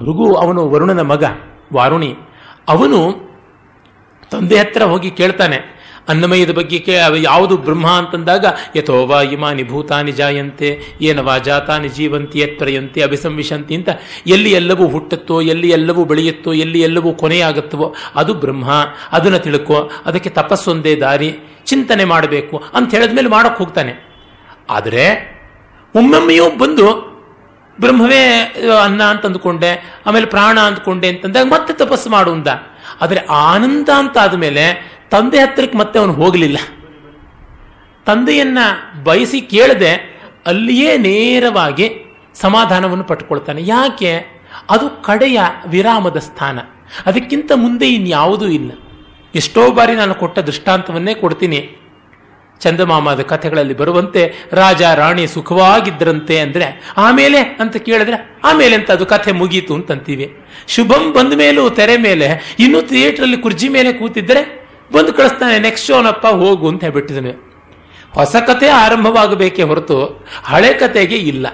ಭೃಗು ಅವನು ವರುಣನ ಮಗ, ವಾರುಣಿ. ಅವನು ತಂದೆ ಹತ್ರ ಹೋಗಿ ಕೇಳ್ತಾನೆ, ಅನ್ನಮಯದ ಬಗ್ಗೆ ಕೇ ಯಾವುದು ಬ್ರಹ್ಮ ಅಂತಂದಾಗ ಯಥೋವಾ ಇಮಾನಿ ಭೂತಾನಿ ಜಾಯಂತೆ ಏನವಾ ಜಾತಾನಿ ಜೀವಂತಿ ಎತ್ತರೆಯಂತೆ, ಅಭಿಸಂವಿಶಂತಿ ಅಂತ ಎಲ್ಲಿ ಎಲ್ಲವೂ ಹುಟ್ಟುತ್ತೋ, ಎಲ್ಲಿ ಎಲ್ಲವೂ ಬೆಳೆಯುತ್ತೋ, ಎಲ್ಲಿ ಎಲ್ಲವೂ ಕೊನೆಯಾಗುತ್ತವೋ, ಅದು ಬ್ರಹ್ಮ. ಅದನ್ನು ತಿಳ್ಕೋ, ಅದಕ್ಕೆ ತಪಸ್ಸೊಂದೇ ದಾರಿ, ಚಿಂತನೆ ಮಾಡಬೇಕು ಅಂತ ಹೇಳಿದ್ಮೇಲೆ ಮಾಡೋಕ್ಕೆ ಹೋಗ್ತಾನೆ. ಆದರೆ ಒಮ್ಮೊಮ್ಮೆಯೂ ಬಂದು ಬ್ರಹ್ಮವೇ ಅನ್ನ ಅಂತ ಅಂದ್ಕೊಂಡೆ ಆಮೇಲೆ ಪ್ರಾಣ ಅಂದ್ಕೊಂಡೆ ಅಂತಂದಾಗ ಮತ್ತೆ ತಪಸ್ಸು ಮಾಡು ಅಂದ. ಆದರೆ ಆನಂದ ಅಂತ ಆದಮೇಲೆ ತಂದೆ ಹತ್ತಿರಕ್ಕೆ ಮತ್ತೆ ಅವನು ಹೋಗಲಿಲ್ಲ. ತಂದೆಯನ್ನ ಬಯಸಿ ಕೇಳದೆ ಅಲ್ಲಿಯೇ ನೇರವಾಗಿ ಸಮಾಧಾನವನ್ನು ಪಟ್ಕೊಳ್ತಾನೆ. ಯಾಕೆ? ಅದು ಕಡೆಯ ವಿರಾಮದ ಸ್ಥಾನ. ಅದಕ್ಕಿಂತ ಮುಂದೆ ಇನ್ಯಾವುದೂ ಇಲ್ಲ. ಎಷ್ಟೋ ಬಾರಿ ನಾನು ಕೊಟ್ಟ ದೃಷ್ಟಾಂತವನ್ನೇ ಕೊಡ್ತೀನಿ. ಚಂದಮಾಮದ ಕಥೆಗಳಲ್ಲಿ ಬರುವಂತೆ, ರಾಜ, ರಾಣಿ ಸುಖವಾಗಿದ್ದರಂತೆ ಅಂದ್ರೆ, ಆಮೇಲೆ ಅಂತ ಕೇಳಿದ್ರೆ, ಆಮೇಲೆ ಅಂತ ಅದು ಕಥೆ ಮುಗೀತು ಅಂತಂತೀವಿ. ಶುಭಂ ಬಂದ ಮೇಲೂ ತೆರೆ ಮೇಲೆ, ಇನ್ನೂ ಥಿಯೇಟ್ರಲ್ಲಿ ಕುರ್ಜಿ ಮೇಲೆ ಕೂತಿದ್ರೆ, ಬಂದು ಕಳಿಸ್ತಾನೆ ನೆಕ್ಸ್ಟ್ ಶೋನಪ್ಪ ಹೋಗು, ಅಂತ ಹೇಳ್ಬಿಟ್ಟಿದ್ದಾನೆ ಹೊಸ ಕಥೆ ಆರಂಭವಾಗಬೇಕೇ ಹೊರತು, ಹಳೆ ಕಥೆಗೆ ಇಲ್ಲ.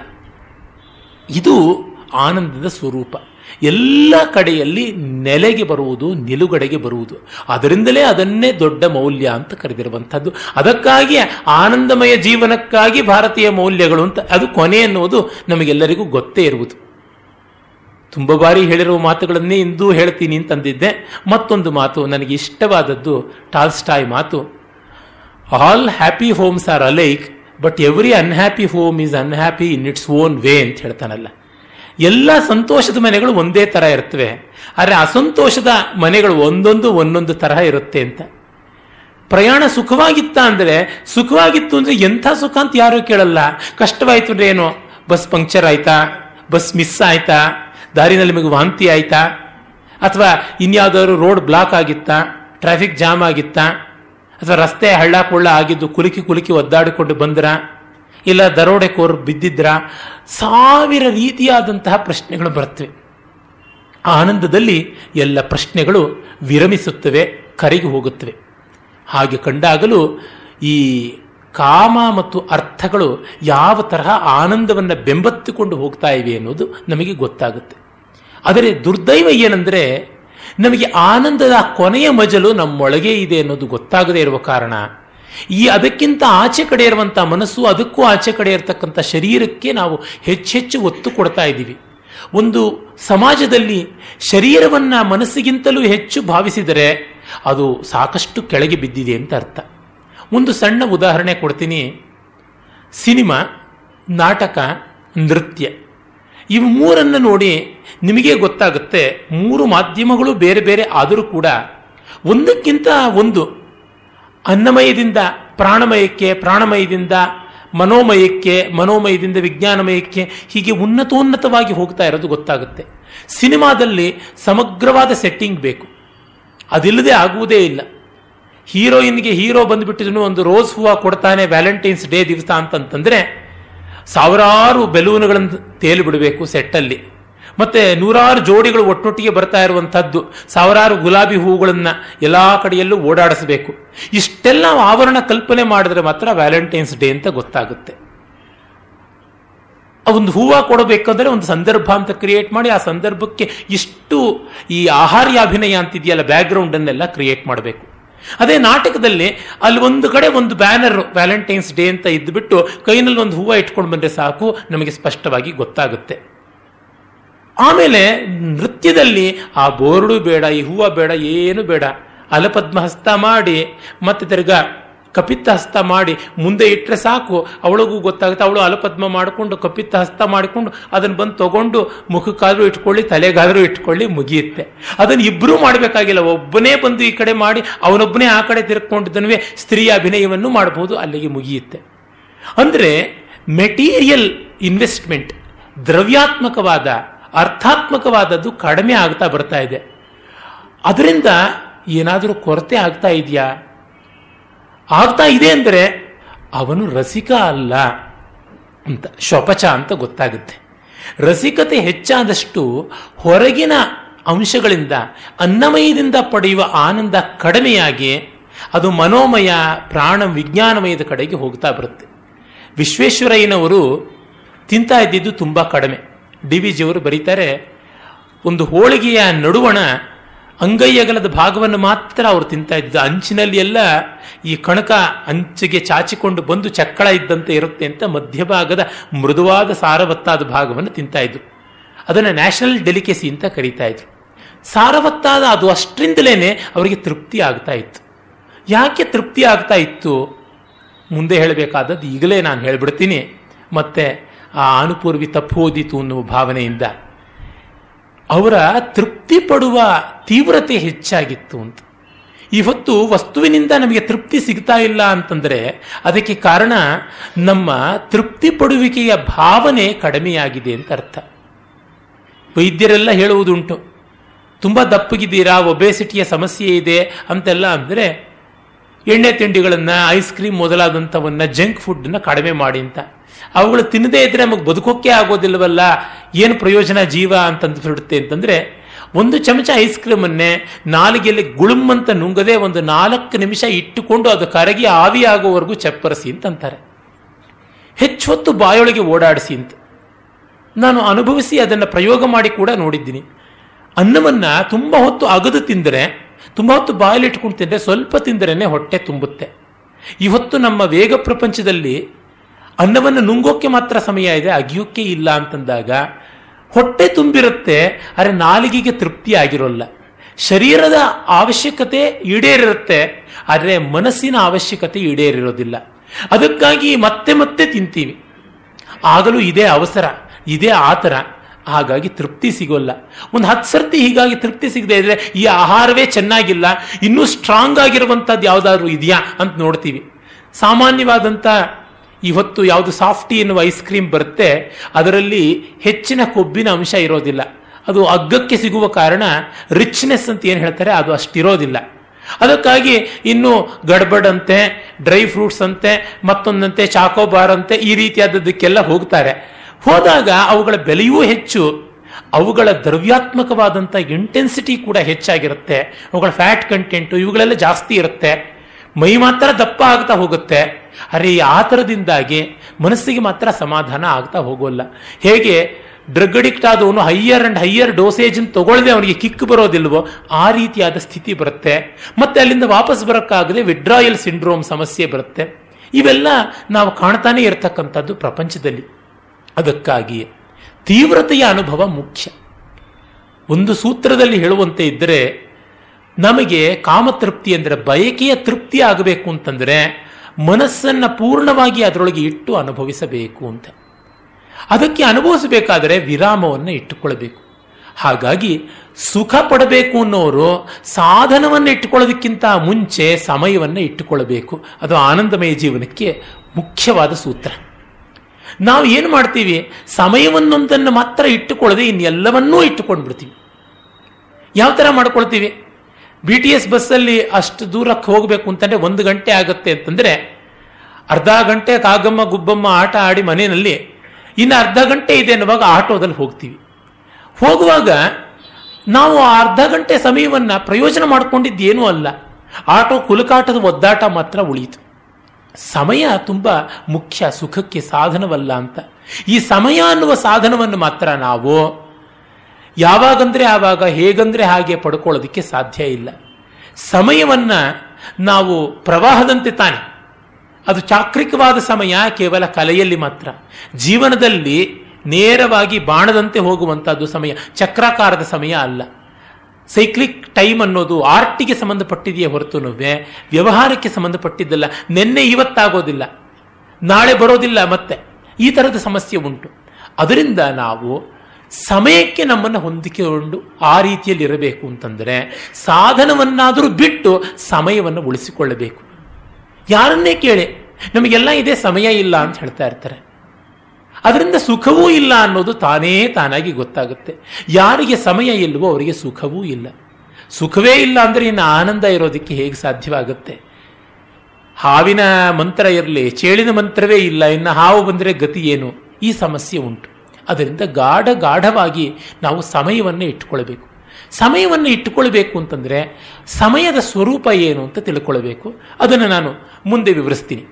ಇದು ಆನಂದದ ಸ್ವರೂಪ. ಎಲ್ಲ ಕಡೆಯಲ್ಲಿ ನೆಲೆಗೆ ಬರುವುದು, ನಿಲುಗಡೆಗೆ ಬರುವುದು. ಅದರಿಂದಲೇ ಅದನ್ನೇ ದೊಡ್ಡ ಮೌಲ್ಯ ಅಂತ ಕರೆದಿರುವಂಥದ್ದು. ಅದಕ್ಕಾಗಿ ಆನಂದಮಯ ಜೀವನಕ್ಕಾಗಿ ಭಾರತೀಯ ಮೌಲ್ಯಗಳು ಅಂತ ಅದು ಕೊನೆ ಅನ್ನುವುದು ನಮಗೆಲ್ಲರಿಗೂ ಗೊತ್ತೇ ಇರುವುದು. ತುಂಬ ಬಾರಿ ಹೇಳಿರುವ ಮಾತುಗಳನ್ನೇ ಇಂದೂ ಹೇಳ್ತೀನಿ ಅಂತಂದಿದ್ದೆ. ಮತ್ತೊಂದು ಮಾತು, ನನಗೆ ಇಷ್ಟವಾದದ್ದು ಟಾಲ್ಸ್ಟಾಯ್ ಮಾತು. All happy homes are alike but every unhappy home is unhappy in its own way ಅಂತ ಹೇಳ್ತಾನಲ್ಲ. ಎಲ್ಲ ಸಂತೋಷದ ಮನೆಗಳು ಒಂದೇ ತರ ಇರ್ತವೆ. ಆದರೆ ಅಸಂತೋಷದ ಮನೆಗಳು ಒಂದೊಂದು ಒಂದೊಂದು ತರಹ ಇರುತ್ತೆ ಅಂತ. ಪ್ರಯಾಣ ಸುಖವಾಗಿತ್ತ ಅಂದರೆ, ಸುಖವಾಗಿತ್ತು ಅಂದರೆ ಎಂಥ ಸುಖ ಅಂತ ಯಾರೂ ಕೇಳಲ್ಲ. ಕಷ್ಟವಾಯ್ತು ಅಂದ್ರೆ ಏನು? ಬಸ್ ಪಂಕ್ಚರ್ ಆಯ್ತಾ? ಬಸ್ ಮಿಸ್ ಆಯ್ತಾ? ದಾರಿನಲ್ಲಿ ನಿಮಗೆ ವಾಂತಿ ಆಯ್ತಾ? ಅಥವಾ ಇನ್ಯಾವುದಾದ್ರು ರೋಡ್ ಬ್ಲಾಕ್ ಆಗಿತ್ತಾ? ಟ್ರಾಫಿಕ್ ಜಾಮ್ ಆಗಿತ್ತಾ? ಅಥವಾ ರಸ್ತೆ ಹಳ್ಳ ಕೊಳ್ಳ ಆಗಿದ್ದು ಕುಲುಕಿ ಕುಲುಕಿ ಒದ್ದಾಡಿಕೊಂಡು ಬಂದ್ರ? ಇಲ್ಲ ದರೋಡೆಕೋರ್ ಬಿದ್ದಿದ್ರ? ಸಾವಿರ ರೀತಿಯಾದಂತಹ ಪ್ರಶ್ನೆಗಳು ಬರುತ್ತವೆ. ಆನಂದದಲ್ಲಿ ಎಲ್ಲ ಪ್ರಶ್ನೆಗಳು ವಿರಮಿಸುತ್ತವೆ, ಕರೆಗೆ ಹೋಗುತ್ತವೆ. ಹಾಗೆ ಕಂಡಾಗಲೂ ಈ ಕಾಮ ಮತ್ತು ಅರ್ಥಗಳು ಯಾವ ತರಹ ಆನಂದವನ್ನು ಬೆಂಬತ್ತಿಕೊಂಡು ಹೋಗ್ತಾ ಇವೆ ಅನ್ನೋದು ನಮಗೆ ಗೊತ್ತಾಗುತ್ತೆ. ಆದರೆ ದುರ್ದೈವ ಏನಂದರೆ, ನಮಗೆ ಆನಂದದ ಕೊನೆಯ ಮಜಲು ನಮ್ಮೊಳಗೆ ಇದೆ ಅನ್ನೋದು ಗೊತ್ತಾಗದೇ ಇರುವ ಕಾರಣ ಈ ಅದಕ್ಕಿಂತ ಆಚೆ ಕಡೆ ಇರುವಂಥ ಮನಸ್ಸು, ಅದಕ್ಕೂ ಆಚೆ ಕಡೆ ಇರತಕ್ಕಂಥ ಶರೀರಕ್ಕೆ ನಾವು ಹೆಚ್ಚೆಚ್ಚು ಒತ್ತು ಕೊಡ್ತಾ ಇದ್ದೀವಿ. ಒಂದು ಸಮಾಜದಲ್ಲಿ ಶರೀರವನ್ನ ಮನಸ್ಸಿಗಿಂತಲೂ ಹೆಚ್ಚು ಭಾವಿಸಿದರೆ ಅದು ಸಾಕಷ್ಟು ಕೆಳಗೆ ಬಿದ್ದಿದೆ ಅಂತ ಅರ್ಥ. ಒಂದು ಸಣ್ಣ ಉದಾಹರಣೆ ಕೊಡ್ತೀನಿ. ಸಿನಿಮಾ, ನಾಟಕ, ನೃತ್ಯ, ಇವು ಮೂರನ್ನು ನೋಡಿ ನಿಮಗೆ ಗೊತ್ತಾಗುತ್ತೆ. ಮೂರು ಮಾಧ್ಯಮಗಳು ಬೇರೆ ಬೇರೆ ಆದರೂ ಕೂಡ ಒಂದಕ್ಕಿಂತ ಒಂದು ಅನ್ನಮಯದಿಂದ ಪ್ರಾಣಮಯಕ್ಕೆ, ಪ್ರಾಣಮಯದಿಂದ ಮನೋಮಯಕ್ಕೆ, ಮನೋಮಯದಿಂದ ವಿಜ್ಞಾನಮಯಕ್ಕೆ ಹೀಗೆ ಉನ್ನತೋನ್ನತವಾಗಿ ಹೋಗ್ತಾ ಇರೋದು ಗೊತ್ತಾಗುತ್ತೆ. ಸಿನಿಮಾದಲ್ಲಿ ಸಮಗ್ರವಾದ ಸೆಟ್ಟಿಂಗ್ ಬೇಕು. ಅದಿಲ್ಲದೆ ಆಗುವುದೇ ಇಲ್ಲ. ಹೀರೋಯಿನ್ಗೆ ಹೀರೋ ಬಂದುಬಿಟ್ಟಿದ್ರು ಒಂದು ರೋಸ್ ಹೂವು ಕೊಡ್ತಾನೆ ವ್ಯಾಲೆಂಟೈನ್ಸ್ ಡೇ ದಿವಸ ಅಂತಂತಂದ್ರೆ ಸಾವಿರಾರು ಬೆಲೂನುಗಳನ್ನು ತೇಲಿಬಿಡಬೇಕು ಸೆಟ್ಟಲ್ಲಿ ಮತ್ತೆ ನೂರಾರು ಜೋಡಿಗಳು ಒಟ್ಟೊಟ್ಟಿಗೆ ಬರ್ತಾ ಇರುವಂತಹದ್ದು ಸಾವಿರಾರು ಗುಲಾಬಿ ಹೂಗಳನ್ನ ಎಲ್ಲಾ ಕಡೆಯಲ್ಲೂ ಓಡಾಡಿಸಬೇಕು. ಇಷ್ಟೆಲ್ಲ ಆವರಣ ಕಲ್ಪನೆ ಮಾಡಿದ್ರೆ ಮಾತ್ರ ವ್ಯಾಲೆಂಟೈನ್ಸ್ ಡೇ ಅಂತ ಗೊತ್ತಾಗುತ್ತೆ. ಒಂದು ಹೂವ ಕೊಡಬೇಕಂದ್ರೆ ಒಂದು ಸಂದರ್ಭ ಅಂತ ಕ್ರಿಯೇಟ್ ಮಾಡಿ, ಆ ಸಂದರ್ಭಕ್ಕೆ ಇಷ್ಟು ಈ ಆಹಾರ್ಯ ಅಭಿನಯ ಅಂತಿದೆಯಲ್ಲ ಬ್ಯಾಕ್ಗ್ರೌಂಡ್ ಅನ್ನೆಲ್ಲ ಕ್ರಿಯೇಟ್ ಮಾಡಬೇಕು. ಅದೇ ನಾಟಕದಲ್ಲಿ ಅಲ್ಲಿ ಒಂದು ಕಡೆ ಒಂದು ಬ್ಯಾನರ್ ವ್ಯಾಲೆಂಟೈನ್ಸ್ ಡೇ ಅಂತ ಇದ್ದುಬಿಟ್ಟು ಕೈನಲ್ಲಿ ಒಂದು ಹೂವು ಇಟ್ಕೊಂಡು ಬಂದರೆ ಸಾಕು, ನಮಗೆ ಸ್ಪಷ್ಟವಾಗಿ ಗೊತ್ತಾಗುತ್ತೆ. ಆಮೇಲೆ ನೃತ್ಯದಲ್ಲಿ ಆ ಬೋರ್ಡು ಬೇಡ, ಈ ಹೂವು ಬೇಡ, ಏನು ಬೇಡ. ಅಲಪದ್ಮ ಹಸ್ತ ಮಾಡಿ, ಮತ್ತೆ ತಿರ್ಗಾ ಕಪಿತ್ತ ಹಸ್ತ ಮಾಡಿ, ಮುಂದೆ ಇಟ್ಟರೆ ಸಾಕು. ಅವಳಿಗೂ ಗೊತ್ತಾಗುತ್ತೆ, ಅವಳು ಅಲಪದ್ಮ ಮಾಡಿಕೊಂಡು, ಕಪಿತ್ತ ಹಸ್ತ ಮಾಡಿಕೊಂಡು ಅದನ್ನು ಬಂದು ತಗೊಂಡು ಮುಖಕ್ಕಾದರೂ ಇಟ್ಕೊಳ್ಳಿ, ತಲೆಗಾದರೂ ಇಟ್ಕೊಳ್ಳಿ, ಮುಗಿಯುತ್ತೆ. ಅದನ್ನು ಇಬ್ಬರೂ ಮಾಡಬೇಕಾಗಿಲ್ಲ. ಒಬ್ಬನೇ ಬಂದು ಈ ಕಡೆ ಮಾಡಿ, ಅವನೊಬ್ಬನೇ ಆ ಕಡೆ ತಿರ್ಕೊಂಡಿದ್ದನವೇ ಸ್ತ್ರೀಯ ಅಭಿನಯವನ್ನು ಮಾಡಬಹುದು ಅಲ್ಲಿಗೆ ಮುಗಿಯುತ್ತೆ. ಅಂದರೆ, ಮೆಟೀರಿಯಲ್ ಇನ್ವೆಸ್ಟ್ಮೆಂಟ್, ದ್ರವ್ಯಾತ್ಮಕವಾದ ಅರ್ಥಾತ್ಮಕವಾದದ್ದು ಕಡಿಮೆ ಆಗ್ತಾ ಬರ್ತಾ ಇದೆ. ಅದರಿಂದ ಏನಾದರೂ ಕೊರತೆ ಆಗ್ತಾ ಇದೆಯಾ? ಆಗ್ತಾ ಇದೆ ಅಂದರೆ ಅವನು ರಸಿಕ ಅಲ್ಲ ಅಂತ, ಶೊಪಚ ಅಂತ ಗೊತ್ತಾಗುತ್ತೆ. ರಸಿಕತೆ ಹೆಚ್ಚಾದಷ್ಟು ಹೊರಗಿನ ಅಂಶಗಳಿಂದ, ಅನ್ನಮಯದಿಂದ ಪಡೆಯುವ ಆನಂದ ಕಡಿಮೆಯಾಗಿ ಅದು ಮನೋಮಯ, ಪ್ರಾಣ ವಿಜ್ಞಾನಮಯದ ಕಡೆಗೆ ಹೋಗ್ತಾ ಬರುತ್ತೆ. ವಿಶ್ವೇಶ್ವರಯ್ಯನವರು ತಿಂತಾ ಇದ್ದಿದ್ದು ತುಂಬ ಕಡಿಮೆ. ಡಿ ವಿ ಜಿಯವರು ಬರೀತಾರೆ, ಒಂದು ಹೋಳಿಗೆಯ ನಡುವಣ ಅಂಗೈಯಗಲದ ಭಾಗವನ್ನು ಮಾತ್ರ ಅವರು ತಿಂತಾ ಇದ್ದ. ಅಂಚಿನಲ್ಲಿ ಎಲ್ಲ ಈ ಕಣಕ ಅಂಚಿಗೆ ಚಾಚಿಕೊಂಡು ಬಂದು ಚಕ್ಕಳ ಇದ್ದಂತೆ ಇರುತ್ತೆ ಅಂತ ಮಧ್ಯಭಾಗದ ಮೃದುವಾದ ಸಾರವತ್ತಾದ ಭಾಗವನ್ನು ತಿಂತಾ ಇದ್ರು. ಅದನ್ನು ನ್ಯಾಷನಲ್ ಡೆಲಿಕೆಸಿ ಅಂತ ಕರೀತಾ ಇದ್ರು. ಸಾರವತ್ತಾದ ಅದು ಅಷ್ಟರಿಂದಲೇ ಅವರಿಗೆ ತೃಪ್ತಿ ಆಗ್ತಾ ಇತ್ತು. ಯಾಕೆ ತೃಪ್ತಿ ಆಗ್ತಾ ಇತ್ತು? ಮುಂದೆ ಹೇಳಬೇಕಾದದ್ದು ಈಗಲೇ ನಾನು ಹೇಳಿಬಿಡ್ತೀನಿ. ಮತ್ತೆ ಆ ಅನುಪೂರ್ವಿ ತಪ್ಪು ಹೋದಿತು ಅನ್ನುವ ಭಾವನೆಯಿಂದ ಅವರ ತೃಪ್ತಿ ಪಡುವ ತೀವ್ರತೆ ಹೆಚ್ಚಾಗಿತ್ತು ಅಂತ. ಇವತ್ತು ವಸ್ತುವಿನಿಂದ ನಮಗೆ ತೃಪ್ತಿ ಸಿಗ್ತಾ ಇಲ್ಲ ಅಂತಂದರೆ ಅದಕ್ಕೆ ಕಾರಣ ನಮ್ಮ ತೃಪ್ತಿ ಪಡುವಿಕೆಯ ಭಾವನೆ ಕಡಿಮೆಯಾಗಿದೆ ಅಂತ ಅರ್ಥ. ವೈದ್ಯರೆಲ್ಲ ಹೇಳುವುದುಂಟು, ತುಂಬ ದಪ್ಪಗಿದ್ದೀರಾ ಒಬೇಸಿಟಿಯ ಸಮಸ್ಯೆ ಇದೆ ಅಂತೆಲ್ಲ ಅಂದರೆ, ಎಣ್ಣೆ ತಿಂಡಿಗಳನ್ನು, ಐಸ್ ಕ್ರೀಮ್ ಮೊದಲಾದಂಥವನ್ನು, ಜಂಕ್ ಫುಡ್ಡನ್ನು ಕಡಿಮೆ ಮಾಡಿ ಅಂತ. ಅವುಗಳು ತಿನ್ನದೇ ಇದ್ರೆ ನಮಗೆ ಬದುಕೋಕೆ ಆಗೋದಿಲ್ಲವಲ್ಲ? ಏನು ಪ್ರಯೋಜನ ಜೀವ ಅಂತಂದು ಬಿಡುತ್ತೆ ಅಂತಂದ್ರೆ, ಒಂದು ಚಮಚ ಐಸ್ ಕ್ರೀಮನ್ನೇ ನಾಲಿಗೆಯಲ್ಲಿ ಗುಳುಮ್ ಅಂತ ನುಂಗದೆ ಒಂದು ನಾಲ್ಕು ನಿಮಿಷ ಇಟ್ಟುಕೊಂಡು ಅದು ಕರಗಿ ಆವಿ ಆಗೋವರೆಗೂ ಚಪ್ಪರಿಸಿ ಅಂತಂತಾರೆ ಹೆಚ್ಚು ಹೊತ್ತು ಬಾಯೊಳಗೆ ಓಡಾಡಿಸಿ ಅಂತ. ನಾನು ಅನುಭವಿಸಿ ಅದನ್ನು ಪ್ರಯೋಗ ಮಾಡಿ ಕೂಡ ನೋಡಿದ್ದೀನಿ. ಅನ್ನವನ್ನ ತುಂಬ ಹೊತ್ತು ಅಗದು ತಿಂದರೆ, ತುಂಬ ಹೊತ್ತು ಬಾಯಲ್ಲಿ ಇಟ್ಕೊಂಡು ತಿಂದರೆ ಸ್ವಲ್ಪ ತಿಂದರೇನೆ ಹೊಟ್ಟೆ ತುಂಬುತ್ತೆ. ಇವತ್ತು ನಮ್ಮ ವೇಗ ಪ್ರಪಂಚದಲ್ಲಿ ಅನ್ನವನ್ನು ನುಂಗೋಕ್ಕೆ ಮಾತ್ರ ಸಮಯ ಇದೆ ಅಗಿಯೋಕ್ಕೆ ಇಲ್ಲ ಅಂತಂದಾಗ ಹೊಟ್ಟೆ ತುಂಬಿರುತ್ತೆ ಆದರೆ ನಾಲಿಗೆಗೆ ತೃಪ್ತಿ ಆಗಿರೋಲ್ಲ. ಶರೀರದ ಅವಶ್ಯಕತೆ ಈಡೇರಿರುತ್ತೆ ಆದರೆ ಮನಸ್ಸಿನ ಅವಶ್ಯಕತೆ ಈಡೇರಿರೋದಿಲ್ಲ. ಅದಕ್ಕಾಗಿ ಮತ್ತೆ ಮತ್ತೆ ತಿಂತೀವಿ. ಆಗಲೂ ಇದೇ ಅವಸರ, ಇದೇ ಆತರ, ಹಾಗಾಗಿ ತೃಪ್ತಿ ಸಿಗೋಲ್ಲ. ಒಂದು ಹತ್ತು ಸರ್ತಿ ಹೀಗಾಗಿ ತೃಪ್ತಿ ಸಿಗದೆ ಇದ್ರೆ ಈ ಆಹಾರವೇ ಚೆನ್ನಾಗಿಲ್ಲ, ಇನ್ನೂ ಸ್ಟ್ರಾಂಗ್ ಆಗಿರುವಂಥದ್ದು ಯಾವುದಾದ್ರೂ ಇದೆಯಾ ಅಂತ ನೋಡ್ತೀವಿ. ಸಾಮಾನ್ಯವಾದಂಥ ಇವತ್ತು ಯಾವುದು ಸಾಫ್ಟಿ ಎನ್ನುವ ಐಸ್ ಕ್ರೀಮ್ ಬರುತ್ತೆ, ಅದರಲ್ಲಿ ಹೆಚ್ಚಿನ ಕೊಬ್ಬಿನ ಅಂಶ ಇರೋದಿಲ್ಲ. ಅದು ಅಗ್ಗಕ್ಕೆ ಸಿಗುವ ಕಾರಣ ರಿಚ್ನೆಸ್ ಅಂತ ಏನು ಹೇಳ್ತಾರೆ, ಅದು ಅಷ್ಟಿರೋದಿಲ್ಲ. ಅದಕ್ಕಾಗಿ ಇನ್ನು ಗಡ್ಬಡ್ ಅಂತೆ ಡ್ರೈ ಫ್ರೂಟ್ಸ್ ಅಂತೆ, ಮತ್ತೊಂದಂತೆ ಚಾಕೋಬಾರ್ ಅಂತೆ, ಈ ರೀತಿಯಾದದ್ದಕ್ಕೆಲ್ಲ ಹೋಗ್ತಾರೆ. ಹೋದಾಗ ಅವುಗಳ ಬೆಲೆಯೂ ಹೆಚ್ಚು, ಅವುಗಳ ದ್ರವ್ಯಾತ್ಮಕವಾದಂಥ ಇಂಟೆನ್ಸಿಟಿ ಕೂಡ ಹೆಚ್ಚಾಗಿರುತ್ತೆ, ಅವುಗಳ ಫ್ಯಾಟ್ ಕಂಟೆಂಟು ಇವುಗಳೆಲ್ಲ ಜಾಸ್ತಿ ಇರುತ್ತೆ. ಮೈ ಮಾತ್ರ ದಪ್ಪ ಆಗ್ತಾ ಹೋಗುತ್ತೆ. ಅರೆ ಆ ಥರದಿಂದಾಗಿ ಮನಸ್ಸಿಗೆ ಮಾತ್ರ ಸಮಾಧಾನ ಆಗ್ತಾ ಹೋಗೋಲ್ಲ. ಹೇಗೆ ಡ್ರಗ್ ಅಡಿಕ್ಟ್ ಆದವನು ಹೈಯರ್ ಅಂಡ್ ಹೈಯರ್ ಡೋಸೇಜ್ ತಗೊಳ್ಳದೆ ಅವನಿಗೆ ಕಿಕ್ ಬರೋದಿಲ್ವೋ, ಆ ರೀತಿಯಾದ ಸ್ಥಿತಿ ಬರುತ್ತೆ. ಮತ್ತೆ ಅಲ್ಲಿಂದ ವಾಪಸ್ ಬರೋಕ್ಕಾಗದೆ ವಿಡ್ರಾಯಲ್ ಸಿಂಡ್ರೋಮ್ ಸಮಸ್ಯೆ ಬರುತ್ತೆ. ಇವೆಲ್ಲ ನಾವು ಕಾಣ್ತಾನೆ ಇರತಕ್ಕಂಥದ್ದು ಪ್ರಪಂಚದಲ್ಲಿ. ಅದಕ್ಕಾಗಿಯೇ ತೀವ್ರತೆಯ ಅನುಭವ ಮುಖ್ಯ. ಒಂದು ಸೂತ್ರದಲ್ಲಿ ಹೇಳುವಂತೆ ಇದ್ದರೆ ನಮಗೆ ಕಾಮತೃಪ್ತಿ ಅಂದರೆ ಬಯಕೆಯ ತೃಪ್ತಿ ಆಗಬೇಕು ಅಂತಂದರೆ ಮನಸ್ಸನ್ನು ಪೂರ್ಣವಾಗಿ ಅದರೊಳಗೆ ಇಟ್ಟು ಅನುಭವಿಸಬೇಕು ಅಂತ. ಅದಕ್ಕೆ ಅನುಭವಿಸಬೇಕಾದರೆ ವಿರಾಮವನ್ನು ಇಟ್ಟುಕೊಳ್ಬೇಕು ಹಾಗಾಗಿ ಸುಖ ಪಡಬೇಕು ಅನ್ನೋರು ಸಾಧನವನ್ನು ಇಟ್ಟುಕೊಳ್ಳೋದಕ್ಕಿಂತ ಮುಂಚೆ ಸಮಯವನ್ನು ಇಟ್ಟುಕೊಳ್ಳಬೇಕು. ಅದು ಆನಂದಮಯ ಜೀವನಕ್ಕೆ ಮುಖ್ಯವಾದ ಸೂತ್ರ. ನಾವು ಏನು ಮಾಡ್ತೀವಿ? ಸಮಯವನ್ನೊಂದನ್ನು ಮಾತ್ರ ಇಟ್ಟುಕೊಳ್ಳದೆ ಇನ್ನೆಲ್ಲವನ್ನೂ ಇಟ್ಟುಕೊಂಡು ಬಿಡ್ತೀವಿ ಯಾವ ಥರ ಮಾಡ್ಕೊಳ್ತೀವಿ? ಬಿ ಟಿ ಎಸ್ ಬಸ್ಸಲ್ಲಿ ಅಷ್ಟು ದೂರಕ್ಕೆ ಹೋಗಬೇಕು ಅಂತಂದ್ರೆ ಒಂದು ಗಂಟೆ ಆಗುತ್ತೆ ಅಂತಂದ್ರೆ ಅರ್ಧ ಗಂಟೆ ಕಾಗಮ್ಮ ಗುಬ್ಬಮ್ಮ ಆಟ ಆಡಿ ಮನೆಯಲ್ಲಿ ಇನ್ನು ಅರ್ಧ ಗಂಟೆ ಇದೆ ಅನ್ನುವಾಗ ಆಟೋದಲ್ಲಿ ಹೋಗ್ತೀವಿ. ಹೋಗುವಾಗ ನಾವು ಆ ಅರ್ಧ ಗಂಟೆ ಸಮಯವನ್ನು ಪ್ರಯೋಜನ ಮಾಡಿಕೊಂಡಿದ್ದೇನು ಅಲ್ಲ. ಆಟೋ ಕುಲಕಾಟದ ಒದ್ದಾಟ ಮಾತ್ರ ಉಳಿಯಿತು. ಸಮಯ ತುಂಬ ಮುಖ್ಯ, ಸುಖಕ್ಕೆ ಸಾಧನವಲ್ಲ ಅಂತ. ಈ ಸಮಯ ಅನ್ನುವ ಸಾಧನವನ್ನು ಮಾತ್ರ ನಾವು ಯಾವಾಗಂದ್ರೆ ಆವಾಗ ಹೇಗಂದ್ರೆ ಹಾಗೆ ಪಡ್ಕೊಳ್ಳೋದಕ್ಕೆ ಸಾಧ್ಯ ಇಲ್ಲ. ಸಮಯವನ್ನ ನಾವು ಪ್ರವಾಹದಂತೆ ತಾನೆ. ಅದು ಚಾಕ್ರಿಕವಾದ ಸಮಯ, ಕೇವಲ ಕಲೆಯಲ್ಲಿ ಮಾತ್ರ. ಜೀವನದಲ್ಲಿ ನೇರವಾಗಿ ಬಾಣದಂತೆ ಹೋಗುವಂಥದ್ದು ಸಮಯ, ಚಕ್ರಾಕಾರದ ಸಮಯ ಅಲ್ಲ. ಸೈಕ್ಲಿಕ್ ಟೈಮ್ ಅನ್ನೋದು ಆರ್ಟಿಗೆ ಸಂಬಂಧಪಟ್ಟಿದೆಯೇ ಹೊರತು ವ್ಯವಹಾರಕ್ಕೆ ಸಂಬಂಧಪಟ್ಟಿದ್ದಲ್ಲ, ನಿನ್ನೆ ಇವತ್ತಾಗೋದಿಲ್ಲ, ನಾಳೆ ಬರೋದಿಲ್ಲ ಮತ್ತೆ. ಈ ಥರದ ಸಮಸ್ಯೆ ಉಂಟು. ಅದರಿಂದ ನಾವು ಸಮಯಕ್ಕೆ ನಮ್ಮನ್ನು ಹೊಂದಿಕೊಂಡು ಆ ರೀತಿಯಲ್ಲಿ ಇರಬೇಕು ಅಂತಂದರೆ ಸಾಧನವನ್ನಾದರೂ ಬಿಟ್ಟು ಸಮಯವನ್ನು ಉಳಿಸಿಕೊಳ್ಳಬೇಕು. ಯಾರನ್ನೇ ಕೇಳಿ, ನಮಗೆಲ್ಲ ಇದೆ, ಸಮಯ ಇಲ್ಲ ಅಂತ ಹೇಳ್ತಾ ಇರ್ತಾರೆ. ಅದರಿಂದ ಸುಖವೂ ಇಲ್ಲ ಅನ್ನೋದು ತಾನೇ ತಾನಾಗಿ ಗೊತ್ತಾಗುತ್ತೆ. ಯಾರಿಗೆ ಸಮಯ ಇಲ್ಲವೋ ಅವರಿಗೆ ಸುಖವೂ ಇಲ್ಲ. ಸುಖವೇ ಇಲ್ಲ ಅಂದರೆ ಇನ್ನು ಆನಂದ ಇರೋದಕ್ಕೆ ಹೇಗೆ ಸಾಧ್ಯವಾಗುತ್ತೆ? ಹಾವಿನ ಮಂತ್ರ ಇರಲಿ, ಚೇಳಿನ ಮಂತ್ರವೇ ಇಲ್ಲ, ಇನ್ನು ಹಾವು ಬಂದರೆ ಗತಿ ಏನು? ಈ ಸಮಸ್ಯೆ ಉಂಟು. ಅದರಿಂದ ಗಾಢ ಗಾಢವಾಗಿ ನಾವು ಸಮಯವನ್ನು ಇಟ್ಟುಕೊಳ್ಬೇಕು. ಸಮಯವನ್ನು ಇಟ್ಟುಕೊಳ್ಬೇಕು ಅಂತಂದರೆ ಸಮಯದ ಸ್ವರೂಪ ಏನು ಅಂತ ತಿಳ್ಕೊಳ್ಬೇಕು. ಅದನ್ನು ನಾನು ಮುಂದೆ ವಿವರಿಸ್ತೀನಿ.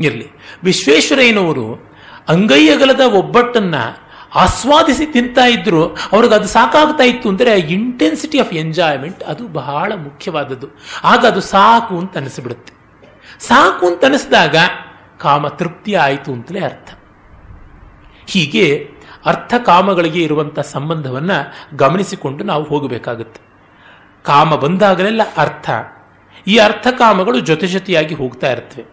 ಇರಲಿ. ವಿಶ್ವೇಶ್ವರಯ್ಯನವರು ಅಂಗೈಯಗಲದ ಒಬ್ಬಟ್ಟನ್ನು ಆಸ್ವಾದಿಸಿ ತಿಂತಾ ಇದ್ರು. ಅವ್ರಿಗೆ ಅದು ಸಾಕಾಗ್ತಾ ಇತ್ತು ಅಂದರೆ ಇಂಟೆನ್ಸಿಟಿ ಆಫ್ ಎಂಜಾಯ್ಮೆಂಟ್ ಅದು ಬಹಳ ಮುಖ್ಯವಾದದ್ದು. ಆಗ ಅದು ಸಾಕು ಅಂತ ಅನಿಸ್ಬಿಡುತ್ತೆ. ಸಾಕು ಅಂತ ಅನಿಸಿದಾಗ ಕಾಮ ತೃಪ್ತಿ ಆಯಿತು ಅಂತಲೇ ಅರ್ಥ. ಹೀಗೆ ಅರ್ಥ ಕಾಮಗಳಿಗೆ ಇರುವಂಥ ಸಂಬಂಧವನ್ನು ಗಮನಿಸಿಕೊಂಡು ನಾವು ಹೋಗಬೇಕಾಗುತ್ತೆ. ಕಾಮ ಬಂದಾಗಲೆಲ್ಲ ಅರ್ಥ. ಈ ಅರ್ಥ ಕಾಮಗಳು ಜೊತೆ ಜೊತೆಯಾಗಿ ಹೋಗ್ತಾ ಇರ್ತವೆ.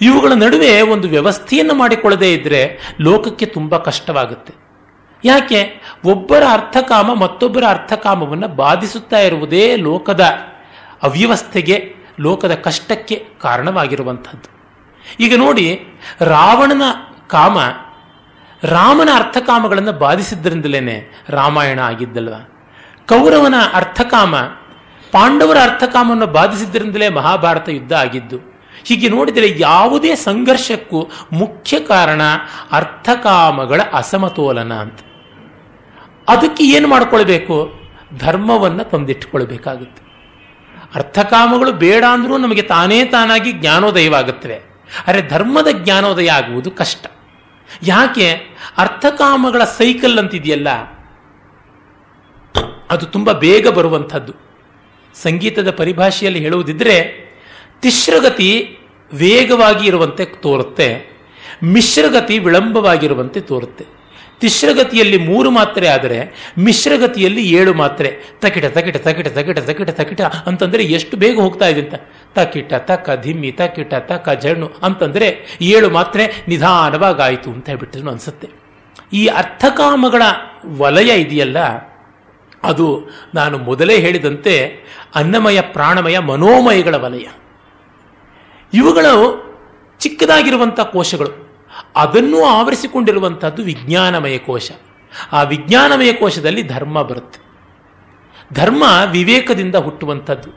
ಇವುಗಳ ನಡುವೆ ಒಂದು ವ್ಯವಸ್ಥೆಯನ್ನು ಮಾಡಿಕೊಳ್ಳದೇ ಇದ್ದರೆ ಲೋಕಕ್ಕೆ ತುಂಬ ಕಷ್ಟವಾಗುತ್ತೆ. ಯಾಕೆ? ಒಬ್ಬರ ಅರ್ಥಕಾಮ ಮತ್ತೊಬ್ಬರ ಅರ್ಥಕಾಮವನ್ನು ಬಾಧಿಸುತ್ತಾ ಇರುವುದೇ ಲೋಕದ ಅವ್ಯವಸ್ಥೆಗೆ, ಲೋಕದ ಕಷ್ಟಕ್ಕೆ ಕಾರಣವಾಗಿರುವಂಥದ್ದು. ಈಗ ನೋಡಿ, ರಾವಣನ ಕಾಮ ರಾಮನ ಅರ್ಥಕಾಮಗಳನ್ನು ಬಾಧಿಸಿದ್ರಿಂದಲೇ ರಾಮಾಯಣ ಆಗಿದ್ದಲ್ವ? ಕೌರವನ ಅರ್ಥಕಾಮ, ಪಾಂಡವರ ಅರ್ಥಕಾಮವನ್ನು ಬಾಧಿಸಿದ್ರಿಂದಲೇ ಮಹಾಭಾರತ ಯುದ್ಧ ಆಗಿದ್ದು, ಹೀಗೆ ನೋಡಿದರೆ ಯಾವುದೇ ಸಂಘರ್ಷಕ್ಕೂ ಮುಖ್ಯ ಕಾರಣ ಅರ್ಥಕಾಮಗಳ ಅಸಮತೋಲನ ಅಂತ. ಅದಕ್ಕೆ ಏನು ಮಾಡಿಕೊಳ್ಬೇಕು? ಧರ್ಮವನ್ನು ತಂದಿಟ್ಟುಕೊಳ್ಬೇಕಾಗುತ್ತೆ. ಅರ್ಥಕಾಮಗಳು ಬೇಡ ಅಂದರೂ ನಮಗೆ ತಾನೇ ತಾನಾಗಿ ಜ್ಞಾನೋದಯವಾಗುತ್ತವೆ. ಆದರೆ ಧರ್ಮದ ಜ್ಞಾನೋದಯ ಆಗುವುದು ಕಷ್ಟ. ಯಾಕೆ ಅರ್ಥಕಾಮಗಳ ಸೈಕಲ್ ಅಂತಿದೆಯಲ್ಲ? ಅದು ತುಂಬ ಬೇಗ ಬರುವಂಥದ್ದು. ಸಂಗೀತದ ಪರಿಭಾಷೆಯಲ್ಲಿ ಹೇಳುವುದಿದ್ರೆ ತಿಶ್ರಗತಿ ವೇಗವಾಗಿ ಇರುವಂತೆ ತೋರುತ್ತೆ, ಮಿಶ್ರಗತಿ ವಿಳಂಬವಾಗಿರುವಂತೆ ತೋರುತ್ತೆ. ತಿಶ್ರಗತಿಯಲ್ಲಿ ಮೂರು ಮಾತ್ರೆ ಆದರೆ ಮಿಶ್ರಗತಿಯಲ್ಲಿ ಏಳು ಮಾತ್ರೆ. ತಕಿಟ ತಕಿಟ ತಕಿಟ ತಕಿಟ ತಕಿಟ ತಕಿಟ ಅಂತಂದ್ರೆ ಎಷ್ಟು ಬೇಗ ಹೋಗ್ತಾ ಇದೆ ಅಂತ. ತಕಿಟ, ತಕ, ಧಿಮ್ಮಿ, ತಕಿಟ, ತಕ ಜಣ್ಣು ಅಂತಂದ್ರೆ ಏಳು ಮಾತ್ರೆ ನಿಧಾನವಾಗಾಯಿತು ಅಂತ ಹೇಳ್ಬಿಟ್ಟು ಅನ್ಸುತ್ತೆ. ಈ ಅರ್ಥಕಾಮಗಳ ವಲಯ ಇದೆಯಲ್ಲ, ಅದು ನಾನು ಮೊದಲೇ ಹೇಳಿದಂತೆ ಅನ್ನಮಯ, ಪ್ರಾಣಮಯ, ಮನೋಮಯಗಳ ವಲಯ. ಇವುಗಳು ಚಿಕ್ಕದಾಗಿರುವಂಥ ಕೋಶಗಳು. ಅದನ್ನು ಆವರಿಸಿಕೊಂಡಿರುವಂಥದ್ದು ವಿಜ್ಞಾನಮಯ ಕೋಶ. ಆ ವಿಜ್ಞಾನಮಯ ಕೋಶದಲ್ಲಿ ಧರ್ಮ ಬರುತ್ತೆ. ಧರ್ಮ ವಿವೇಕದಿಂದ ಹುಟ್ಟುವಂಥದ್ದು.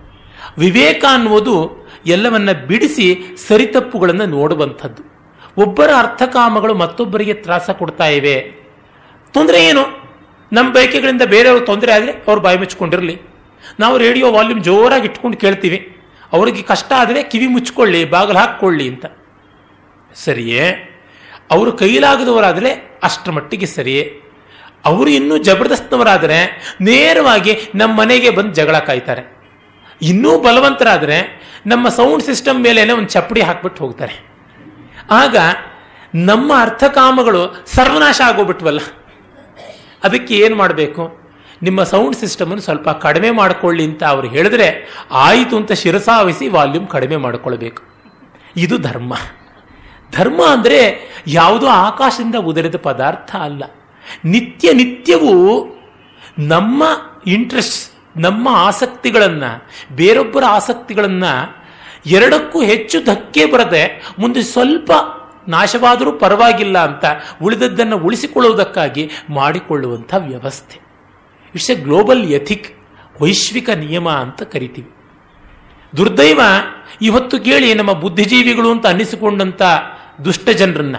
ವಿವೇಕ ಅನ್ನುವುದು ಎಲ್ಲವನ್ನ ಬಿಡಿಸಿ ಸರಿತಪ್ಪುಗಳನ್ನು ನೋಡುವಂಥದ್ದು. ಒಬ್ಬರ ಅರ್ಥಕಾಮಗಳು ಮತ್ತೊಬ್ಬರಿಗೆ ತ್ರಾಸ ಕೊಡ್ತಾ ಇವೆ. ತೊಂದರೆ ಏನು? ನಮ್ಮ ಬಯಕೆಗಳಿಂದ ಬೇರೆಯವ್ರಿಗೆ ತೊಂದರೆ ಆದರೆ ಅವ್ರು ಬಾಯಿ ಮುಚ್ಚಿಕೊಂಡಿರಲಿ. ನಾವು ರೇಡಿಯೋ ವಾಲ್ಯೂಮ್ ಜೋರಾಗಿ ಇಟ್ಕೊಂಡು ಕೇಳ್ತೀವಿ. ಅವರಿಗೆ ಕಷ್ಟ ಆದರೆ ಕಿವಿ ಮುಚ್ಕೊಳ್ಳಿ ಬಾಗಿಲು ಹಾಕ್ಕೊಳ್ಳಿ ಅಂತ. ಸರಿಯೇ? ಅವರು ಕೈಲಾಗದವರಾದರೆ ಅಷ್ಟರ ಮಟ್ಟಿಗೆ ಸರಿಯೇ. ಅವರು ಇನ್ನೂ ಜಬರ್ದಸ್ತ್ನವರಾದರೆ ನೇರವಾಗಿ ನಮ್ಮ ಮನೆಗೆ ಬಂದು ಜಗಳ ಕಾಯ್ತಾರೆ. ಇನ್ನೂ ಬಲವಂತರಾದರೆ ನಮ್ಮ ಸೌಂಡ್ ಸಿಸ್ಟಮ್ ಮೇಲೇನೆ ಒಂದು ಚಪ್ಪಡಿ ಹಾಕ್ಬಿಟ್ಟು ಹೋಗ್ತಾರೆ. ಆಗ ನಮ್ಮ ಅರ್ಥಕಾಮಗಳು ಸರ್ವನಾಶ ಆಗೋಗ್ಬಿಟ್ವಲ್ಲ. ಅದಕ್ಕೆ ಏನು ಮಾಡಬೇಕು? ನಿಮ್ಮ ಸೌಂಡ್ ಸಿಸ್ಟಮನ್ನು ಸ್ವಲ್ಪ ಕಡಿಮೆ ಮಾಡಿಕೊಳ್ಳಿ ಅಂತ ಅವರು ಹೇಳಿದ್ರೆ ಆಯಿತು ಅಂತ ಶಿರಸಾವಿಸಿ ವಾಲ್ಯೂಮ್ ಕಡಿಮೆ ಮಾಡಿಕೊಳ್ಬೇಕು. ಇದು ಧರ್ಮ. ಧರ್ಮ ಅಂದರೆ ಯಾವುದೋ ಆಕಾಶದಿಂದ ಉದುರಿದ ಪದಾರ್ಥ ಅಲ್ಲ. ನಿತ್ಯ ನಿತ್ಯವೂ ನಮ್ಮ ಇಂಟ್ರೆಸ್ಟ್ ನಮ್ಮ ಆಸಕ್ತಿಗಳನ್ನು, ಬೇರೊಬ್ಬರ ಆಸಕ್ತಿಗಳನ್ನು ಎರಡಕ್ಕೂ ಹೆಚ್ಚು ಧಕ್ಕೆ ಬರದೆ ಮುಂದೆ ಸ್ವಲ್ಪ ನಾಶವಾದರೂ ಪರವಾಗಿಲ್ಲ ಅಂತ ಉಳಿದದ್ದನ್ನು ಉಳಿಸಿಕೊಳ್ಳುವುದಕ್ಕಾಗಿ ಮಾಡಿಕೊಳ್ಳುವಂಥ ವ್ಯವಸ್ಥೆ. ಇಟ್ಸ್ ಎ ಗ್ಲೋಬಲ್ ಎಥಿಕ್ ವೈಶ್ವಿಕ ನಿಯಮ ಅಂತ ಕರಿತೀವಿ. ದುರ್ದೈವ ಇವತ್ತು ಕೇಳಿ ನಮ್ಮ ಬುದ್ಧಿಜೀವಿಗಳು ಅಂತ ಅನ್ನಿಸಿಕೊಂಡಂತ ದುಷ್ಟ ಜನರನ್ನ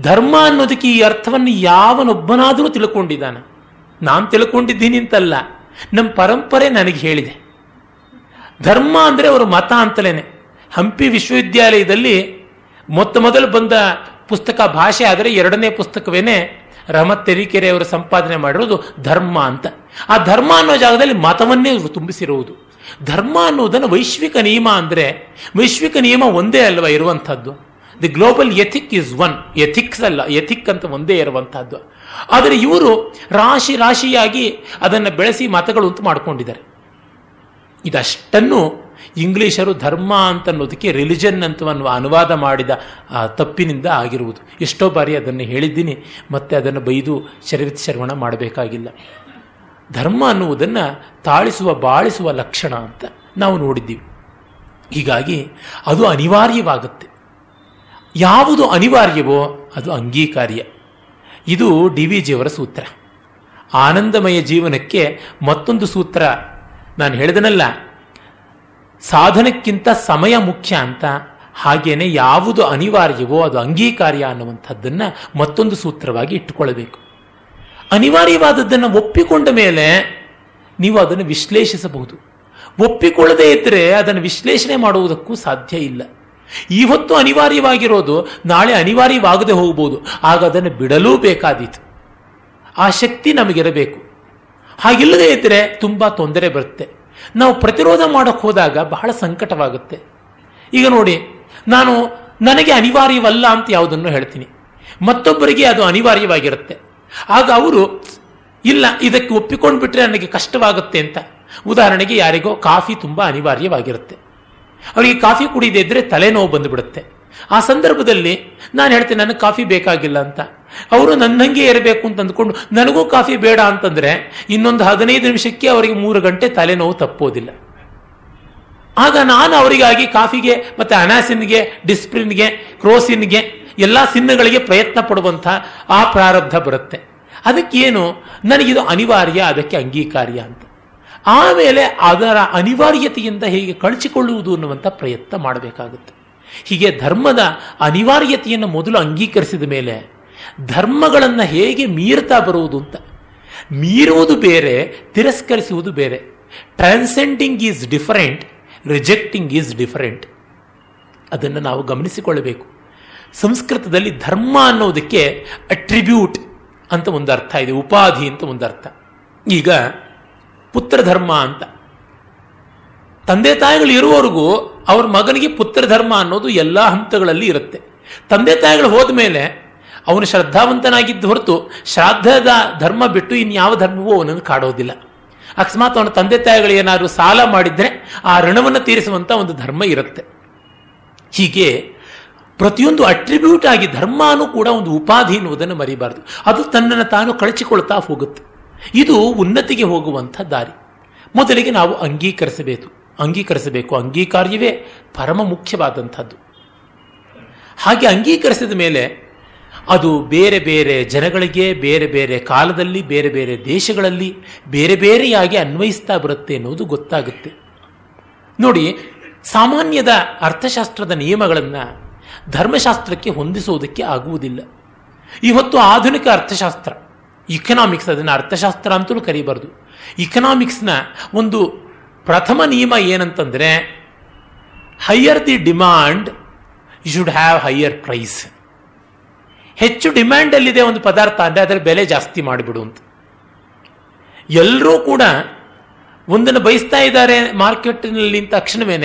ಧರ್ಮ ಅನ್ನೋದಕ್ಕೆ ಈ ಅರ್ಥವನ್ನು ಯಾವನೊಬ್ಬನಾದರೂ ತಿಳ್ಕೊಂಡಿದ್ದಾನೆ. ನಾನು ತಿಳ್ಕೊಂಡಿದ್ದೀನಿ ಅಂತಲ್ಲ ನಮ್ಮ ಪರಂಪರೆ ನನಗೆ ಹೇಳಿದೆ. ಧರ್ಮ ಅಂದರೆ ಅವರು ಮತ ಅಂತಲೇನೆ. ಹಂಪಿ ವಿಶ್ವವಿದ್ಯಾಲಯದಲ್ಲಿ ಮೊತ್ತ ಮೊದಲು ಬಂದ ಪುಸ್ತಕ ಭಾಷೆ ಆದರೆ ಎರಡನೇ ಪುಸ್ತಕವೇನೆ ರಹಮತ್ ತೆರೀಕೆರೆ ಅವರು ಸಂಪಾದನೆ ಮಾಡಿರೋದು ಧರ್ಮ ಅಂತ. ಆ ಧರ್ಮ ಅನ್ನೋ ಜಾಗದಲ್ಲಿ ಮತವನ್ನೇ ತುಂಬಿಸಿರುವುದು. ಧರ್ಮ ಅನ್ನೋದನ್ನು ವೈಶ್ವಿಕ ನಿಯಮ ಅಂದರೆ, ವೈಶ್ವಿಕ ನಿಯಮ ಒಂದೇ ಅಲ್ವಾ ಇರುವಂಥದ್ದು? The global ethic is one ethics ಅಲ್ಲ ಎಥಿಕ್ ಅಂತ ಒಂದೇ ಇರುವಂತಹದ್ದು. ಆದರೆ ಇವರು ರಾಶಿ ರಾಶಿಯಾಗಿ ಅದನ್ನು ಬೆಳೆಸಿ ಮತಗಳು ಅಂತ ಮಾಡ್ಕೊಂಡಿದ್ದಾರೆ. ಇದಷ್ಟನ್ನು ಇಂಗ್ಲಿಷರು ಧರ್ಮ ಅಂತ ಅನ್ನೋದಕ್ಕೆ ರಿಲಿಜನ್ ಅಂತ ಅನ್ನುವ ಅನುವಾದ ಮಾಡಿದ ತಪ್ಪಿನಿಂದ ಆಗಿರುವುದು. ಎಷ್ಟೋ ಬಾರಿ ಅದನ್ನು ಹೇಳಿದ್ದೀನಿ, ಮತ್ತೆ ಅದನ್ನು ಬೈದು ಶರೀರ ಶ್ರವಣ ಮಾಡಬೇಕಾಗಿಲ್ಲ. ಧರ್ಮ ಅನ್ನುವುದನ್ನು ತಾಳಿಸುವ, ಬಾಳಿಸುವ ಲಕ್ಷಣ ಅಂತ ನಾವು ನೋಡಿದ್ದೀವಿ. ಹೀಗಾಗಿ ಅದು ಅನಿವಾರ್ಯವಾಗುತ್ತೆ. ಯಾವುದು ಅನಿವಾರ್ಯವೋ ಅದು ಅಂಗೀಕಾರ್ಯ. ಇದು ಡಿ ವಿ ಜಿಯವರ ಸೂತ್ರ. ಆನಂದಮಯ ಜೀವನಕ್ಕೆ ಮತ್ತೊಂದು ಸೂತ್ರ. ನಾನು ಹೇಳಿದನಲ್ಲ, ಸಾಧನಕ್ಕಿಂತ ಸಮಯ ಮುಖ್ಯ ಅಂತ, ಹಾಗೇನೆ ಯಾವುದು ಅನಿವಾರ್ಯವೋ ಅದು ಅಂಗೀಕಾರ್ಯ ಅನ್ನುವಂಥದ್ದನ್ನು ಮತ್ತೊಂದು ಸೂತ್ರವಾಗಿ ಇಟ್ಟುಕೊಳ್ಳಬೇಕು. ಅನಿವಾರ್ಯವಾದದ್ದನ್ನು ಒಪ್ಪಿಕೊಂಡ ಮೇಲೆ ನೀವು ಅದನ್ನು ವಿಶ್ಲೇಷಿಸಬಹುದು. ಒಪ್ಪಿಕೊಳ್ಳದೇ ಇದ್ದರೆ ಅದನ್ನು ವಿಶ್ಲೇಷಣೆ ಮಾಡುವುದಕ್ಕೂ ಸಾಧ್ಯ ಇಲ್ಲ. ಇವತ್ತು ಅನಿವಾರ್ಯವಾಗಿರೋದು ನಾಳೆ ಅನಿವಾರ್ಯವಾಗದೆ ಹೋಗಬಹುದು ಆಗ ಅದನ್ನು ಬಿಡಲೂ ಬೇಕಾದೀತು. ಆ ಶಕ್ತಿ ನಮಗಿರಬೇಕು. ಹಾಗಿಲ್ಲದೆ ಇದ್ದರೆ ತುಂಬ ತೊಂದರೆ ಬರುತ್ತೆ. ನಾವು ಪ್ರತಿರೋಧ ಮಾಡೋಕ್ಕೆ ಹೋದಾಗ ಬಹಳ ಸಂಕಟವಾಗುತ್ತೆ. ಈಗ ನೋಡಿ, ನಾನು ನನಗೆ ಅನಿವಾರ್ಯವಲ್ಲ ಅಂತ ಯಾವುದನ್ನು ಹೇಳ್ತೀನಿ. ಮತ್ತೊಬ್ಬರಿಗೆ ಅದು ಅನಿವಾರ್ಯವಾಗಿರುತ್ತೆ. ಆಗ ಅವರು, ಇಲ್ಲ, ಇದಕ್ಕೆ ಒಪ್ಪಿಕೊಂಡು ಬಿಟ್ಟರೆ ನನಗೆ ಕಷ್ಟವಾಗುತ್ತೆ ಅಂತ. ಉದಾಹರಣೆಗೆ ಯಾರಿಗೋ ಕಾಫಿ ತುಂಬ ಅನಿವಾರ್ಯವಾಗಿರುತ್ತೆ. ಅವರಿಗೆ ಕಾಫಿ ಕುಡಿದೇ ಇದ್ರೆ ತಲೆನೋವು ಬಂದುಬಿಡುತ್ತೆ. ಆ ಸಂದರ್ಭದಲ್ಲಿ ನಾನು ಹೇಳ್ತೇನೆ ನನಗೆ ಕಾಫಿ ಬೇಕಾಗಿಲ್ಲ ಅಂತ. ಅವರು ನನ್ನಂಗೆ ಇರಬೇಕು ಅಂತ ಅಂದ್ಕೊಂಡು, ನನಗೂ ಕಾಫಿ ಬೇಡ ಅಂತಂದ್ರೆ ಇನ್ನೊಂದು ಹದಿನೈದು ನಿಮಿಷಕ್ಕೆ ಅವರಿಗೆ ಮೂರು ಗಂಟೆ ತಲೆನೋವು ತಪ್ಪೋದಿಲ್ಲ. ಆಗ ನಾನು ಅವರಿಗಾಗಿ ಕಾಫಿಗೆ ಮತ್ತೆ ಅನಾಸಿನ್ಗೆ ಡಿಸ್ಪ್ಲಿನ್ಗೆ ಕ್ರೋಸಿನ್ಗೆ ಎಲ್ಲ ಸಿನ್ನುಗಳಿಗೆ ಪ್ರಯತ್ನ ಪಡುವಂಥ ಆ ಪ್ರಾರಬ್ಧ ಬರುತ್ತೆ. ಅದಕ್ಕೇನು, ನನಗಿದು ಅನಿವಾರ್ಯ, ಅದಕ್ಕೆ ಅಂಗೀಕಾರ್ಯ ಅಂತ. ಆಮೇಲೆ ಅದರ ಅನಿವಾರ್ಯತೆಯಿಂದ ಹೇಗೆ ಕಳಚಿಕೊಳ್ಳುವುದು ಅನ್ನುವಂಥ ಪ್ರಯತ್ನ ಮಾಡಬೇಕಾಗುತ್ತೆ. ಹೀಗೆ ಧರ್ಮದ ಅನಿವಾರ್ಯತೆಯನ್ನು ಮೊದಲು ಅಂಗೀಕರಿಸಿದ ಮೇಲೆ ಧರ್ಮಗಳನ್ನು ಹೇಗೆ ಮೀರ್ತಾ ಬರುವುದು ಅಂತ. ಮೀರುವುದು ಬೇರೆ, ತಿರಸ್ಕರಿಸುವುದು ಬೇರೆ. Transcending is different rejecting is different ಅದನ್ನು ನಾವು ಗಮನಿಸಿಕೊಳ್ಳಬೇಕು. ಸಂಸ್ಕೃತದಲ್ಲಿ ಧರ್ಮ ಅನ್ನೋದಕ್ಕೆ ಅಟ್ರಿಬ್ಯೂಟ್ ಅಂತ ಒಂದು ಅರ್ಥ ಇದೆ, ಉಪಾಧಿ ಅಂತ ಒಂದು ಅರ್ಥ ಈಗ ಪುತ್ರ ಧರ್ಮ ಅಂತ. ತಂದೆ ತಾಯಿಗಳು ಇರುವವರೆಗೂ ಅವ್ರ ಮಗನಿಗೆ ಪುತ್ರ ಧರ್ಮ ಅನ್ನೋದು ಎಲ್ಲ ಹಂತಗಳಲ್ಲಿ ಇರುತ್ತೆ. ತಂದೆ ತಾಯಿಗಳು ಹೋದ ಮೇಲೆ ಅವನು ಶ್ರದ್ಧಾವಂತನಾಗಿದ್ದು ಹೊರತು ಶ್ರಾದ್ದದ ಧರ್ಮ ಬಿಟ್ಟು ಇನ್ಯಾವ ಧರ್ಮವೂ ಅವನನ್ನು ಕಾಡೋದಿಲ್ಲ. ಅಕಸ್ಮಾತ್ ಅವನ ತಂದೆ ತಾಯಿಗಳು ಏನಾದರೂ ಸಾಲ ಮಾಡಿದ್ರೆ ಆ ಋಣವನ್ನು ತೀರಿಸುವಂತ ಒಂದು ಧರ್ಮ ಇರುತ್ತೆ. ಹೀಗೆ ಪ್ರತಿಯೊಂದು ಅಟ್ರಿಬ್ಯೂಟ್ ಆಗಿ ಧರ್ಮನೂ ಕೂಡ ಒಂದು ಉಪಾಧಿ ಎನ್ನುವುದನ್ನು ಮರಿಬಾರದು. ಅದು ತನ್ನನ್ನು ತಾನು ಕಳಚಿಕೊಳ್ತಾ ಹೋಗುತ್ತೆ. ಇದು ಉನ್ನತಿಗೆ ಹೋಗುವಂಥ ದಾರಿ. ಮೊದಲಿಗೆ ನಾವು ಅಂಗೀಕರಿಸಬೇಕು. ಅಂಗೀಕರಿಸಬೇಕು. ಅಂಗೀಕಾರ್ಯವೇ ಪರಮ ಮುಖ್ಯವಾದಂಥದ್ದು. ಹಾಗೆ ಅಂಗೀಕರಿಸಿದ ಮೇಲೆ ಅದು ಬೇರೆ ಬೇರೆ ಜನಗಳಿಗೆ, ಬೇರೆ ಬೇರೆ ಕಾಲದಲ್ಲಿ, ಬೇರೆ ಬೇರೆ ದೇಶಗಳಲ್ಲಿ ಬೇರೆ ಬೇರೆಯಾಗಿ ಅನ್ವಯಿಸ್ತಾ ಬರುತ್ತೆ ಅನ್ನೋದು ಗೊತ್ತಾಗುತ್ತೆ. ನೋಡಿ, ಸಾಮಾನ್ಯದ ಅರ್ಥಶಾಸ್ತ್ರದ ನಿಯಮಗಳನ್ನು ಧರ್ಮಶಾಸ್ತ್ರಕ್ಕೆ ಹೊಂದಿಸುವುದಕ್ಕೆ ಆಗುವುದಿಲ್ಲ. ಇವತ್ತು ಆಧುನಿಕ ಅರ್ಥಶಾಸ್ತ್ರ ಇಕನಾಮಿಕ್ಸ್ ಅದನ್ನು ಅರ್ಥಶಾಸ್ತ್ರ ಅಂತಲೂ ಕರೀಬಾರ್ದು. ಇಕನಾಮಿಕ್ಸ್ನ ಒಂದು ಪ್ರಥಮ ನಿಯಮ ಏನಂತಂದರೆ higher the demand you should have higher price ಹೆಚ್ಚು ಡಿಮ್ಯಾಂಡಲ್ಲಿದೆ ಒಂದು ಪದಾರ್ಥ ಅಂದರೆ ಅದರ ಬೆಲೆ ಜಾಸ್ತಿ ಮಾಡಿಬಿಡು ಅಂತ. ಎಲ್ಲರೂ ಕೂಡ ಒಂದನ್ನು ಬಯಸ್ತಾ ಇದ್ದಾರೆ ಮಾರ್ಕೆಟ್ನಲ್ಲಿ ತಕ್ಷಣವೇ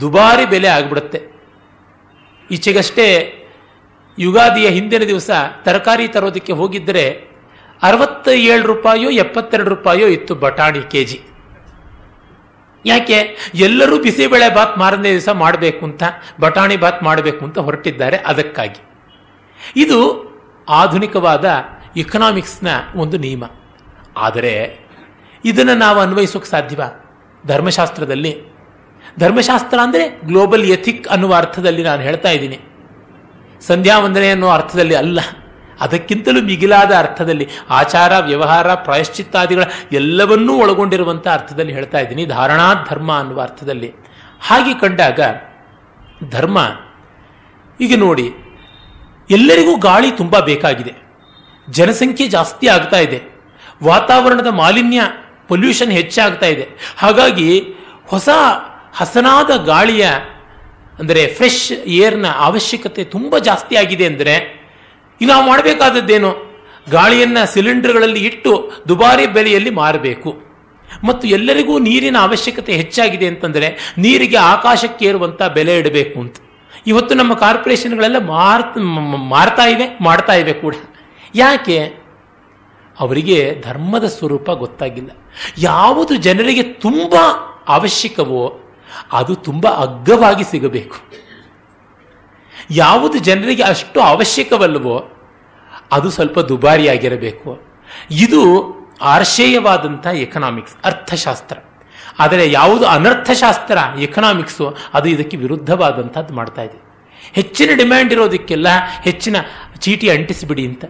ದುಬಾರಿ ಬೆಲೆ ಆಗಿಬಿಡುತ್ತೆ. ಈಚೆಗಷ್ಟೇ ಯುಗಾದಿಯ ಹಿಂದಿನ ದಿವಸ ತರಕಾರಿ ತರೋದಕ್ಕೆ ಹೋಗಿದ್ದರೆ ಅರವತ್ತ ಏಳು ರೂಪಾಯೋ ಎಪ್ಪತ್ತೆರಡು ರೂಪಾಯೋ ಇತ್ತು ಬಟಾಣಿ ಕೆ ಜಿ ಯಾಕೆ? ಎಲ್ಲರೂ ಬಿಸಿಬೇಳೆ ಬಾತ್ ಮಾರನೇ ದಿವಸ ಮಾಡಬೇಕು ಅಂತ, ಬಟಾಣಿ ಬಾತ್ ಮಾಡಬೇಕು ಅಂತ ಹೊರಟಿದ್ದಾರೆ ಅದಕ್ಕಾಗಿ. ಇದು ಆಧುನಿಕವಾದ ಇಕನಾಮಿಕ್ಸ್ನ ಒಂದು ನಿಯಮ. ಆದರೆ ಇದನ್ನು ನಾವು ಅನ್ವಯಿಸೋಕೆ ಸಾಧ್ಯವಾ? ಧರ್ಮಶಾಸ್ತ್ರದಲ್ಲಿ. ಧರ್ಮಶಾಸ್ತ್ರ ಅಂದರೆ ಗ್ಲೋಬಲ್ ಎಥಿಕ್ ಅನ್ನುವ ಅರ್ಥದಲ್ಲಿ ನಾನು ಹೇಳ್ತಾ ಇದ್ದೀನಿ. ಸಂಧ್ಯಾ ವಂದನೆ ಅರ್ಥದಲ್ಲಿ ಅಲ್ಲ. ಅದಕ್ಕಿಂತಲೂ ಮಿಗಿಲಾದ ಅರ್ಥದಲ್ಲಿ ಆಚಾರ, ವ್ಯವಹಾರ, ಪ್ರಾಯಶ್ಚಿತ್ತಾದಿಗಳ ಎಲ್ಲವನ್ನೂ ಒಳಗೊಂಡಿರುವಂಥ ಅರ್ಥದಲ್ಲಿ ಹೇಳ್ತಾ ಇದ್ದೀನಿ. ಧಾರಣಾ ಧರ್ಮ ಅನ್ನುವ ಅರ್ಥದಲ್ಲಿ. ಹಾಗೆ ಕಂಡಾಗ ಧರ್ಮ, ಈಗ ನೋಡಿ, ಎಲ್ಲರಿಗೂ ಗಾಳಿ ತುಂಬ ಬೇಕಾಗಿದೆ. ಜನಸಂಖ್ಯೆ ಜಾಸ್ತಿ ಆಗ್ತಾ ಇದೆ. ವಾತಾವರಣದ ಮಾಲಿನ್ಯ, ಪೊಲ್ಯೂಷನ್ ಹೆಚ್ಚಾಗ್ತಾ ಇದೆ. ಹಾಗಾಗಿ ಹೊಸ ಹಸನಾದ ಗಾಳಿಯ, ಅಂದರೆ ಫ್ರೆಶ್ ಏರ್ನ ಅವಶ್ಯಕತೆ ತುಂಬ ಜಾಸ್ತಿ ಆಗಿದೆ ಅಂದರೆ ಈಗ ನಾವು ಮಾಡಬೇಕಾದದ್ದೇನು? ಗಾಳಿಯನ್ನು ಸಿಲಿಂಡರ್ಗಳಲ್ಲಿ ಇಟ್ಟು ದುಬಾರಿ ಬೆಲೆಯಲ್ಲಿ ಮಾರಬೇಕು. ಮತ್ತು ಎಲ್ಲರಿಗೂ ನೀರಿನ ಅವಶ್ಯಕತೆ ಹೆಚ್ಚಾಗಿದೆ ಅಂತಂದರೆ ನೀರಿಗೆ ಆಕಾಶಕ್ಕೆ ಏರುವಂಥ ಬೆಲೆ ಇಡಬೇಕು ಅಂತ. ಇವತ್ತು ನಮ್ಮ ಕಾರ್ಪೊರೇಷನ್ಗಳೆಲ್ಲ ಮಾರ್ ಮಾರ್ತಾ ಇವೆ, ಮಾಡ್ತಾ ಇವೆ ಕೂಡ. ಯಾಕೆ? ಅವರಿಗೆ ಧರ್ಮದ ಸ್ವರೂಪ ಗೊತ್ತಾಗಿಲ್ಲ. ಯಾವುದು ಜನರಿಗೆ ತುಂಬ ಅವಶ್ಯಕವೋ ಅದು ತುಂಬ ಅಗ್ಗವಾಗಿ ಸಿಗಬೇಕು. ಯಾವುದು ಜನರಿಗೆ ಅಷ್ಟು ಅವಶ್ಯಕವಲ್ಲವೋ ಅದು ಸ್ವಲ್ಪ ದುಬಾರಿಯಾಗಿರಬೇಕು. ಇದು ಆರ್ಶೇಯವಾದಂಥ ಎಕನಾಮಿಕ್ಸ್ ಅರ್ಥಶಾಸ್ತ್ರ. ಆದರೆ ಯಾವುದು ಅನರ್ಥಶಾಸ್ತ್ರ ಎಕನಾಮಿಕ್ಸು ಅದು ಇದಕ್ಕೆ ವಿರುದ್ಧವಾದಂಥದ್ದು ಮಾಡ್ತಾ ಇದೆ. ಹೆಚ್ಚಿನ ಡಿಮ್ಯಾಂಡ್ ಇರೋದಕ್ಕೆಲ್ಲ ಹೆಚ್ಚಿನ ಚೀಟಿ ಅಂಟಿಸಿಬಿಡಿ ಅಂತ.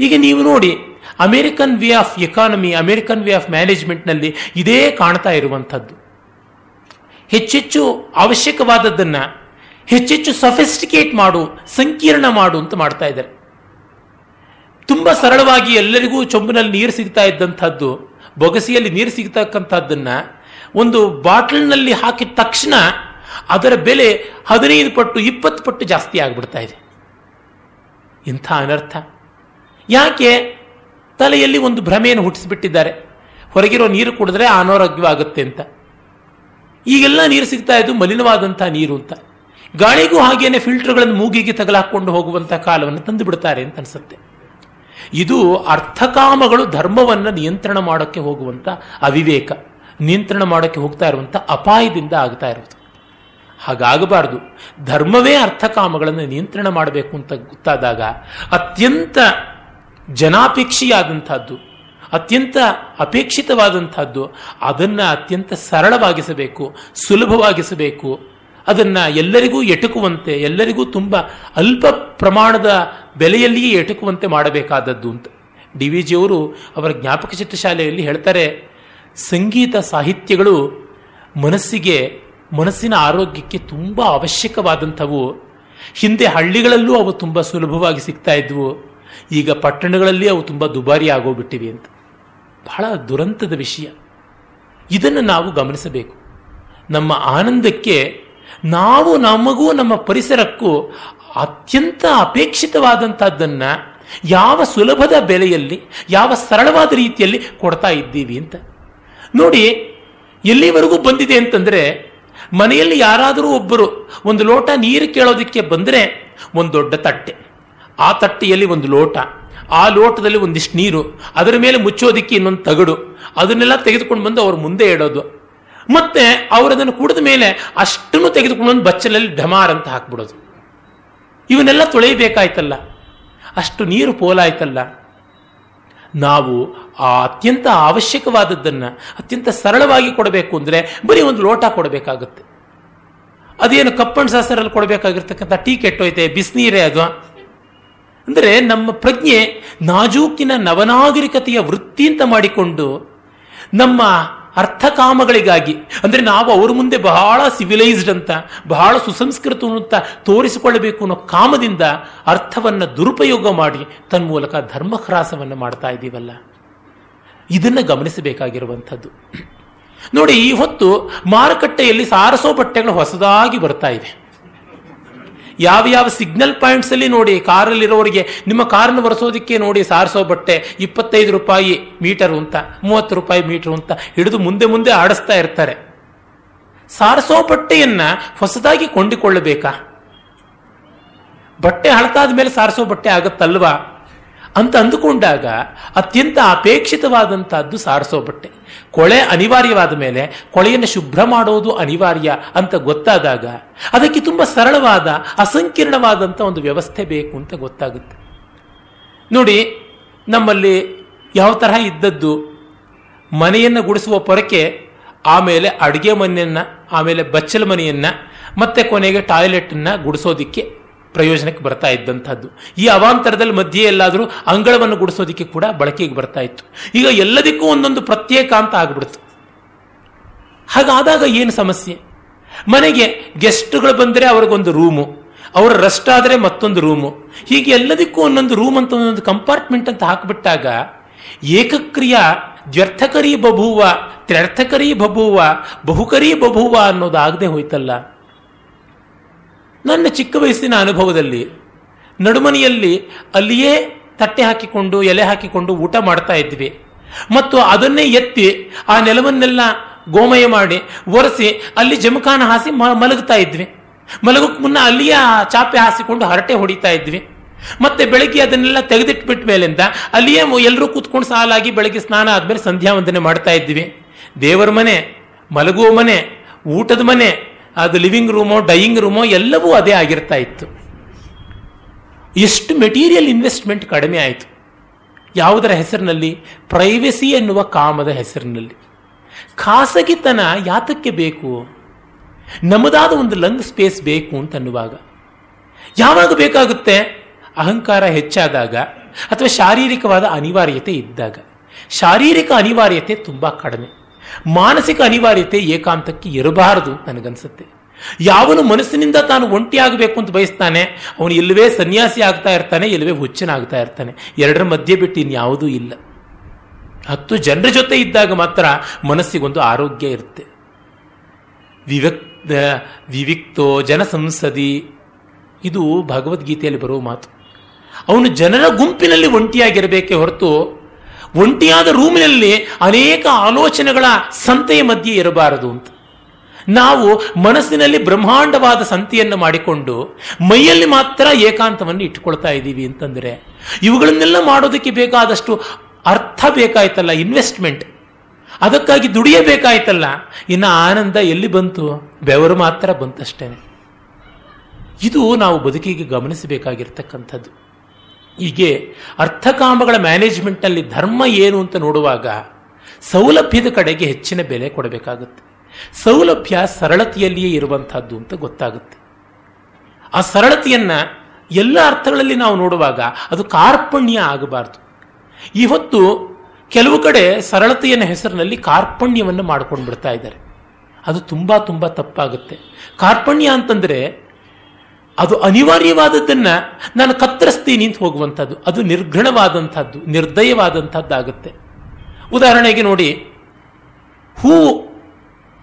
ಈಗ ನೀವು ನೋಡಿ, American way of economy, American way of ಮ್ಯಾನೇಜ್ಮೆಂಟ್ನಲ್ಲಿ ಇದೇ ಕಾಣ್ತಾ ಇರುವಂಥದ್ದು ಹೆಚ್ಚೆಚ್ಚು ಅವಶ್ಯಕವಾದದ್ದನ್ನು ಹೆಚ್ಚೆಚ್ಚು ಸಫಿಸ್ಟಿಕೇಟ್ ಮಾಡು, ಸಂಕೀರ್ಣ ಮಾಡು ಅಂತ ಮಾಡ್ತಾ ಇದ್ದಾರೆ. ತುಂಬ ಸರಳವಾಗಿ ಎಲ್ಲರಿಗೂ ಚೊಂಬಿನಲ್ಲಿ ನೀರು ಸಿಗ್ತಾ ಇದ್ದಂಥದ್ದು, ಬೊಗಸಿಯಲ್ಲಿ ನೀರು ಸಿಗ್ತಕ್ಕಂಥದ್ದನ್ನು ಒಂದು ಬಾಟ್ಲ್ನಲ್ಲಿ ಹಾಕಿದ ತಕ್ಷಣ ಅದರ ಬೆಲೆ ಹದಿನೈದು ಪಟ್ಟು, ಇಪ್ಪತ್ತು ಪಟ್ಟು ಜಾಸ್ತಿ ಆಗಿಬಿಡ್ತಾ ಇದೆ. ಇಂಥ ಅನರ್ಥ. ಯಾಕೆ? ತಲೆಯಲ್ಲಿ ಒಂದು ಭ್ರಮೆಯನ್ನು ಹುಟ್ಟಿಸಿಬಿಟ್ಟಿದ್ದಾರೆ. ಹೊರಗಿರೋ ನೀರು ಕುಡಿದ್ರೆ ಅನಾರೋಗ್ಯವಾಗುತ್ತೆ ಅಂತ. ಈಗೆಲ್ಲ ನೀರು ಸಿಗ್ತಾ ಇದ್ದು ಮಲಿನವಾದಂಥ ನೀರು ಅಂತ. ಗಾಳಿಗೂ ಹಾಗೇನೆ ಫಿಲ್ಟರ್ಗಳನ್ನು ಮೂಗಿಗೆ ತಗಲಾಕೊಂಡು ಹೋಗುವಂಥ ಕಾಲವನ್ನು ತಂದು ಬಿಡ್ತಾರೆ ಅಂತ ಅನ್ಸುತ್ತೆ. ಇದು ಅರ್ಥಕಾಮಗಳು ಧರ್ಮವನ್ನು ನಿಯಂತ್ರಣ ಮಾಡೋಕ್ಕೆ ಹೋಗುವಂಥ ಅವಿವೇಕ, ನಿಯಂತ್ರಣ ಮಾಡೋಕ್ಕೆ ಹೋಗ್ತಾ ಇರುವಂಥ ಅಪಾಯದಿಂದ ಆಗ್ತಾ ಇರೋದು. ಹಾಗಾಗಬಾರದು. ಧರ್ಮವೇ ಅರ್ಥಕಾಮಗಳನ್ನು ನಿಯಂತ್ರಣ ಮಾಡಬೇಕು ಅಂತ ಗೊತ್ತಾದಾಗ ಅತ್ಯಂತ ಜನಾಪೇಕ್ಷಿಯಾದಂಥದ್ದು, ಅತ್ಯಂತ ಅಪೇಕ್ಷಿತವಾದಂಥದ್ದು ಅದನ್ನು ಅತ್ಯಂತ ಸರಳವಾಗಿಸಬೇಕು, ಸುಲಭವಾಗಿಸಬೇಕು ಅದನ್ನು ಎಲ್ಲರಿಗೂ ಎಟುಕುವಂತೆ, ಎಲ್ಲರಿಗೂ ತುಂಬ ಅಲ್ಪ ಪ್ರಮಾಣದ ಬೆಲೆಯಲ್ಲಿಯೇ ಎಟುಕುವಂತೆ ಮಾಡಬೇಕಾದದ್ದು ಅಂತ. ಡಿ ವಿ ಜಿಯವರು ಅವರ ಜ್ಞಾಪಕ ಚಿತ್ರಶಾಲೆಯಲ್ಲಿ ಹೇಳ್ತಾರೆ, ಸಂಗೀತ ಸಾಹಿತ್ಯಗಳು ಮನಸ್ಸಿಗೆ, ಮನಸ್ಸಿನ ಆರೋಗ್ಯಕ್ಕೆ ತುಂಬ ಅವಶ್ಯಕವಾದಂಥವು. ಹಿಂದೆ ಹಳ್ಳಿಗಳಲ್ಲೂ ಅವು ತುಂಬ ಸುಲಭವಾಗಿ ಸಿಗ್ತಾ ಇದ್ವು. ಈಗ ಪಟ್ಟಣಗಳಲ್ಲಿ ಅವು ತುಂಬ ದುಬಾರಿ ಆಗೋಗ್ಬಿಟ್ಟಿವೆ ಅಂತ. ಬಹಳ ದುರಂತದ ವಿಷಯ. ಇದನ್ನು ನಾವು ಗಮನಿಸಬೇಕು. ನಮ್ಮ ಆನಂದಕ್ಕೆ ನಾವು ನಮಗೂ ನಮ್ಮ ಪರಿಸರಕ್ಕೂ ಅತ್ಯಂತ ಅಪೇಕ್ಷಿತವಾದಂಥದ್ದನ್ನ ಯಾವ ಸುಲಭದ ಬೆಲೆಯಲ್ಲಿ, ಯಾವ ಸರಳವಾದ ರೀತಿಯಲ್ಲಿ ಕೊಡ್ತಾ ಇದ್ದೀವಿ ಅಂತ. ನೋಡಿ, ಎಲ್ಲಿವರೆಗೂ ಬಂದಿದೆ ಅಂತಂದ್ರೆ, ಮನೆಯಲ್ಲಿ ಯಾರಾದರೂ ಒಬ್ಬರು ಒಂದು ಲೋಟ ನೀರು ಕೇಳೋದಕ್ಕೆ ಬಂದರೆ ಒಂದು ದೊಡ್ಡ ತಟ್ಟೆ. ಆ ತಟ್ಟೆಯಲ್ಲಿ ಒಂದು ಲೋಟ, ಆ ಲೋಟದಲ್ಲಿ ಒಂದಿಷ್ಟು ನೀರು, ಅದರ ಮೇಲೆ ಮುಚ್ಚೋದಿಕ್ಕೆ ಇನ್ನೊಂದು ತಗಡು, ಅದನ್ನೆಲ್ಲ ತೆಗೆದುಕೊಂಡು ಬಂದು ಅವ್ರ ಮುಂದೆ ಇಡೋದು ಮತ್ತೆ ಅವರದನ್ನು ಕುಡಿದ ಮೇಲೆ ಅಷ್ಟನ್ನು ತೆಗೆದುಕೊಂಡು ಬಚ್ಚಲಲ್ಲಿ ಢಮಾರ್ ಅಂತ ಹಾಕ್ಬಿಡೋದು. ಇವನ್ನೆಲ್ಲ ತೊಳೆಯಬೇಕಾಯ್ತಲ್ಲ. ಅಷ್ಟು ನೀರು ಪೋಲಾಯ್ತಲ್ಲ. ನಾವು ಆ ಅತ್ಯಂತ ಅವಶ್ಯಕವಾದದ್ದನ್ನು, ಅತ್ಯಂತ ಸರಳವಾಗಿ ಕೊಡಬೇಕು ಅಂದರೆ ಬರೀ ಒಂದು ಲೋಟ ಕೊಡಬೇಕಾಗುತ್ತೆ. ಅದೇನು ಕಪ್ಪಣ್ಣ ಸಾಸರಲ್ಲಿ ಕೊಡಬೇಕಾಗಿರ್ತಕ್ಕಂಥ ಟೀ ಕೆಟ್ಟೋಯ್ತೆ, ಬಿಸಿನೀರೇ ಅದು. ಅಂದರೆ ನಮ್ಮ ಪ್ರಜ್ಞೆ ನಾಜೂಕಿನ ನವನಾಗರಿಕತೆಯ ವೃತ್ತಿ ಅಂತ ಮಾಡಿಕೊಂಡು ನಮ್ಮ ಅರ್ಥಕಾಮಗಳಿಗಾಗಿ. ಅಂದರೆ ನಾವು ಅವ್ರ ಮುಂದೆ ಬಹಳ ಸಿವಿಲೈಸ್ಡ್ ಅಂತ, ಬಹಳ ಸುಸಂಸ್ಕೃತ ಅಂತ ತೋರಿಸಿಕೊಳ್ಳಬೇಕು ಅನ್ನೋ ಕಾಮದಿಂದ ಅರ್ಥವನ್ನು ದುರುಪಯೋಗ ಮಾಡಿ ತನ್ಮೂಲಕ ಧರ್ಮಹ್ರಾಸವನ್ನು ಮಾಡ್ತಾ ಇದ್ದೀವಲ್ಲ. ಇದನ್ನು ಗಮನಿಸಬೇಕಾಗಿರುವಂಥದ್ದು. ನೋಡಿ, ಈ ಹೊತ್ತು ಮಾರುಕಟ್ಟೆಯಲ್ಲಿ ಸಾರಸೋ ಬಟ್ಟೆಗಳು ಹೊಸದಾಗಿ ಬರ್ತಾ ಇವೆ ಯಾವ ಯಾವ ಸಿಗ್ನಲ್ ಪಾಯಿಂಟ್ಸ್ ಅಲ್ಲಿ ನೋಡಿ, ಕಾರಲ್ಲಿರೋರಿಗೆ ನಿಮ್ಮ ಕಾರನ್ನು ಒರೆಸೋದಕ್ಕೆ ನೋಡಿ ಸಾರಿಸೋ ಬಟ್ಟೆ ಇಪ್ಪತ್ತೈದು ರೂಪಾಯಿ ಮೀಟರ್ ಅಂತ ಮೂವತ್ತು ರೂಪಾಯಿ ಮೀಟರ್ ಅಂತ ಹಿಡಿದು ಮುಂದೆ ಮುಂದೆ ಆಡಿಸ್ತಾ ಇರ್ತಾರೆ. ಸಾರಿಸೋ ಬಟ್ಟೆಯನ್ನ ಹೊಸದಾಗಿ ಕೊಂಡಿಕೊಳ್ಳಬೇಕಾ? ಬಟ್ಟೆ ಹಳತಾದ ಮೇಲೆ ಸಾರಿಸೋ ಬಟ್ಟೆ ಆಗತ್ತಲ್ವಾ? ಅಂತ ಅಂದುಕೊಂಡಾಗ ಅತ್ಯಂತ ಅಪೇಕ್ಷಿತವಾದಂತಹದ್ದು ಸಾರಿಸೋ ಬಟ್ಟೆ. ಕೊಳೆ ಅನಿವಾರ್ಯವಾದ ಮೇಲೆ ಕೊಳೆಯನ್ನು ಶುಭ್ರ ಮಾಡೋದು ಅನಿವಾರ್ಯ ಅಂತ ಗೊತ್ತಾದಾಗ ಅದಕ್ಕೆ ತುಂಬ ಸರಳವಾದ ಅಸಂಕೀರ್ಣವಾದಂಥ ಒಂದು ವ್ಯವಸ್ಥೆ ಬೇಕು ಅಂತ ಗೊತ್ತಾಗುತ್ತೆ. ನೋಡಿ, ನಮ್ಮಲ್ಲಿ ಯಾವ ತರಹ ಇದ್ದದ್ದು, ಮನೆಯನ್ನು ಗುಡಿಸುವ ಪೊರಕೆ, ಆಮೇಲೆ ಅಡುಗೆ ಮನೆಯನ್ನ, ಆಮೇಲೆ ಬಚ್ಚಲ ಮನೆಯನ್ನ, ಮತ್ತೆ ಕೊನೆಗೆ ಟಾಯ್ಲೆಟನ್ನು ಗುಡಿಸೋದಿಕ್ಕೆ ಪ್ರಯೋಜನಕ್ಕೆ ಬರ್ತಾ ಇದ್ದಂಥದ್ದು. ಈ ಅವಾಂತರದಲ್ಲಿ ಮಧ್ಯೆ ಎಲ್ಲಾದರೂ ಅಂಗಳವನ್ನು ಗುಡಿಸೋದಿಕ್ಕೆ ಕೂಡ ಬಳಕೆಗೆ ಬರ್ತಾ ಇತ್ತು. ಈಗ ಎಲ್ಲದಕ್ಕೂ ಒಂದೊಂದು ಪ್ರತ್ಯೇಕ ಅಂತ ಆಗ್ಬಿಡ್ತು ಹಾಗಾದಾಗ ಏನು ಸಮಸ್ಯೆ? ಮನೆಗೆ ಗೆಸ್ಟ್ಗಳು ಬಂದರೆ ಅವ್ರಿಗೊಂದು ರೂಮು, ಅವರ ರೆಸ್ಟ್ ಆದರೆ ಮತ್ತೊಂದು ರೂಮು. ಹೀಗೆ ಎಲ್ಲದಕ್ಕೂ ಒಂದೊಂದು ರೂಮ್ ಅಂತ ಒಂದೊಂದು ಕಂಪಾರ್ಟ್ಮೆಂಟ್ ಅಂತ ಹಾಕಿಬಿಟ್ಟಾಗ ಏಕಕ್ರಿಯ ದ್ವ್ಯರ್ಥಕರಿ ಬಭೂವ, ತ್ರ್ಯರ್ಥಕರಿ ಬಭೂವ, ಬಹುಕರಿ ಬಭೂವ ಅನ್ನೋದಾಗದೆ ಹೋಯ್ತಲ್ಲ. ನನ್ನ ಚಿಕ್ಕ ವಯಸ್ಸಿನ ಅನುಭವದಲ್ಲಿ ನಡುಮನೆಯಲ್ಲಿ ಅಲ್ಲಿಯೇ ತಟ್ಟೆ ಹಾಕಿಕೊಂಡು, ಎಲೆ ಹಾಕಿಕೊಂಡು ಊಟ ಮಾಡ್ತಾ ಇದ್ವಿ. ಮತ್ತು ಅದನ್ನೇ ಎತ್ತಿ ಆ ನೆಲವನ್ನೆಲ್ಲ ಗೋಮಯ ಮಾಡಿ ಒರೆಸಿ ಅಲ್ಲಿ ಜಮಖಾನ ಹಾಸಿ ಮಲಗುತ್ತಾ ಇದ್ವಿ. ಮಲಗಕ್ಕೆ ಮುನ್ನ ಅಲ್ಲಿಯೇ ಚಾಪೆ ಹಾಸಿಕೊಂಡು ಹರಟೆ ಹೊಡಿತಾ ಇದ್ವಿ. ಮತ್ತೆ ಬೆಳಗ್ಗೆ ಅದನ್ನೆಲ್ಲ ತೆಗೆದಿಟ್ಬಿಟ್ಟ ಮೇಲಿಂದ ಅಲ್ಲಿಯೇ ಎಲ್ಲರೂ ಕೂತ್ಕೊಂಡು ಸಾಲಾಗಿ ಬೆಳಗ್ಗೆ ಸ್ನಾನ ಆದ್ಮೇಲೆ ಸಂಧ್ಯಾ ವಂದನೆ ಮಾಡ್ತಾ ಇದ್ವಿ. ದೇವರ ಮನೆ, ಮಲಗುವ ಮನೆ, ಊಟದ ಮನೆ ಅದು ಲಿವಿಂಗ್ ರೂಮೋ, ಡೈಯಿಂಗ್ ರೂಮೋ ಎಲ್ಲವೂ ಅದೇ ಆಗಿರ್ತಾ ಇತ್ತು. ಎಷ್ಟು ಮೆಟೀರಿಯಲ್ ಇನ್ವೆಸ್ಟ್ಮೆಂಟ್ ಕಡಿಮೆ ಆಯಿತು. ಯಾವುದರ ಹೆಸರಿನಲ್ಲಿ? ಪ್ರೈವಸಿ ಎನ್ನುವ ಕಾಮದ ಹೆಸರಿನಲ್ಲಿ. ಖಾಸಗಿತನ ಯಾತಕ್ಕೆ ಬೇಕು? ನಮ್ಮದಾದ ಒಂದು ಲಂಗ್ ಸ್ಪೇಸ್ ಬೇಕು ಅಂತ ಅನ್ನುವಾಗ ಯಾವಾಗ ಬೇಕಾಗುತ್ತೆ? ಅಹಂಕಾರ ಹೆಚ್ಚಾದಾಗ ಅಥವಾ ಶಾರೀರಿಕವಾದ ಅನಿವಾರ್ಯತೆ ಇದ್ದಾಗ. ಶಾರೀರಿಕ ಅನಿವಾರ್ಯತೆ ತುಂಬಾ ಕಡಿಮೆ. ಮಾನಸಿಕ ಅನಿವಾರ್ಯತೆ ಏಕಾಂತಕ್ಕೆ ಇರಬಾರದು ನನಗನ್ಸುತ್ತೆ. ಯಾವನು ಮನಸ್ಸಿನಿಂದ ತಾನು ಒಂಟಿಯಾಗಬೇಕು ಅಂತ ಬಯಸ್ತಾನೆ, ಅವನು ಇಲ್ಲವೇ ಸನ್ಯಾಸಿ ಆಗ್ತಾ ಇರ್ತಾನೆ ಇಲ್ಲವೇ ಹುಚ್ಚನಾಗ್ತಾ ಇರ್ತಾನೆ. ಎರಡರ ಮಧ್ಯೆ ಬಿಟ್ಟು ಇನ್ಯಾವುದೂ ಇಲ್ಲ. ಹತ್ತು ಜನರ ಜೊತೆ ಇದ್ದಾಗ ಮಾತ್ರ ಮನಸ್ಸಿಗೊಂದು ಆರೋಗ್ಯ ಇರುತ್ತೆ. ವಿವಕ್ ವಿವಿಕ್ತೋ ಜನಸಂಸದಿ. ಇದು ಭಗವದ್ಗೀತೆಯಲ್ಲಿ ಬರುವ ಮಾತು. ಅವನು ಜನರ ಗುಂಪಿನಲ್ಲಿ ಒಂಟಿಯಾಗಿರಬೇಕೆ ಹೊರತು ಒಂಟಿಯಾದ ರೂಮಿನಲ್ಲಿ ಅನೇಕ ಆಲೋಚನೆಗಳ ಸಂತೆಯ ಮಧ್ಯೆ ಇರಬಾರದು ಅಂತ. ನಾವು ಮನಸ್ಸಿನಲ್ಲಿ ಬ್ರಹ್ಮಾಂಡವಾದ ಸಂತೆಯನ್ನು ಮಾಡಿಕೊಂಡು ಮೈಯಲ್ಲಿ ಮಾತ್ರ ಏಕಾಂತವನ್ನು ಇಟ್ಟುಕೊಳ್ತಾ ಇದ್ದೀವಿ ಅಂತಂದರೆ ಇವುಗಳನ್ನೆಲ್ಲ ಮಾಡೋದಕ್ಕೆ ಬೇಕಾದಷ್ಟು ಅರ್ಥ ಬೇಕಾಯ್ತಲ್ಲ ಇನ್ವೆಸ್ಟ್ಮೆಂಟ್ ಅದಕ್ಕಾಗಿ ದುಡಿಯಬೇಕಾಯ್ತಲ್ಲ ಇನ್ನು ಆನಂದ ಎಲ್ಲಿ ಬಂತು? ಬೆವರು ಮಾತ್ರ ಬಂತಷ್ಟೇ ಇದು ನಾವು ಬದುಕಿಗೆ ಗಮನಿಸಬೇಕಾಗಿರ್ತಕ್ಕಂಥದ್ದು. ಹೀಗೆ ಅರ್ಥಕಾಮಗಳ ಮ್ಯಾನೇಜ್ಮೆಂಟ್ನಲ್ಲಿ ಧರ್ಮ ಏನು ಅಂತ ನೋಡುವಾಗ ಸೌಲಭ್ಯದ ಕಡೆಗೆ ಹೆಚ್ಚಿನ ಬೆಲೆ ಕೊಡಬೇಕಾಗುತ್ತೆ. ಸೌಲಭ್ಯ ಸರಳತೆಯಲ್ಲಿಯೇ ಇರುವಂತಹದ್ದು ಅಂತ ಗೊತ್ತಾಗುತ್ತೆ. ಆ ಸರಳತೆಯನ್ನ ಎಲ್ಲ ಅರ್ಥಗಳಲ್ಲಿ ನಾವು ನೋಡುವಾಗ ಅದು ಕಾರ್ಪಣ್ಯ ಆಗಬಾರದು. ಇವತ್ತು ಕೆಲವು ಕಡೆ ಸರಳತೆಯನ್ನ ಹೆಸರಿನಲ್ಲಿ ಕಾರ್ಪಣ್ಯವನ್ನು ಮಾಡ್ಕೊಂಡು ಬಿಡ್ತಾ ಇದ್ದಾರೆ. ಅದು ತುಂಬಾ ತುಂಬಾ ತಪ್ಪಾಗುತ್ತೆ. ಕಾರ್ಪಣ್ಯ ಅಂತಂದ್ರೆ ಅದು ಅನಿವಾರ್ಯವಾದದ್ದನ್ನ ನಾನು ಕತ್ತರಿಸ್ತೀನಿ ಅಂತ ಹೋಗುವಂಥದ್ದು, ಅದು ನಿರ್ಘಣವಾದಂಥದ್ದು, ನಿರ್ದಯವಾದಂಥದ್ದಾಗುತ್ತೆ. ಉದಾಹರಣೆಗೆ ನೋಡಿ ಹೂವು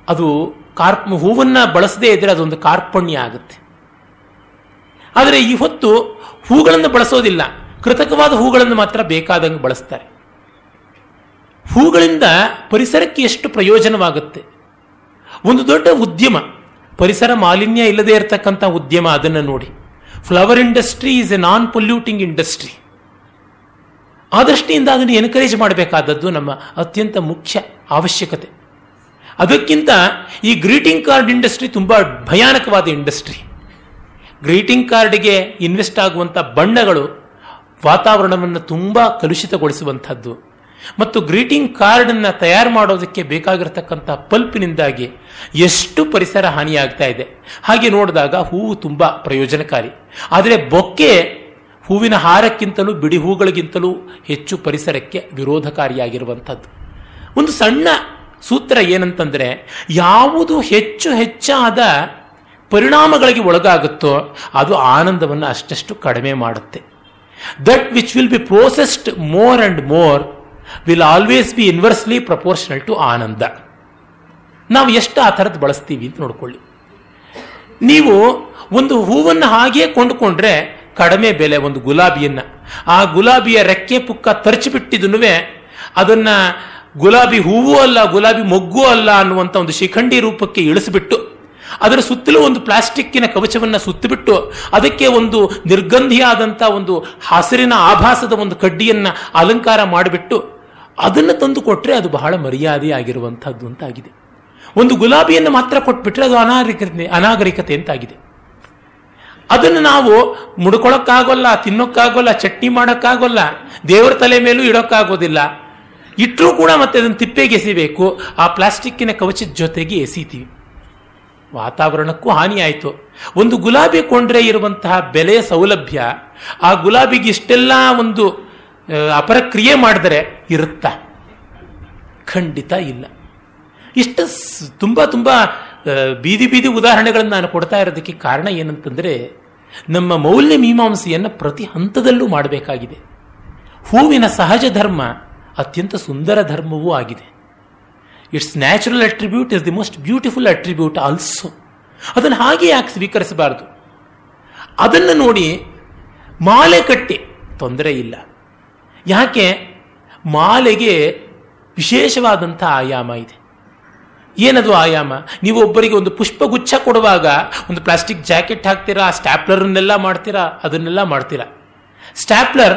ಅದು ಕಾರ್ಪ್, ಹೂವನ್ನು ಬಳಸದೇ ಇದ್ರೆ ಅದೊಂದು ಕಾರ್ಪಣ್ಯ ಆಗುತ್ತೆ. ಆದರೆ ಈ ಹೊತ್ತು ಹೂಗಳನ್ನು ಬಳಸೋದಿಲ್ಲ. ಕೃತಕವಾದ ಹೂಗಳನ್ನು ಮಾತ್ರ ಬೇಕಾದಂಗೆ ಬಳಸ್ತಾರೆ. ಹೂಗಳಿಂದ ಪರಿಸರಕ್ಕೆ ಎಷ್ಟು ಪ್ರಯೋಜನವಾಗುತ್ತೆ? ಒಂದು ದೊಡ್ಡ ಉದ್ಯಮ. ಪರಿಸರ ಮಾಲಿನ್ಯ ಇಲ್ಲದೆ ಇರತಕ್ಕಂಥ ಉದ್ಯಮ ಅದನ್ನು ನೋಡಿ. Flower industry is a non polluting industry ಆ ದೃಷ್ಟಿಯಿಂದ ಅದನ್ನು ಎನ್ಕರೇಜ್ ಮಾಡಬೇಕಾದದ್ದು ನಮ್ಮ ಅತ್ಯಂತ ಮುಖ್ಯ ಅವಶ್ಯಕತೆ. ಅದಕ್ಕಿಂತ ಈ ಗ್ರೀಟಿಂಗ್ ಕಾರ್ಡ್ ಇಂಡಸ್ಟ್ರಿ ತುಂಬಾ ಭಯಾನಕವಾದ ಇಂಡಸ್ಟ್ರಿ ಗ್ರೀಟಿಂಗ್ ಕಾರ್ಡ್ಗೆ ಇನ್ವೆಸ್ಟ್ ಆಗುವಂಥ ಬಣ್ಣಗಳು ವಾತಾವರಣವನ್ನು ತುಂಬಾ ಕಲುಷಿತಗೊಳಿಸುವಂಥದ್ದು. ಮತ್ತು ಗ್ರೀಟಿಂಗ್ ಕಾರ್ಡನ್ನು ತಯಾರು ಮಾಡೋದಕ್ಕೆ ಬೇಕಾಗಿರತಕ್ಕಂಥ ಪಲ್ಪಿನಿಂದಾಗಿ ಎಷ್ಟು ಪರಿಸರ ಹಾನಿಯಾಗ್ತಾ ಇದೆ. ಹಾಗೆ ನೋಡಿದಾಗ ಹೂವು ತುಂಬಾ ಪ್ರಯೋಜನಕಾರಿ. ಆದರೆ ಬೊಕ್ಕೆ ಹೂವಿನ ಹಾರಕ್ಕಿಂತಲೂ, ಬಿಡಿ ಹೂಗಳಿಗಿಂತಲೂ ಹೆಚ್ಚು ಪರಿಸರಕ್ಕೆ ವಿರೋಧಕಾರಿಯಾಗಿರುವಂಥದ್ದು. ಒಂದು ಸಣ್ಣ ಸೂತ್ರ ಏನಂತಂದ್ರೆ, ಯಾವುದು ಹೆಚ್ಚು ಹೆಚ್ಚಾದ ಪರಿಣಾಮಗಳಿಗೆ ಒಳಗಾಗುತ್ತೋ ಅದು ಆನಂದವನ್ನು ಅಷ್ಟಷ್ಟು ಕಡಿಮೆ ಮಾಡುತ್ತೆ. That which will be processed more and more will always be inversely proportional to ಆನಂದ ನಾವು ಎಷ್ಟು ಆ ಥರದ್ದು ಬಳಸ್ತೀವಿ ಅಂತ ನೋಡ್ಕೊಳ್ಳಿ. ನೀವು ಒಂದು ಹೂವನ್ನು ಹಾಗೆ ಕೊಂಡುಕೊಂಡ್ರೆ ಕಡಿಮೆ ಬೆಲೆ, ಒಂದು ಗುಲಾಬಿಯನ್ನ. ಆ ಗುಲಾಬಿಯ ರೆಕ್ಕೆ ಪುಕ್ಕ ತರ್ಚಿಬಿಟ್ಟಿದನು ಅದನ್ನ ಗುಲಾಬಿ ಹೂವು ಅಲ್ಲ, ಗುಲಾಬಿ ಮೊಗ್ಗು ಅಲ್ಲ ಅನ್ನುವಂಥ ಒಂದು ಶಿಖಂಡಿ ರೂಪಕ್ಕೆ ಇಳಿಸಿಬಿಟ್ಟು, ಅದರ ಸುತ್ತಲೂ ಒಂದು ಪ್ಲಾಸ್ಟಿಕ್ಕಿನ ಕವಚವನ್ನು ಸುತ್ತಿಬಿಟ್ಟು, ಅದಕ್ಕೆ ಒಂದು ನಿರ್ಗಂಧಿಯಾದಂಥ ಒಂದು ಹಸಿರಿನ ಆಭಾಸದ ಒಂದು ಕಡ್ಡಿಯನ್ನು ಅಲಂಕಾರ ಮಾಡಿಬಿಟ್ಟು ಅದನ್ನು ತಂದು ಕೊಟ್ಟರೆ ಅದು ಬಹಳ ಮರ್ಯಾದೆ ಆಗಿರುವಂಥದ್ದು ಅಂತಾಗಿದೆ. ಒಂದು ಗುಲಾಬಿಯನ್ನು ಮಾತ್ರ ಕೊಟ್ಬಿಟ್ರೆ ಅದು ಅನಾಗರಿಕತೆ ಅನಾಗರಿಕತೆ ಅಂತಾಗಿದೆ. ಅದನ್ನು ನಾವು ಮುಡ್ಕೊಳಕ್ಕಾಗೋಲ್ಲ, ತಿನ್ನೋಕ್ಕಾಗೋಲ್ಲ, ಚಟ್ನಿ ಮಾಡೋಕ್ಕಾಗೋಲ್ಲ, ದೇವರ ತಲೆ ಮೇಲೂ ಇಡೋಕ್ಕಾಗೋದಿಲ್ಲ. ಇಟ್ಟರೂ ಕೂಡ ಮತ್ತೆ ಅದನ್ನು ತಿಪ್ಪೆಗೆ ಎಸಿಬೇಕು, ಆ ಪ್ಲಾಸ್ಟಿಕ್ಕಿನ ಕವಚದ ಜೊತೆಗೆ ಎಸಿತೀವಿ. ವಾತಾವರಣಕ್ಕೂ ಹಾನಿಯಾಯಿತು ಒಂದು ಗುಲಾಬಿ ಕೊಂಡ್ರೆ ಇರುವಂತಹ ಬೆಲೆಯ ಸೌಲಭ್ಯ, ಆ ಗುಲಾಬಿಗೆ ಇಷ್ಟೆಲ್ಲ ಒಂದು ಅಪರಕ್ರಿಯೆ ಮಾಡಿದರೆ ಇರುತ್ತಾ? ಖಂಡಿತ ಇಲ್ಲ. ಇಷ್ಟು ತುಂಬ ತುಂಬ ಬೀದಿ ಬೀದಿ ಉದಾಹರಣೆಗಳನ್ನು ನಾನು ಕೊಡ್ತಾ ಇರೋದಕ್ಕೆ ಕಾರಣ ಏನಂತಂದರೆ, ನಮ್ಮ ಮೌಲ್ಯ ಮೀಮಾಂಸೆಯನ್ನು ಪ್ರತಿ ಹಂತದಲ್ಲೂ ಮಾಡಬೇಕಾಗಿದೆ. ಹೂವಿನ ಸಹಜ ಧರ್ಮ ಅತ್ಯಂತ ಸುಂದರ ಧರ್ಮವೂ ಆಗಿದೆ. It's natural attribute is the most beautiful attribute also ಅದನ್ನು ಹಾಗೆ ಯಾಕೆ ಸ್ವೀಕರಿಸಬಾರದು? ಅದನ್ನು ನೋಡಿ ಮಾಲೆ ಕಟ್ಟಿ ತೊಂದರೆ ಇಲ್ಲ. ಯಾಕೆ? ಮಾಲೆಗೆ ವಿಶೇಷವಾದಂಥ ಆಯಾಮ ಇದೆ. ಏನದು ಆಯಾಮ? ನೀವು ಒಬ್ಬರಿಗೆ ಒಂದು ಪುಷ್ಪಗುಚ್ಛ ಕೊಡುವಾಗ ಒಂದು ಪ್ಲಾಸ್ಟಿಕ್ ಜಾಕೆಟ್ ಹಾಕ್ತೀರಾ ಸ್ಟ್ಯಾಪ್ಲರ್ನೆಲ್ಲ ಮಾಡ್ತೀರಾ, ಅದನ್ನೆಲ್ಲ ಮಾಡ್ತೀರಾ? ಸ್ಟ್ಯಾಪ್ಲರ್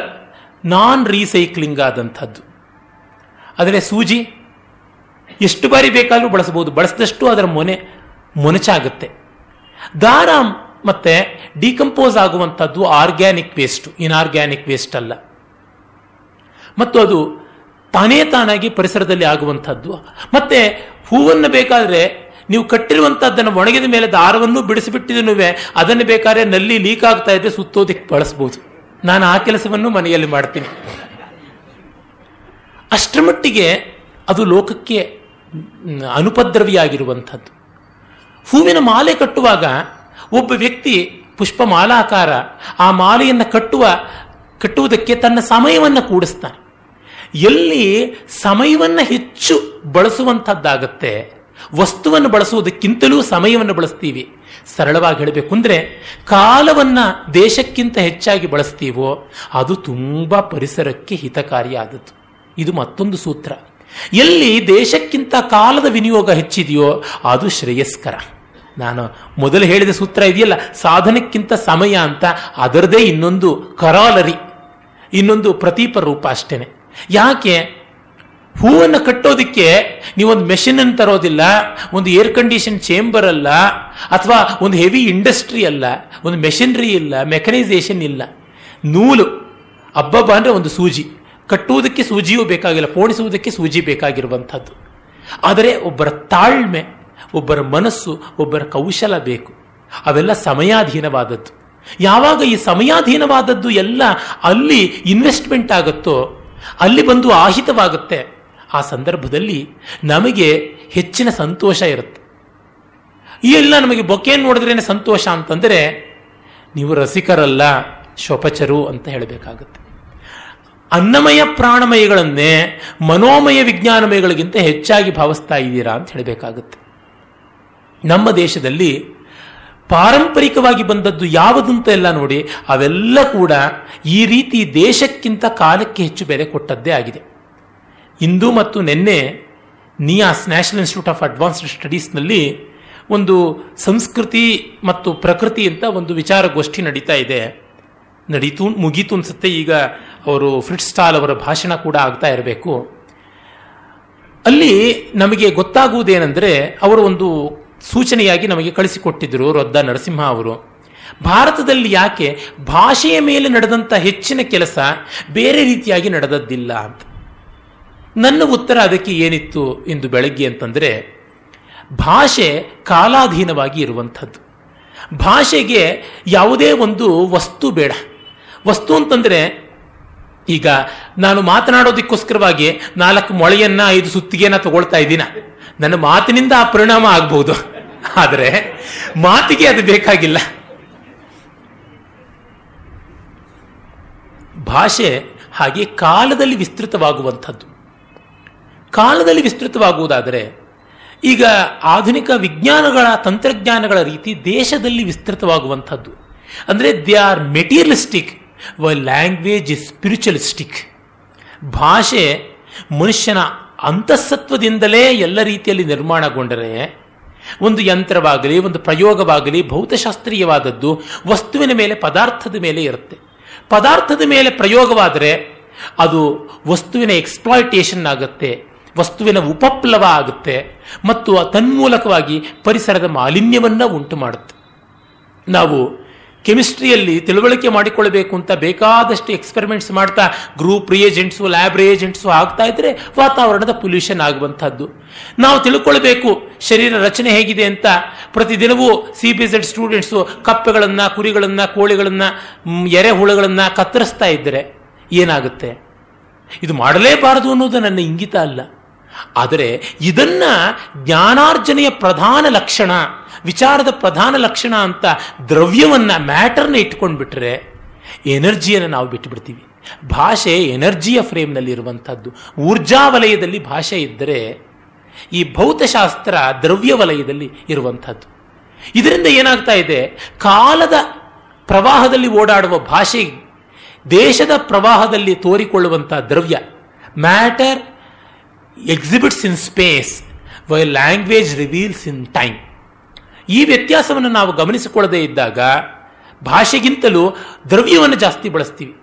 ನಾನ್ ರೀಸೈಕ್ಲಿಂಗ್ ಆದಂಥದ್ದು. ಆದರೆ ಸೂಜಿ ಎಷ್ಟು ಬಾರಿ ಬೇಕಾದರೂ ಬಳಸಬಹುದು. ಬಳಸಿದಷ್ಟು ಅದರ ಮೊನೆ, ಮೊನಚಾಗುತ್ತೆ. ದಾರ ಮತ್ತೆ ಡಿಕಂಪೋಸ್ ಆಗುವಂಥದ್ದು ಆರ್ಗ್ಯಾನಿಕ್ ವೇಸ್ಟ್, ಇನ್ಆರ್ಗ್ಯಾನಿಕ್ ವೇಸ್ಟ್ ಅಲ್ಲ ಮತ್ತು ಅದು ತಾನೇ ತಾನಾಗಿ ಪರಿಸರದಲ್ಲಿ ಆಗುವಂಥದ್ದು. ಮತ್ತೆ ಹೂವನ್ನು ಬೇಕಾದ್ರೆ ನೀವು ಕಟ್ಟಿರುವಂಥದ್ದನ್ನು ಒಣಗಿದ ಮೇಲೆ ದಾರವನ್ನು ಬಿಡಿಸಿಬಿಟ್ಟಿದನು ಅದನ್ನು ಬೇಕಾದ್ರೆ ನಲ್ಲಿ ಲೀಕ್ ಆಗ್ತಾ ಇದ್ರೆ ಸುತ್ತೋದಕ್ಕೆ ಬಳಸಬಹುದು ನಾನು ಆ ಕೆಲಸವನ್ನು ಮನೆಯಲ್ಲಿ ಮಾಡ್ತೀನಿ. ಅಷ್ಟರ ಮಟ್ಟಿಗೆ ಅದು ಲೋಕಕ್ಕೆ ಅನುಪದ್ರವಿಯಾಗಿರುವಂಥದ್ದು. ಹೂವಿನ ಮಾಲೆ ಕಟ್ಟುವಾಗ ಒಬ್ಬ ವ್ಯಕ್ತಿ ಪುಷ್ಪ ಮಾಲಾಕಾರ ಆ ಮಾಲೆಯನ್ನು ಕಟ್ಟುವ, ಕಟ್ಟುವುದಕ್ಕೆ ತನ್ನ ಸಮಯವನ್ನು ಕೂಡಿಸ್ತಾನೆ. ಎಲ್ಲಿ ಸಮಯವನ್ನು ಹೆಚ್ಚು ಬಳಸುವಂಥದ್ದಾಗತ್ತೆ, ವಸ್ತುವನ್ನು ಬಳಸುವುದಕ್ಕಿಂತಲೂ ಸಮಯವನ್ನು ಬಳಸ್ತೀವಿ. ಸರಳವಾಗಿ ಹೇಳಬೇಕು ಅಂದರೆ, ಕಾಲವನ್ನು ದೇಶಕ್ಕಿಂತ ಹೆಚ್ಚಾಗಿ ಬಳಸ್ತೀವೋ, ಅದು ತುಂಬ ಪರಿಸರಕ್ಕೆ ಹಿತಕಾರಿಯಾದದ್ದು. ಇದು ಮತ್ತೊಂದು ಸೂತ್ರ. ಎಲ್ಲಿ ದೇಶಕ್ಕಿಂತ ಕಾಲದ ವಿನಿಯೋಗ ಹೆಚ್ಚಿದೆಯೋ, ಅದು ಶ್ರೇಯಸ್ಕರ. ನಾನು ಮೊದಲು ಹೇಳಿದ ಸೂತ್ರ ಇದೆಯಲ್ಲ, ಸಾಧನಕ್ಕಿಂತ ಸಮಯ ಅಂತ, ಅದರದೇ ಇನ್ನೊಂದು ಕರಾಲರಿ, ಇನ್ನೊಂದು ಪ್ರತೀಪ ರೂಪ ಅಷ್ಟೇನೆ. ಯಾಕೆ? ಹೂವನ್ನು ಕಟ್ಟೋದಕ್ಕೆ ನೀವೊಂದು ಮೆಷಿನ್ ಅನ್ನು ತರೋದಿಲ್ಲ, ಒಂದು ಏರ್ ಕಂಡೀಷನ್ ಚೇಂಬರ್ ಅಲ್ಲ, ಅಥವಾ ಒಂದು ಹೆವಿ ಇಂಡಸ್ಟ್ರಿ ಅಲ್ಲ, ಒಂದು ಮೆಷಿನ್ರಿ ಇಲ್ಲ ಮೆಕನೈಸೇಷನ್ ಇಲ್ಲ. ನೂಲು ಹಬ್ಬಬ್ಬ ಅಂದರೆ ಒಂದು ಸೂಜಿ. ಕಟ್ಟುವುದಕ್ಕೆ ಸೂಜಿಯೂ ಬೇಕಾಗಿಲ್ಲ, ಪೋಣಿಸುವುದಕ್ಕೆ ಸೂಜಿ ಬೇಕಾಗಿರುವಂಥದ್ದು. ಆದರೆ ಒಬ್ಬರ ತಾಳ್ಮೆ, ಒಬ್ಬರ ಮನಸ್ಸು, ಒಬ್ಬರ ಕೌಶಲ ಬೇಕು. ಅವೆಲ್ಲ ಸಮಯಾಧೀನವಾದದ್ದು. ಯಾವಾಗ ಈ ಸಮಯಾಧೀನವಾದದ್ದು ಎಲ್ಲ ಅಲ್ಲಿ ಇನ್ವೆಸ್ಟ್ಮೆಂಟ್ ಆಗುತ್ತೋ ಅಲ್ಲಿ ಬಂದು ಆಹಿತವಾಗುತ್ತೆ. ಆ ಸಂದರ್ಭದಲ್ಲಿ ನಮಗೆ ಹೆಚ್ಚಿನ ಸಂತೋಷ ಇರುತ್ತೆ. ಈ ಎಲ್ಲ ನಮಗೆ ಬೊಕೆ ನೋಡಿದ್ರೇನೆ ಸಂತೋಷ ಅಂತಂದರೆ ನೀವು ರಸಿಕರಲ್ಲ, ಶೋಪಚರು ಅಂತ ಹೇಳಬೇಕಾಗುತ್ತೆ. ಅನ್ನಮಯ ಪ್ರಾಣಮಯಗಳನ್ನೇ ಮನೋಮಯ ವಿಜ್ಞಾನಮಯಗಳಿಗಿಂತ ಹೆಚ್ಚಾಗಿ ಭಾವಿಸ್ತಾ ಇದ್ದೀರಾ ಅಂತ ಹೇಳಬೇಕಾಗುತ್ತೆ. ನಮ್ಮ ದೇಶದಲ್ಲಿ ಪಾರಂಪರಿಕವಾಗಿ ಬಂದದ್ದು ಯಾವುದಂತ ಎಲ್ಲ ನೋಡಿ, ಅವೆಲ್ಲ ಕೂಡ ಈ ರೀತಿ ದೇಶಕ್ಕಿಂತ ಕಾಲಕ್ಕೆ ಹೆಚ್ಚು ಬೆಲೆ ಕೊಟ್ಟದ್ದೇ ಆಗಿದೆ. ಇಂದು ಮತ್ತು ನಿನ್ನೆ NIAS National Institute of Advanced ಸ್ಟಡೀಸ್ನಲ್ಲಿ ಒಂದು ಸಂಸ್ಕೃತಿ ಮತ್ತು ಪ್ರಕೃತಿ ಅಂತ ಒಂದು ವಿಚಾರಗೋಷ್ಠಿ ನಡೀತಾ ಇದೆ. ನಡೀತು, ಮುಗೀತು ಅನ್ಸುತ್ತೆ, ಈಗ ಅವರು ಫ್ರಿಟ್ ಸ್ಟಾಲ್ ಅವರ ಭಾಷಣ ಕೂಡ ಆಗ್ತಾ ಇರಬೇಕು. ಅಲ್ಲಿ ನಮಗೆ ಗೊತ್ತಾಗುವುದೇನೆಂದರೆ, ಅವರು ಒಂದು ಸೂಚನೆಯಾಗಿ ನಮಗೆ ಕಳಿಸಿಕೊಟ್ಟಿದ್ದರು ರೊದ್ದ ನರಸಿಂಹ ಅವರು. ಭಾರತದಲ್ಲಿ ಯಾಕೆ ಭಾಷೆಯ ಮೇಲೆ ನಡೆದಂಥ ಹೆಚ್ಚಿನ ಕೆಲಸ ಬೇರೆ ರೀತಿಯಾಗಿ ನಡೆದದ್ದಿಲ್ಲ ಅಂತ. ನನ್ನ ಉತ್ತರ ಅದಕ್ಕೆ ಏನಿತ್ತು ಎಂದು ಬೆಳಗ್ಗೆ ಅಂತಂದರೆ, ಭಾಷೆ ಕಾಲಾಧೀನವಾಗಿ ಇರುವಂಥದ್ದು. ಭಾಷೆಗೆ ಯಾವುದೇ ಒಂದು ವಸ್ತು ಬೇಡ. ವಸ್ತು ಅಂತಂದರೆ, ಈಗ ನಾನು ಮಾತನಾಡೋದಕ್ಕೋಸ್ಕರವಾಗಿ ನಾಲ್ಕು ಮೊಳೆಯನ್ನ ಐದು ಸುತ್ತಿಗೆನ ತಗೊಳ್ತಾ ಇದ್ದೀನ? ನನ್ನ ಮಾತಿನಿಂದ ಆ ಪರಿಣಾಮ ಆಗ್ಬಹುದು ಆದರೆ ಮಾತಿಗೆ ಅದು ಬೇಕಾಗಿಲ್ಲ. ಭಾಷೆ ಹಾಗೆ ಕಾಲದಲ್ಲಿ ವಿಸ್ತೃತವಾಗುವಂಥದ್ದು. ಕಾಲದಲ್ಲಿ ವಿಸ್ತೃತವಾಗುವುದಾದರೆ ಈಗ ಆಧುನಿಕ ವಿಜ್ಞಾನಗಳ, ತಂತ್ರಜ್ಞಾನಗಳ ರೀತಿ ದೇಶದಲ್ಲಿ ವಿಸ್ತೃತವಾಗುವಂಥದ್ದು. ಅಂದರೆ they are materialistic, the language is spiritualistic ಭಾಷೆ ಮನುಷ್ಯನ ಅಂತಃಸತ್ವದಿಂದಲೇ ಎಲ್ಲ ರೀತಿಯಲ್ಲಿ ನಿರ್ಮಾಣಗೊಂಡರೆ ಒಂದು ಯಂತ್ರವಾಗಲಿ, ಒಂದು ಪ್ರಯೋಗವಾಗಲಿ, ಭೌತಶಾಸ್ತ್ರೀಯವಾದದ್ದು ವಸ್ತುವಿನ ಮೇಲೆ ಪದಾರ್ಥದ ಮೇಲೆ ಇರುತ್ತೆ. ಪದಾರ್ಥದ ಮೇಲೆ ಪ್ರಯೋಗವಾದರೆ ಅದು ವಸ್ತುವಿನ ಎಕ್ಸ್ಪ್ಲಾಯಿಟೇಷನ್ ಆಗುತ್ತೆ, ವಸ್ತುವಿನ ಉಪಪ್ಲವ ಆಗುತ್ತೆ, ಮತ್ತು ತನ್ಮೂಲಕವಾಗಿ ಪರಿಸರದ ಮಾಲಿನ್ಯವನ್ನು ಉಂಟು ಮಾಡುತ್ತೆ ನಾವು ಕೆಮಿಸ್ಟ್ರಿಯಲ್ಲಿ ತಿಳುವಳಿಕೆ ಮಾಡಿಕೊಳ್ಳಬೇಕು ಅಂತ ಬೇಕಾದಷ್ಟು ಎಕ್ಸ್ಪೆರಿಮೆಂಟ್ಸ್ ಮಾಡ್ತಾ ಗ್ರೂಪ್ ರಿಯೇಜೆಂಟ್ಸು ಲ್ಯಾಬ್ ರಿಯೇಜೆಂಟ್ಸು ಆಗ್ತಾ ಇದ್ರೆ ವಾತಾವರಣದ ಪೊಲ್ಯೂಷನ್ ಆಗುವಂಥದ್ದು. ನಾವು ತಿಳ್ಕೊಳ್ಬೇಕು ಶರೀರ ರಚನೆ ಹೇಗಿದೆ ಅಂತ. ಪ್ರತಿದಿನವೂ ಸಿ ಬಿ ಝೆಡ್ ಸ್ಟೂಡೆಂಟ್ಸು ಕಪ್ಪೆಗಳನ್ನು, ಕುರಿಗಳನ್ನು, ಕೋಳಿಗಳನ್ನು ಎರೆಹುಳುಗಳನ್ನು ಕತ್ತರಿಸ್ತಾ ಇದ್ದರೆ ಏನಾಗುತ್ತೆ? ಇದು ಮಾಡಲೇಬಾರದು ಅನ್ನೋದು ನನ್ನ ಇಂಗಿತ ಅಲ್ಲ. ಆದರೆ ಇದನ್ನ ಜ್ಞಾನಾರ್ಜನೆಯ ಪ್ರಧಾನ ಲಕ್ಷಣ, ವಿಚಾರದ ಪ್ರಧಾನ ಲಕ್ಷಣ ಅಂತ ದ್ರವ್ಯವನ್ನ ಮ್ಯಾಟರ್ನ ಇಟ್ಕೊಂಡ್ಬಿಟ್ರೆ ಎನರ್ಜಿಯನ್ನು ನಾವು ಬಿಟ್ಟುಬಿಡ್ತೀವಿ ಭಾಷೆ ಎನರ್ಜಿಯ ಫ್ರೇಮ್ನಲ್ಲಿ ಇರುವಂಥದ್ದು ಊರ್ಜಾ ವಲಯದಲ್ಲಿ ಭಾಷೆ ಇದ್ದರೆ ಈ ಭೌತಶಾಸ್ತ್ರ ದ್ರವ್ಯ ವಲಯದಲ್ಲಿ ಇರುವಂಥದ್ದು. ಇದರಿಂದ ಏನಾಗ್ತಾ ಇದೆ? ಕಾಲದ ಪ್ರವಾಹದಲ್ಲಿ ಓಡಾಡುವ ಭಾಷೆ ದೇಶದ ಪ್ರವಾಹದಲ್ಲಿ ತೋರಿಕೊಳ್ಳುವಂಥ ದ್ರವ್ಯ, matter exhibits in space why language reveals in time ಈ ವ್ಯತ್ಯಾಸವನ್ನು ನಾವು ಗಮನಿಸಿಕೊಳ್ಳದೇ ಇದ್ದಾಗ ಭಾಷೆಗಿಂತಲೂ ದ್ರವ್ಯವನ್ನು ಜಾಸ್ತಿ ಬಳಸ್ತೀವಿ.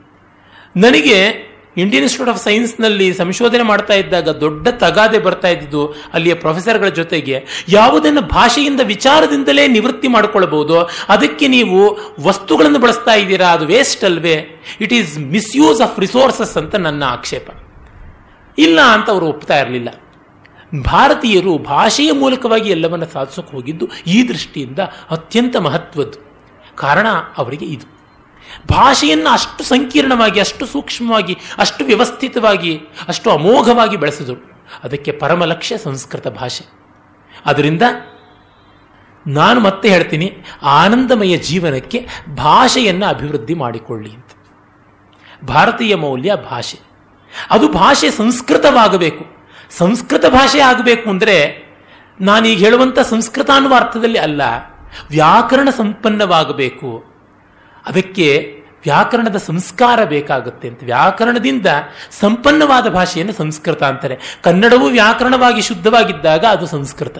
ನನಗೆ ಇಂಡಿಯನ್ ಇನ್ಸ್ಟಿಟ್ಯೂಟ್ ಆಫ್ ಸೈನ್ಸ್ನಲ್ಲಿ ಸಂಶೋಧನೆ ಮಾಡ್ತಾ ಇದ್ದಾಗ ದೊಡ್ಡ ತಗಾದೆ ಬರ್ತಾ ಇದ್ದಿದ್ದು ಅಲ್ಲಿಯ ಪ್ರೊಫೆಸರ್ಗಳ ಜೊತೆಗೆ. ಯಾವುದನ್ನು ಭಾಷೆಯಿಂದ ವಿಚಾರದಿಂದಲೇ ನಿವೃತ್ತಿ ಮಾಡಿಕೊಳ್ಳಬಹುದು ಅದಕ್ಕೆ ನೀವು ವಸ್ತುಗಳನ್ನು ಬಳಸ್ತಾ ಇದ್ದೀರಾ, ಅದು ವೇಸ್ಟ್ ಅಲ್ವೇ? It is misuse of resources ಅಂತ ನನ್ನ ಆಕ್ಷೇಪ. ಇಲ್ಲ ಅಂತ ಅವರು ಒಪ್ತಾ ಇರಲಿಲ್ಲ. ಭಾರತೀಯರು ಭಾಷೆಯ ಮೂಲಕವಾಗಿ ಎಲ್ಲವನ್ನು ಸಾಧಿಸೋಕೆ ಹೋಗಿದ್ದು ಈ ದೃಷ್ಟಿಯಿಂದ ಅತ್ಯಂತ ಮಹತ್ವದ್ದು. ಕಾರಣ ಅವರಿಗೆ ಇದು. ಭಾಷೆಯನ್ನು ಅಷ್ಟು ಸಂಕೀರ್ಣವಾಗಿ, ಅಷ್ಟು ಸೂಕ್ಷ್ಮವಾಗಿ, ಅಷ್ಟು ವ್ಯವಸ್ಥಿತವಾಗಿ, ಅಷ್ಟು ಅಮೋಘವಾಗಿ ಬೆಳೆಸಿದರು. ಅದಕ್ಕೆ ಪರಮ ಲಕ್ಷ್ಯ ಸಂಸ್ಕೃತ ಭಾಷೆ. ಅದರಿಂದ ನಾನು ಮತ್ತೆ ಹೇಳ್ತೀನಿ, ಆನಂದಮಯ ಜೀವನಕ್ಕೆ ಭಾಷೆಯನ್ನು ಅಭಿವೃದ್ಧಿ ಮಾಡಿಕೊಳ್ಳಿ ಅಂತ. ಭಾರತೀಯ ಮೌಲ್ಯ ಭಾಷೆ. ಅದು ಭಾಷೆ ಸಂಸ್ಕೃತವಾಗಬೇಕು. ಸಂಸ್ಕೃತ ಭಾಷೆ ಆಗಬೇಕು ಅಂದರೆ ನಾನೀಗ ಹೇಳುವಂಥ ಸಂಸ್ಕೃತ ಅನ್ನುವ ಅರ್ಥದಲ್ಲಿ ಅಲ್ಲ, ವ್ಯಾಕರಣ ಸಂಪನ್ನವಾಗಬೇಕು. ಅದಕ್ಕೆ ವ್ಯಾಕರಣದ ಸಂಸ್ಕಾರ ಬೇಕಾಗುತ್ತೆ ಅಂತ. ವ್ಯಾಕರಣದಿಂದ ಸಂಪನ್ನವಾದ ಭಾಷೆಯನ್ನು ಸಂಸ್ಕೃತ ಅಂತಾರೆ. ಕನ್ನಡವು ವ್ಯಾಕರಣವಾಗಿ ಶುದ್ಧವಾಗಿದ್ದಾಗ ಅದು ಸಂಸ್ಕೃತ.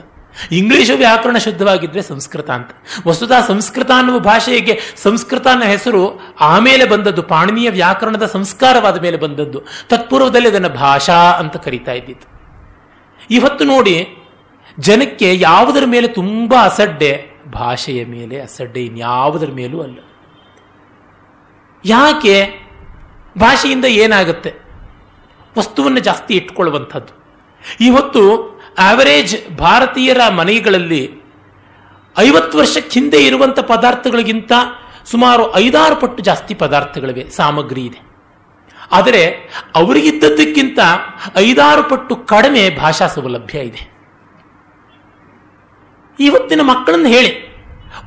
ಇಂಗ್ಲಿಷು ವ್ಯಾಕರಣ ಶುದ್ಧವಾಗಿದ್ರೆ ಸಂಸ್ಕೃತ ಅಂತ. ವಸ್ತುತಃ ಸಂಸ್ಕೃತ ಅನ್ನುವ ಭಾಷೆಗೆ ಸಂಸ್ಕೃತ ಅನ್ನೋ ಹೆಸರು ಆಮೇಲೆ ಬಂದದ್ದು, ಪಾಣಿನಿಯ ವ್ಯಾಕರಣದ ಸಂಸ್ಕಾರವಾದ ಮೇಲೆ ಬಂದದ್ದು. ತತ್ಪೂರ್ವದಲ್ಲಿ ಅದನ್ನು ಭಾಷಾ ಅಂತ ಕರೀತಾ ಇದ್ದಿತ್ತು ಇವತ್ತು ನೋಡಿ, ಜನಕ್ಕೆ ಯಾವುದರ ಮೇಲೆ ತುಂಬಾ ಅಸಡ್ಡೆ, ಭಾಷೆಯ ಮೇಲೆ ಅಸಡ್ಡೆ ಇನ್ಯಾವುದರ ಮೇಲೂ ಅಲ್ಲ. ಯಾಕೆ? ಭಾಷೆಯಿಂದ ಏನಾಗುತ್ತೆ? ವಸ್ತುವನ್ನು ಜಾಸ್ತಿ ಇಟ್ಕೊಳ್ಳುವಂಥದ್ದು. ಇವತ್ತು ಆವರೇಜ್ ಭಾರತೀಯರ ಮನೆಗಳಲ್ಲಿ ಐವತ್ತು ವರ್ಷಕ್ಕೆ ಹಿಂದೆ ಇರುವಂಥ ಪದಾರ್ಥಗಳಿಗಿಂತ ಸುಮಾರು ಐದಾರು ಪಟ್ಟು ಜಾಸ್ತಿ ಪದಾರ್ಥಗಳಿವೆ, ಸಾಮಗ್ರಿ ಇದೆ. ಆದರೆ ಅವರಿಗಿದ್ದದ್ದಕ್ಕಿಂತ ಐದಾರು ಪಟ್ಟು ಕಡಿಮೆ ಭಾಷಾ ಸೌಲಭ್ಯ ಇದೆ. ಇವತ್ತಿನ ಮಕ್ಕಳನ್ನು ಹೇಳಿ,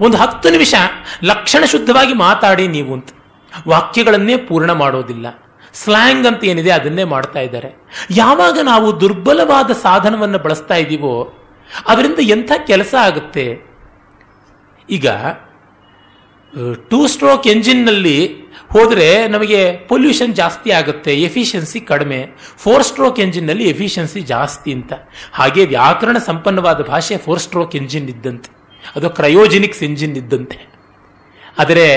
ಒಂದು ಹತ್ತು ನಿಮಿಷ ಲಕ್ಷಣ ಶುದ್ಧವಾಗಿ ಮಾತಾಡಿ ನೀವು ಅಂತ. ವಾಕ್ಯಗಳನ್ನೇ ಪೂರ್ಣ ಮಾಡೋದಿಲ್ಲ. ಸ್ಲ್ಯಾಂಗ್ ಅಂತ ಏನಿದೆ ಅದನ್ನೇ ಮಾಡ್ತಾ ಇದ್ದಾರೆ. ಯಾವಾಗ ನಾವು ದುರ್ಬಲವಾದ ಸಾಧನವನ್ನು ಬಳಸ್ತಾ ಇದ್ದೀವೋ ಅದರಿಂದ ಎಂಥ ಕೆಲಸ ಆಗುತ್ತೆ? ಈಗ ಟೂ ಸ್ಟ್ರೋಕ್ ಎಂಜಿನ್ನಲ್ಲಿ ಹೋದರೆ ನಮಗೆ ಪೊಲ್ಯೂಷನ್ ಜಾಸ್ತಿ ಆಗುತ್ತೆ, ಎಫಿಷಿಯನ್ಸಿ ಕಡಿಮೆ. ಫೋರ್ ಸ್ಟ್ರೋಕ್ ಎಂಜಿನ್ನಲ್ಲಿ ಎಫಿಷಿಯನ್ಸಿ ಜಾಸ್ತಿ ಅಂತ. ಹಾಗೆ ವ್ಯಾಕರಣ ಸಂಪನ್ನವಾದ ಭಾಷೆ ಫೋರ್ ಸ್ಟ್ರೋಕ್ ಎಂಜಿನ್ ಇದ್ದಂತೆ. ಅದು ಕ್ರಯೋಜೆನಿಕ್ಸ್ ಎಂಜಿನ್ ಇದ್ದಂತೆ. ಆದರೆ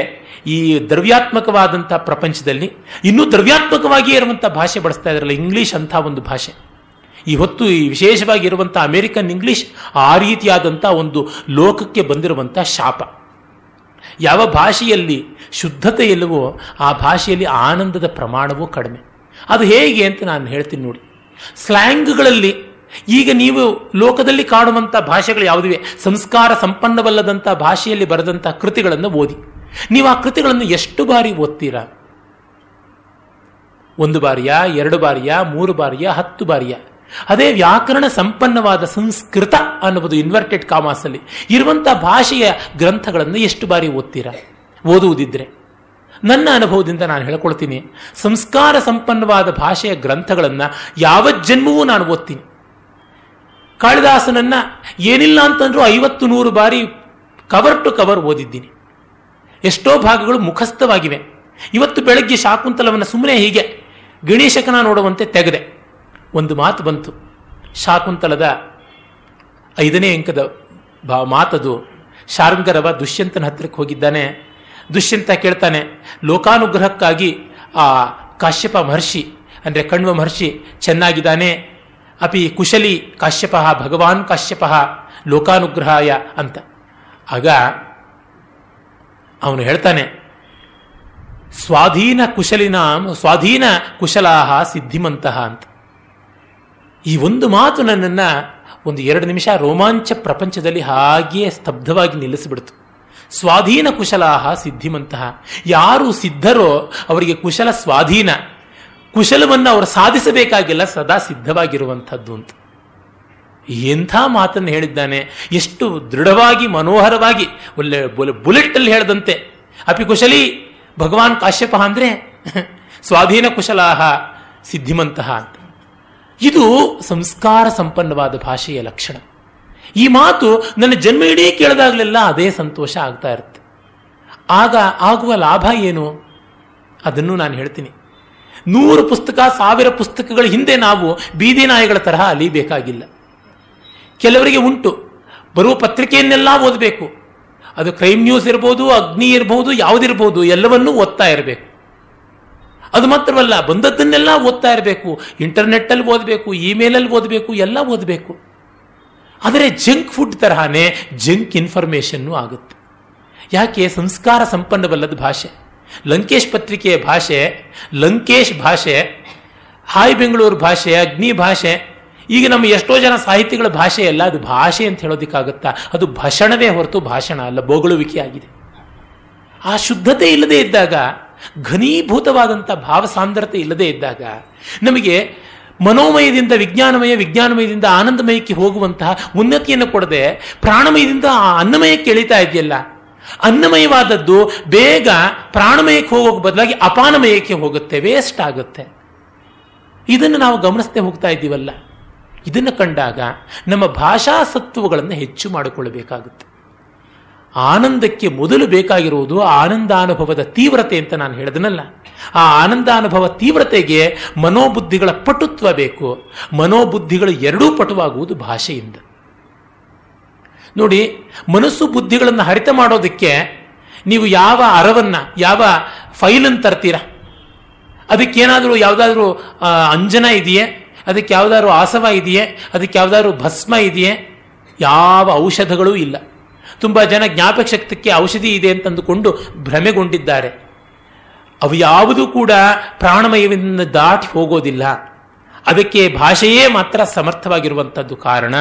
ಈ ದ್ರವ್ಯಾತ್ಮಕವಾದಂಥ ಪ್ರಪಂಚದಲ್ಲಿ ಇನ್ನೂ ದ್ರವ್ಯಾತ್ಮಕವಾಗಿಯೇ ಇರುವಂಥ ಭಾಷೆ ಬಳಸ್ತಾ ಇದ್ರಲ್ಲ, ಇಂಗ್ಲಿಷ್ ಅಂತ ಒಂದು ಭಾಷೆ. ಈ ಹೊತ್ತು ಈ ವಿಶೇಷವಾಗಿ ಇರುವಂಥ ಅಮೆರಿಕನ್ ಇಂಗ್ಲಿಷ್ ಆ ರೀತಿಯಾದಂಥ ಒಂದು ಲೋಕಕ್ಕೆ ಬಂದಿರುವಂಥ ಶಾಪ. ಯಾವ ಭಾಷೆಯಲ್ಲಿ ಶುದ್ಧತೆ ಇಲ್ಲವೋ ಆ ಭಾಷೆಯಲ್ಲಿ ಆನಂದದ ಪ್ರಮಾಣವೂ ಕಡಿಮೆ. ಅದು ಹೇಗೆ ಅಂತ ನಾನು ಹೇಳ್ತೀನಿ ನೋಡಿ. ಸ್ಲ್ಯಾಂಗ್ಗಳಲ್ಲಿ ಈಗ ನೀವು ಲೋಕದಲ್ಲಿ ಕಾಣುವಂಥ ಭಾಷೆಗಳು ಯಾವುದಿವೆ? ಸಂಸ್ಕಾರ ಸಂಪನ್ನವಲ್ಲದಂಥ ಭಾಷೆಯಲ್ಲಿ ಬರೆದಂಥ ಕೃತಿಗಳನ್ನು ಓದಿ. ನೀವು ಆ ಕೃತಿಗಳನ್ನು ಎಷ್ಟು ಬಾರಿ ಓದ್ತೀರಾ? ಒಂದು ಬಾರಿಯ, ಎರಡು ಬಾರಿಯ, ಮೂರು ಬಾರಿಯ, ಹತ್ತು ಬಾರಿಯ? ಅದೇ ವ್ಯಾಕರಣ ಸಂಪನ್ನವಾದ ಸಂಸ್ಕೃತ ಅನ್ನುವುದು ಇನ್ವರ್ಟೆಡ್ ಕಾಮರ್ಸ್ ಅಲ್ಲಿ ಇರುವಂತಹ ಭಾಷೆಯ ಗ್ರಂಥಗಳನ್ನು ಎಷ್ಟು ಬಾರಿ ಓದ್ತೀರಾ? ಓದುವುದಿದ್ರೆ. ನನ್ನ ಅನುಭವದಿಂದ ನಾನು ಹೇಳ್ಕೊಳ್ತೀನಿ. ಸಂಸ್ಕಾರ ಸಂಪನ್ನವಾದ ಭಾಷೆಯ ಗ್ರಂಥಗಳನ್ನು ಯಾವ ಜನ್ಮವೂ ನಾನು ಓದ್ತೀನಿ. ಕಾಳಿದಾಸನನ್ನ ಏನಿಲ್ಲ ಅಂತಂದ್ರೂ ಐವತ್ತು ನೂರು ಬಾರಿ ಕವರ್ ಟು ಕವರ್ ಓದಿದ್ದೀನಿ. ಎಷ್ಟೋ ಭಾಗಗಳು ಮುಖಸ್ಥವಾಗಿವೆ. ಇವತ್ತು ಬೆಳಗ್ಗೆ ಶಾಕುಂತಲವನ್ನು ಸುಮ್ಮನೆ ಹೀಗೆ ಗಣೇಶಕನ ನೋಡುವಂತೆ ತೆಗೆದೆ. ಒಂದು ಮಾತು ಬಂತು. ಶಾಕುಂತಲದ ಐದನೇ ಅಂಕದ ಬಾ ಮಾತದು, ಶಾರಂಗರವ ದುಷ್ಯಂತನ ಹತ್ತಿರಕ್ಕೆ ಹೋಗಿದ್ದಾನೆ. ದುಷ್ಯಂತ ಕೇಳ್ತಾನೆ, ಲೋಕಾನುಗ್ರಹಕ್ಕಾಗಿ ಆ ಕಾಶ್ಯಪ ಮಹರ್ಷಿ, ಅಂದರೆ ಕಣ್ವ ಮಹರ್ಷಿ ಚೆನ್ನಾಗಿದ್ದಾನೆ. ಅಪಿ ಕುಶಲಿ ಕಾಶ್ಯಪ ಭಗವಾನ್ ಕಾಶ್ಯಪ ಲೋಕಾನುಗ್ರಹಾಯ ಅಂತ. ಆಗ ಅವನು ಹೇಳ್ತಾನೆ, ಸ್ವಾಧೀನ ಕುಶಲಿನ, ಸ್ವಾಧೀನ ಕುಶಲಾಹ ಸಿದ್ಧಿಮಂತಹ ಅಂತ. ಈ ಒಂದು ಮಾತು ನನ್ನನ್ನು ಒಂದು ಎರಡು ನಿಮಿಷ ರೋಮಾಂಚ ಪ್ರಪಂಚದಲ್ಲಿ ಹಾಗೆಯೇ ಸ್ತಬ್ಧವಾಗಿ ನಿಲ್ಲಿಸಿಬಿಡ್ತು ಸ್ವಾಧೀನ ಕುಶಲಾಹ ಸಿದ್ಧಿಮಂತಹ. ಯಾರು ಸಿದ್ಧರೋ ಅವರಿಗೆ ಕುಶಲ ಸ್ವಾಧೀನ. ಕುಶಲವನ್ನು ಅವರು ಸಾಧಿಸಬೇಕಾಗಿಲ್ಲ, ಸದಾ ಸಿದ್ಧವಾಗಿರುವಂಥದ್ದು ಅಂತ. ಎಂಥ ಮಾತನ್ನು ಹೇಳಿದ್ದಾನೆ? ಎಷ್ಟು ದೃಢವಾಗಿ, ಮನೋಹರವಾಗಿ, ಒಳ್ಳೆ ಬುಲೆಟ್ ಅಲ್ಲಿ ಹೇಳದಂತೆ. ಅಪಿ ಕುಶಲಿ, ಭಗವಾನ್ ಕಾಶ್ಯಪ ಅಂದ್ರೆ, ಸ್ವಾಧೀನ ಕುಶಲಾಹ ಸಿದ್ಧಿಮಂತಹ ಅಂತ. ಇದು ಸಂಸ್ಕಾರ ಸಂಪನ್ನವಾದ ಭಾಷೆಯ ಲಕ್ಷಣ. ಈ ಮಾತು ನನ್ನ ಜನ್ಮ ಇಡೀ ಕೇಳಿದಾಗಲೆಲ್ಲ ಅದೇ ಸಂತೋಷ ಆಗ್ತಾ ಇರುತ್ತೆ. ಆಗ ಆಗುವ ಲಾಭ ಏನು? ಅದನ್ನು ನಾನು ಹೇಳ್ತೀನಿ. ನೂರು ಪುಸ್ತಕ, ಸಾವಿರ ಪುಸ್ತಕಗಳ ಹಿಂದೆ ನಾವು ಬೀದಿ ನಾಯಿಗಳ ತರಹ ಅಲಿಬೇಕಾಗಿಲ್ಲ. ಕೆಲವರಿಗೆ ಉಂಟು. ಬರುವ ಪತ್ರಿಕೆಯನ್ನೆಲ್ಲ ಓದಬೇಕು. ಅದು ಕ್ರೈಮ್ ನ್ಯೂಸ್ ಇರ್ಬೋದು, ಅಗ್ನಿ ಇರ್ಬೋದು, ಯಾವುದಿರ್ಬೋದು, ಎಲ್ಲವನ್ನೂ ಓದ್ತಾ ಇರಬೇಕು. ಅದು ಮಾತ್ರವಲ್ಲ, ಬಂದದ್ದನ್ನೆಲ್ಲ ಓದ್ತಾ ಇರಬೇಕು. ಇಂಟರ್ನೆಟ್ಟಲ್ಲಿ ಓದಬೇಕು, ಇಮೇಲಲ್ಲಿ ಓದಬೇಕು, ಎಲ್ಲ ಓದಬೇಕು. ಆದರೆ ಜಂಕ್ ಫುಡ್ ತರಹನೇ ಜಂಕ್ ಇನ್ಫಾರ್ಮೇಶನ್ನು ಆಗುತ್ತೆ. ಯಾಕೆ? ಸಂಸ್ಕಾರ ಸಂಪನ್ನವಲ್ಲದ ಭಾಷೆ. ಲಂಕೇಶ್ ಪತ್ರಿಕೆಯ ಭಾಷೆ, ಲಂಕೇಶ್ ಭಾಷೆ, ಹಾಯ್ ಬೆಂಗಳೂರು ಭಾಷೆ, ಅಗ್ನಿ ಭಾಷೆ ಈಗ ನಮ್ಮ ಎಷ್ಟೋ ಜನ ಸಾಹಿತಿಗಳ ಭಾಷೆ ಅಲ್ಲ, ಅದು ಭಾಷೆ ಅಂತ ಹೇಳೋದಕ್ಕಾಗುತ್ತಾ? ಅದು ಭಾಷಣವೇ ಹೊರತು ಭಾಷಣ ಅಲ್ಲ, ಬೋಗಳುವಿಕೆ ಆಗಿದೆ. ಆ ಶುದ್ಧತೆ ಇಲ್ಲದೆ ಇದ್ದಾಗ ಘನೀಭೂತವಾದಂಥ ಭಾವ ಸಾಂದ್ರತೆ ಇಲ್ಲದೆ ಇದ್ದಾಗ, ನಮಗೆ ಮನೋಮಯದಿಂದ ವಿಜ್ಞಾನಮಯ, ವಿಜ್ಞಾನಮಯದಿಂದ ಆನಂದಮಯಕ್ಕೆ ಹೋಗುವಂತಹ ಉನ್ನತಿಯನ್ನು ಕೊಡದೆ, ಪ್ರಾಣಮಯದಿಂದ ಆ ಅನ್ನಮಯಕ್ಕೆ ಎಳಿತಾ ಇದೆಯಲ್ಲ? ಅನ್ನಮಯವಾದದ್ದು ಬೇಗ ಪ್ರಾಣಮಯಕ್ಕೆ ಹೋಗೋಕೆ ಬದಲಾಗಿ ಅಪಾನಮಯಕ್ಕೆ ಹೋಗುತ್ತೆ ವೇಸ್ಟ್ ಆಗುತ್ತೆ. ಇದನ್ನು ನಾವು ಗಮನಿಸದೆ ಹೋಗ್ತಾ ಇದ್ದೀವಲ್ಲ? ಇದನ್ನು ಕಂಡಾಗ ನಮ್ಮ ಭಾಷಾ ಸತ್ವಗಳನ್ನು ಹೆಚ್ಚು ಮಾಡಿಕೊಳ್ಳಬೇಕಾಗುತ್ತೆ. ಆನಂದಕ್ಕೆ ಮೊದಲು ಬೇಕಾಗಿರುವುದು ಆನಂದಾನುಭವದ ತೀವ್ರತೆ ಅಂತ ನಾನು ಹೇಳಿದನಲ್ಲ. ಆ ಆನಂದಾನುಭವ ತೀವ್ರತೆಗೆ ಮನೋಬುದ್ಧಿಗಳ ಪಟುತ್ವ ಬೇಕು. ಮನೋಬುದ್ಧಿಗಳು ಎರಡೂ ಪಟುವಾಗುವುದು ಭಾಷೆಯಿಂದ. ನೋಡಿ, ಮನಸ್ಸು ಬುದ್ಧಿಗಳನ್ನು ಹರಿತ ಮಾಡೋದಕ್ಕೆ ನೀವು ಯಾವ ಅರವನ್ನ, ಯಾವ ಫೈಲನ್ನು ತರ್ತೀರಾ? ಅದಕ್ಕೇನಾದರೂ ಯಾವುದಾದ್ರೂ ಅಂಜನ ಇದೆಯೇ? ಅದಕ್ಕೆ ಯಾವುದಾದ್ರು ಆಸವ ಇದೆಯೇ? ಅದಕ್ಕೆ ಯಾವುದಾದ್ರು ಭಸ್ಮ ಇದೆಯೇ? ಯಾವ ಔಷಧಗಳೂ ಇಲ್ಲ. ತುಂಬ ಜನ ಜ್ಞಾಪಕ ಶಕ್ತಿಗೆ ಔಷಧಿ ಇದೆ ಅಂತಂದುಕೊಂಡು ಭ್ರಮೆಗೊಂಡಿದ್ದಾರೆ. ಅವು ಯಾವುದೂ ಕೂಡ ಪ್ರಾಣಮಯವನ್ನು ದಾಟಿ ಹೋಗೋದಿಲ್ಲ. ಅದಕ್ಕೆ ಭಾಷೆಯೇ ಮಾತ್ರ ಸಮರ್ಥವಾಗಿರುವಂಥದ್ದು ಕಾರಣ.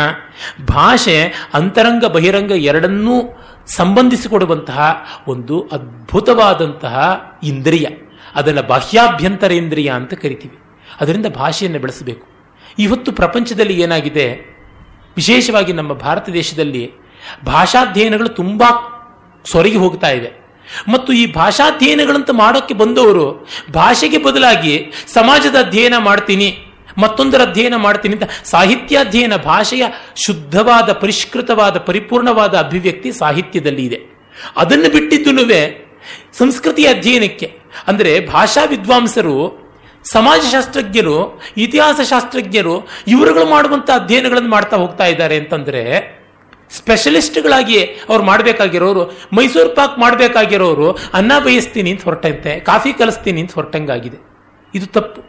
ಭಾಷೆ ಅಂತರಂಗ ಬಹಿರಂಗ ಎರಡನ್ನೂ ಸಂಬಂಧಿಸಿಕೊಡುವಂತಹ ಒಂದು ಅದ್ಭುತವಾದಂತಹ ಇಂದ್ರಿಯ. ಅದನ್ನು ಬಾಹ್ಯಾಭ್ಯಂತರ ಇಂದ್ರಿಯ ಅಂತ ಕರಿತೀವಿ. ಅದರಿಂದ ಭಾಷೆಯನ್ನು ಬೆಳೆಸಬೇಕು. ಇವತ್ತು ಪ್ರಪಂಚದಲ್ಲಿ ಏನಾಗಿದೆ? ವಿಶೇಷವಾಗಿ ನಮ್ಮ ಭಾರತ ದೇಶದಲ್ಲಿ ಭಾಷಾಧ್ಯಯನಗಳು ತುಂಬ ಸೊರಗಿ ಹೋಗ್ತಾ ಇದೆ. ಮತ್ತು ಈ ಭಾಷಾಧ್ಯಯನಗಳಂತ ಮಾಡೋಕ್ಕೆ ಬಂದವರು ಭಾಷೆಗೆ ಬದಲಾಗಿ ಸಮಾಜದ ಅಧ್ಯಯನ ಮಾಡ್ತೀನಿ, ಮತ್ತೊಂದರ ಅಧ್ಯಯನ ಮಾಡ್ತೀನಿ ಅಂತ ಸಾಹಿತ್ಯಾಧ್ಯಯನ ಭಾಷೆಯ ಶುದ್ಧವಾದ, ಪರಿಷ್ಕೃತವಾದ, ಪರಿಪೂರ್ಣವಾದ ಅಭಿವ್ಯಕ್ತಿ ಸಾಹಿತ್ಯದಲ್ಲಿ ಇದೆ. ಅದನ್ನು ಬಿಟ್ಟಿದ್ದು ಸಂಸ್ಕೃತಿಯ ಅಧ್ಯಯನಕ್ಕೆ. ಅಂದರೆ ಭಾಷಾ ವಿದ್ವಾಂಸರು ಸಮಾಜಶಾಸ್ತ್ರಜ್ಞರು ಇತಿಹಾಸ ಶಾಸ್ತ್ರಜ್ಞರು ಇವರುಗಳು ಮಾಡುವಂಥ ಅಧ್ಯಯನಗಳನ್ನು ಮಾಡ್ತಾ ಹೋಗ್ತಾ ಇದ್ದಾರೆ ಅಂತಂದ್ರೆ ಸ್ಪೆಷಲಿಸ್ಟ್ಗಳಾಗಿ ಅವ್ರು ಮಾಡಬೇಕಾಗಿರೋರು, ಮೈಸೂರು ಪಾಕ್ ಮಾಡಬೇಕಾಗಿರೋರು, ಅನ್ನ ಬಯಸ್ತೀನಿ ಅಂತ ಹೊರಟಂತೆ, ಕಾಫಿ ಕಲಿಸ್ತೀನಿ ಅಂತ ಹೊರಟಂಗಾಗಿದೆ. ಇದು ತಪ್ಪು.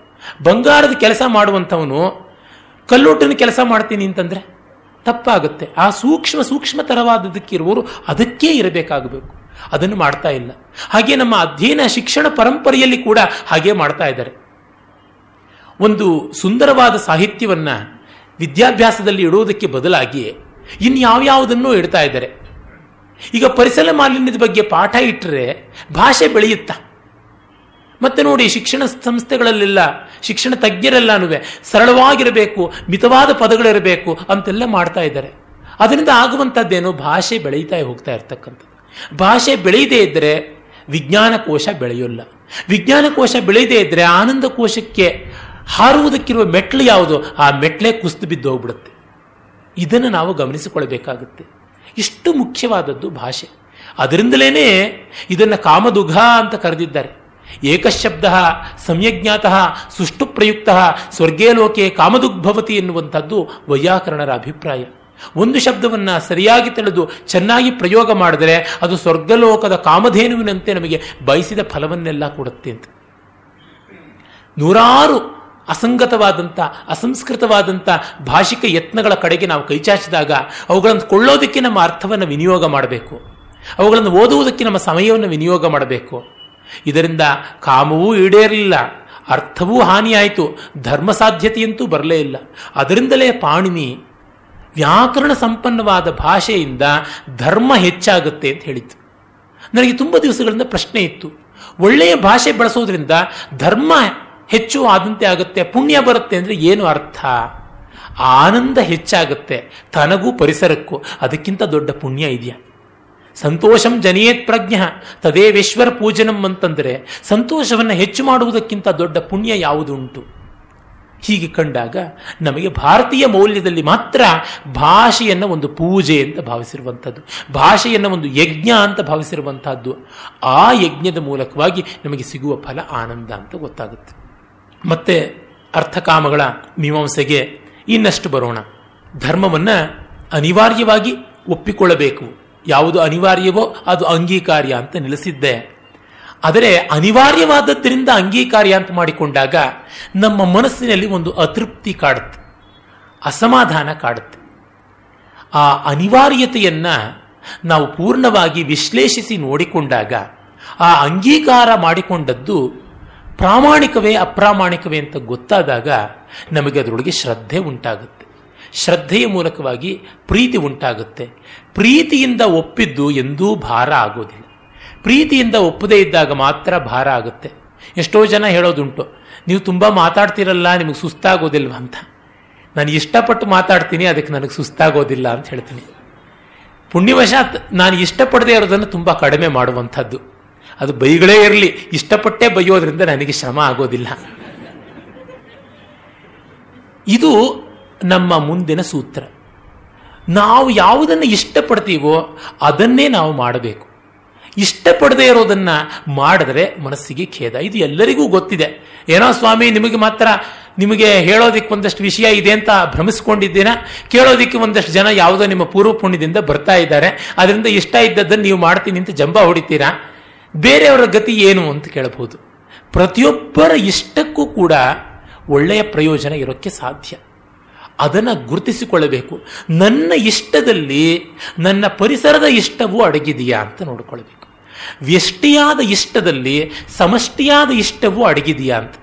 ಬಂಗಾರದ ಕೆಲಸ ಮಾಡುವಂಥವನು ಕಲ್ಲೋಟನ ಕೆಲಸ ಮಾಡ್ತೀನಿ ಅಂತಂದ್ರೆ ತಪ್ಪಾಗುತ್ತೆ. ಆ ಸೂಕ್ಷ್ಮ ಸೂಕ್ಷ್ಮತರವಾದದಕ್ಕಿರುವವರು ಅದಕ್ಕೇ ಇರಬೇಕಾಗಬೇಕು. ಅದನ್ನು ಮಾಡ್ತಾ ಇಲ್ಲ. ಹಾಗೆ ನಮ್ಮ ಅಧ್ಯಯನ ಶಿಕ್ಷಣ ಪರಂಪರೆಯಲ್ಲಿ ಕೂಡ ಹಾಗೆ ಮಾಡ್ತಾ ಇದ್ದಾರೆ. ಒಂದು ಸುಂದರವಾದ ಸಾಹಿತ್ಯವನ್ನು ವಿದ್ಯಾಭ್ಯಾಸದಲ್ಲಿ ಇಡುವುದಕ್ಕೆ ಬದಲಾಗಿ ಇನ್ಯಾವ್ಯಾವುದನ್ನೂ ಇಡ್ತಾ ಇದ್ದಾರೆ. ಈಗ ಪರಿಸರ ಮಾಲಿನ್ಯದ ಬಗ್ಗೆ ಪಾಠ ಇಟ್ಟರೆ ಭಾಷೆ ಬೆಳೆಯುತ್ತಾ? ಮತ್ತೆ ನೋಡಿ ಶಿಕ್ಷಣ ಸಂಸ್ಥೆಗಳಲ್ಲೆಲ್ಲ, ಶಿಕ್ಷಣ ತಜ್ಞರೆಲ್ಲಾನು ಸರಳವಾಗಿರಬೇಕು, ಮಿತವಾದ ಪದಗಳಿರಬೇಕು ಅಂತೆಲ್ಲ ಮಾಡ್ತಾ ಇದ್ದಾರೆ. ಅದರಿಂದ ಆಗುವಂಥದ್ದೇನು ಭಾಷೆ ಬೆಳೀತಾ ಹೋಗ್ತಾ ಇರ್ತಕ್ಕಂಥದ್ದು. ಭಾಷೆ ಬೆಳೆಯದೇ ಇದ್ದರೆ ವಿಜ್ಞಾನ ಕೋಶ ಬೆಳೆಯೋಲ್ಲ. ವಿಜ್ಞಾನ ಕೋಶ ಬೆಳೆಯದೇ ಇದ್ದರೆ ಆನಂದ ಕೋಶಕ್ಕೆ ಹಾರುವುದಕ್ಕಿರುವ ಮೆಟ್ಲು ಯಾವುದು? ಆ ಮೆಟ್ಲೇ ಕುಸಿದು ಬಿದ್ದು ಹೋಗ್ಬಿಡುತ್ತೆ. ಇದನ್ನು ನಾವು ಗಮನಿಸಿಕೊಳ್ಳಬೇಕಾಗುತ್ತೆ. ಇಷ್ಟು ಮುಖ್ಯವಾದದ್ದು ಭಾಷೆ. ಅದರಿಂದಲೇ ಇದನ್ನು ಕಾಮದುಘ ಅಂತ ಕರೆದಿದ್ದಾರೆ. ಏಕಶಬ್ದ, ಸಂಯಜ್ಞಾತ ಸುಷ್ಟು ಪ್ರಯುಕ್ತ ಸ್ವರ್ಗೇ ಲೋಕೆ ಕಾಮದುಗ್ಭವತಿ ಎನ್ನುವಂಥದ್ದು ವೈಯಾಕರಣರ ಅಭಿಪ್ರಾಯ. ಒಂದು ಶಬ್ದವನ್ನು ಸರಿಯಾಗಿ ತಿಳಿದು ಚೆನ್ನಾಗಿ ಪ್ರಯೋಗ ಮಾಡಿದರೆ ಅದು ಸ್ವರ್ಗಲೋಕದ ಕಾಮಧೇನುವಿನಂತೆ ನಮಗೆ ಬಯಸಿದ ಫಲವನ್ನೆಲ್ಲ ಕೊಡುತ್ತೆ ಅಂತ. ನೂರಾರು ಅಸಂಗತವಾದಂಥ, ಅಸಂಸ್ಕೃತವಾದಂಥ ಭಾಷಿಕ ಯತ್ನಗಳ ಕಡೆಗೆ ನಾವು ಕೈಚಾಚಿದಾಗ ಅವುಗಳನ್ನು ಕೊಳ್ಳೋದಕ್ಕೆ ನಮ್ಮ ಅರ್ಥವನ್ನು ವಿನಿಯೋಗ ಮಾಡಬೇಕು. ಅವುಗಳನ್ನು ಓದುವುದಕ್ಕೆ ನಮ್ಮ ಸಮಯವನ್ನು ವಿನಿಯೋಗ ಮಾಡಬೇಕು. ಇದರಿಂದ ಕಾಮವೂ ಈಡೇರಲಿಲ್ಲ, ಅರ್ಥವೂ ಹಾನಿಯಾಯಿತು, ಧರ್ಮ ಸಾಧ್ಯತೆಯಂತೂ ಬರಲೇ ಇಲ್ಲ. ಅದರಿಂದಲೇ ಪಾಣಿನಿ ವ್ಯಾಕರಣ ಸಂಪನ್ನವಾದ ಭಾಷೆಯಿಂದ ಧರ್ಮ ಹೆಚ್ಚಾಗುತ್ತೆ ಅಂತ ಹೇಳಿತ್ತು. ನನಗೆ ತುಂಬ ದಿವಸಗಳಿಂದ ಪ್ರಶ್ನೆ ಇತ್ತು. ಒಳ್ಳೆಯ ಭಾಷೆ ಬಳಸೋದ್ರಿಂದ ಧರ್ಮ ಹೆಚ್ಚು ಆದಂತೆ ಆಗುತ್ತೆ, ಪುಣ್ಯ ಬರುತ್ತೆ ಅಂದರೆ ಏನು ಅರ್ಥ? ಆನಂದ ಹೆಚ್ಚಾಗುತ್ತೆ, ತನಗೂ ಪರಿಸರಕ್ಕೂ. ಅದಕ್ಕಿಂತ ದೊಡ್ಡ ಪುಣ್ಯ ಇದೆಯಾ? ಸಂತೋಷಂ ಜನಿಯೇತ್ ಪ್ರಜ್ಞ, ತದೇವೇಶ್ವರ ಪೂಜನಂ ಅಂತಂದರೆ ಸಂತೋಷವನ್ನು ಹೆಚ್ಚು ಮಾಡುವುದಕ್ಕಿಂತ ದೊಡ್ಡ ಪುಣ್ಯ ಯಾವುದು ಉಂಟು ಹೀಗೆ ಕಂಡಾಗ ನಮಗೆ ಭಾರತೀಯ ಮೌಲ್ಯದಲ್ಲಿ ಮಾತ್ರ ಭಾಷೆಯನ್ನು ಒಂದು ಪೂಜೆ ಅಂತ ಭಾವಿಸಿರುವಂಥದ್ದು, ಭಾಷೆಯನ್ನು ಒಂದು ಯಜ್ಞ ಅಂತ ಭಾವಿಸಿರುವಂತಹದ್ದು ಆ ಯಜ್ಞದ ಮೂಲಕವಾಗಿ ನಮಗೆ ಸಿಗುವ ಫಲ ಆನಂದ ಅಂತ ಗೊತ್ತಾಗುತ್ತೆ. ಮತ್ತೆ ಅರ್ಥಕಾಮಗಳ ಮೀಮಾಂಸೆಗೆ ಇನ್ನಷ್ಟು ಬರೋಣ. ಧರ್ಮವನ್ನು ಅನಿವಾರ್ಯವಾಗಿ ಒಪ್ಪಿಕೊಳ್ಳಬೇಕು. ಯಾವುದು ಅನಿವಾರ್ಯವೋ ಅದು ಅಂಗೀಕಾರ್ಯ ಅಂತ ನಿಲ್ಲಿಸಿದ್ದೆ ಆದರೆ ಅನಿವಾರ್ಯವಾದದ್ದರಿಂದ ಅಂಗೀಕಾರ್ಯ ಅಂತ ಮಾಡಿಕೊಂಡಾಗ ನಮ್ಮ ಮನಸ್ಸಿನಲ್ಲಿ ಒಂದು ಅತೃಪ್ತಿ ಕಾಡುತ್ತೆ. ಅಸಮಾಧಾನ ಕಾಡುತ್ತೆ. ಆ ಅನಿವಾರ್ಯತೆಯನ್ನ ನಾವು ಪೂರ್ಣವಾಗಿ ವಿಶ್ಲೇಷಿಸಿ ನೋಡಿಕೊಂಡಾಗ ಆ ಅಂಗೀಕಾರ ಮಾಡಿಕೊಂಡದ್ದು ಪ್ರಾಮಾಣಿಕವೇ ಅಪ್ರಾಮಾಣಿಕವೇ ಅಂತ ಗೊತ್ತಾದಾಗ ನಮಗೆ ಅದರೊಳಗೆ ಶ್ರದ್ಧೆ ಉಂಟಾಗುತ್ತೆ. ಶ್ರದ್ಧೆಯ ಮೂಲಕವಾಗಿ ಪ್ರೀತಿ ಉಂಟಾಗುತ್ತೆ. ಪ್ರೀತಿಯಿಂದ ಒಪ್ಪಿದ್ದು ಎಂದೂ ಭಾರ ಆಗೋದಿಲ್ಲ. ಪ್ರೀತಿಯಿಂದ ಒಪ್ಪದೇ ಇದ್ದಾಗ ಮಾತ್ರ ಭಾರ ಆಗುತ್ತೆ. ಎಷ್ಟೋ ಜನ ಹೇಳೋದುಂಟು, ನೀವು ತುಂಬ ಮಾತಾಡ್ತಿರಲ್ಲ, ನಿಮಗೆ ಸುಸ್ತಾಗೋದಿಲ್ವ? ಅಂತ. ನಾನು ಇಷ್ಟಪಟ್ಟು ಮಾತಾಡ್ತೀನಿ, ಅದಕ್ಕೆ ನನಗೆ ಸುಸ್ತಾಗೋದಿಲ್ಲ, ಅಂತ ಹೇಳ್ತೀನಿ. ಪುಣ್ಯವಶಾತ್ ನಾನು ಇಷ್ಟಪಡದೇ ಇರೋದನ್ನು ತುಂಬ ಕಡಿಮೆ ಮಾಡುವಂಥದ್ದು. ಅದು ಬೈಗಳೇ ಇರಲಿ. ಇಷ್ಟಪಟ್ಟೇ ಬೈಯೋದ್ರಿಂದ ನನಗೆ ಶ್ರಮ ಆಗೋದಿಲ್ಲ. ಇದು ನಮ್ಮ ಮುಂದಿನ ಸೂತ್ರ. ನಾವು ಯಾವುದನ್ನು ಇಷ್ಟಪಡ್ತೀವೋ ಅದನ್ನೇ ನಾವು ಮಾಡಬೇಕು. ಇಷ್ಟಪಡದೇ ಇರೋದನ್ನ ಮಾಡಿದ್ರೆ ಮನಸ್ಸಿಗೆ ಖೇದ. ಇದು ಎಲ್ಲರಿಗೂ ಗೊತ್ತಿದೆ. ಏನೋ ಸ್ವಾಮಿ, ನಿಮಗೆ ಮಾತ್ರ ನಿಮಗೆ ಹೇಳೋದಿಕ್ಕೆ ಒಂದಷ್ಟು ವಿಷಯ ಇದೆ ಅಂತ ಭ್ರಮಿಸ್ಕೊಂಡಿದ್ದೀನಾ ಕೇಳೋದಿಕ್ಕೆ ಒಂದಷ್ಟು ಜನ ಯಾವುದೋ ನಿಮ್ಮ ಪೂರ್ವ ಪುಣ್ಯದಿಂದ ಬರ್ತಾ ಇದ್ದಾರೆ. ಅದರಿಂದ ಇಷ್ಟ ಇದ್ದದ್ದನ್ನು ನೀವು ಮಾಡ್ತೀನಿ ಅಂತ ಜಂಬ ಹೊಡಿತೀರಾ? ಬೇರೆಯವರ ಗತಿ ಏನು ಅಂತ ಕೇಳಬಹುದು. ಪ್ರತಿಯೊಬ್ಬರ ಇಷ್ಟಕ್ಕೂ ಕೂಡ ಒಳ್ಳೆಯ ಪ್ರಯೋಜನ ಇರೋಕ್ಕೆ ಸಾಧ್ಯ. ಅದನ್ನು ಗುರುತಿಸಿಕೊಳ್ಳಬೇಕು. ನನ್ನ ಇಷ್ಟದಲ್ಲಿ ನನ್ನ ಪರಿಸರದ ಇಷ್ಟವೂ ಅಡಗಿದೆಯಾ ಅಂತ ನೋಡಿಕೊಳ್ಬೇಕು. ವ್ಯಷ್ಟಿಯಾದ ಇಷ್ಟದಲ್ಲಿ ಸಮಷ್ಟಿಯಾದ ಇಷ್ಟವೂ ಅಡಗಿದೆಯಾ ಅಂತ.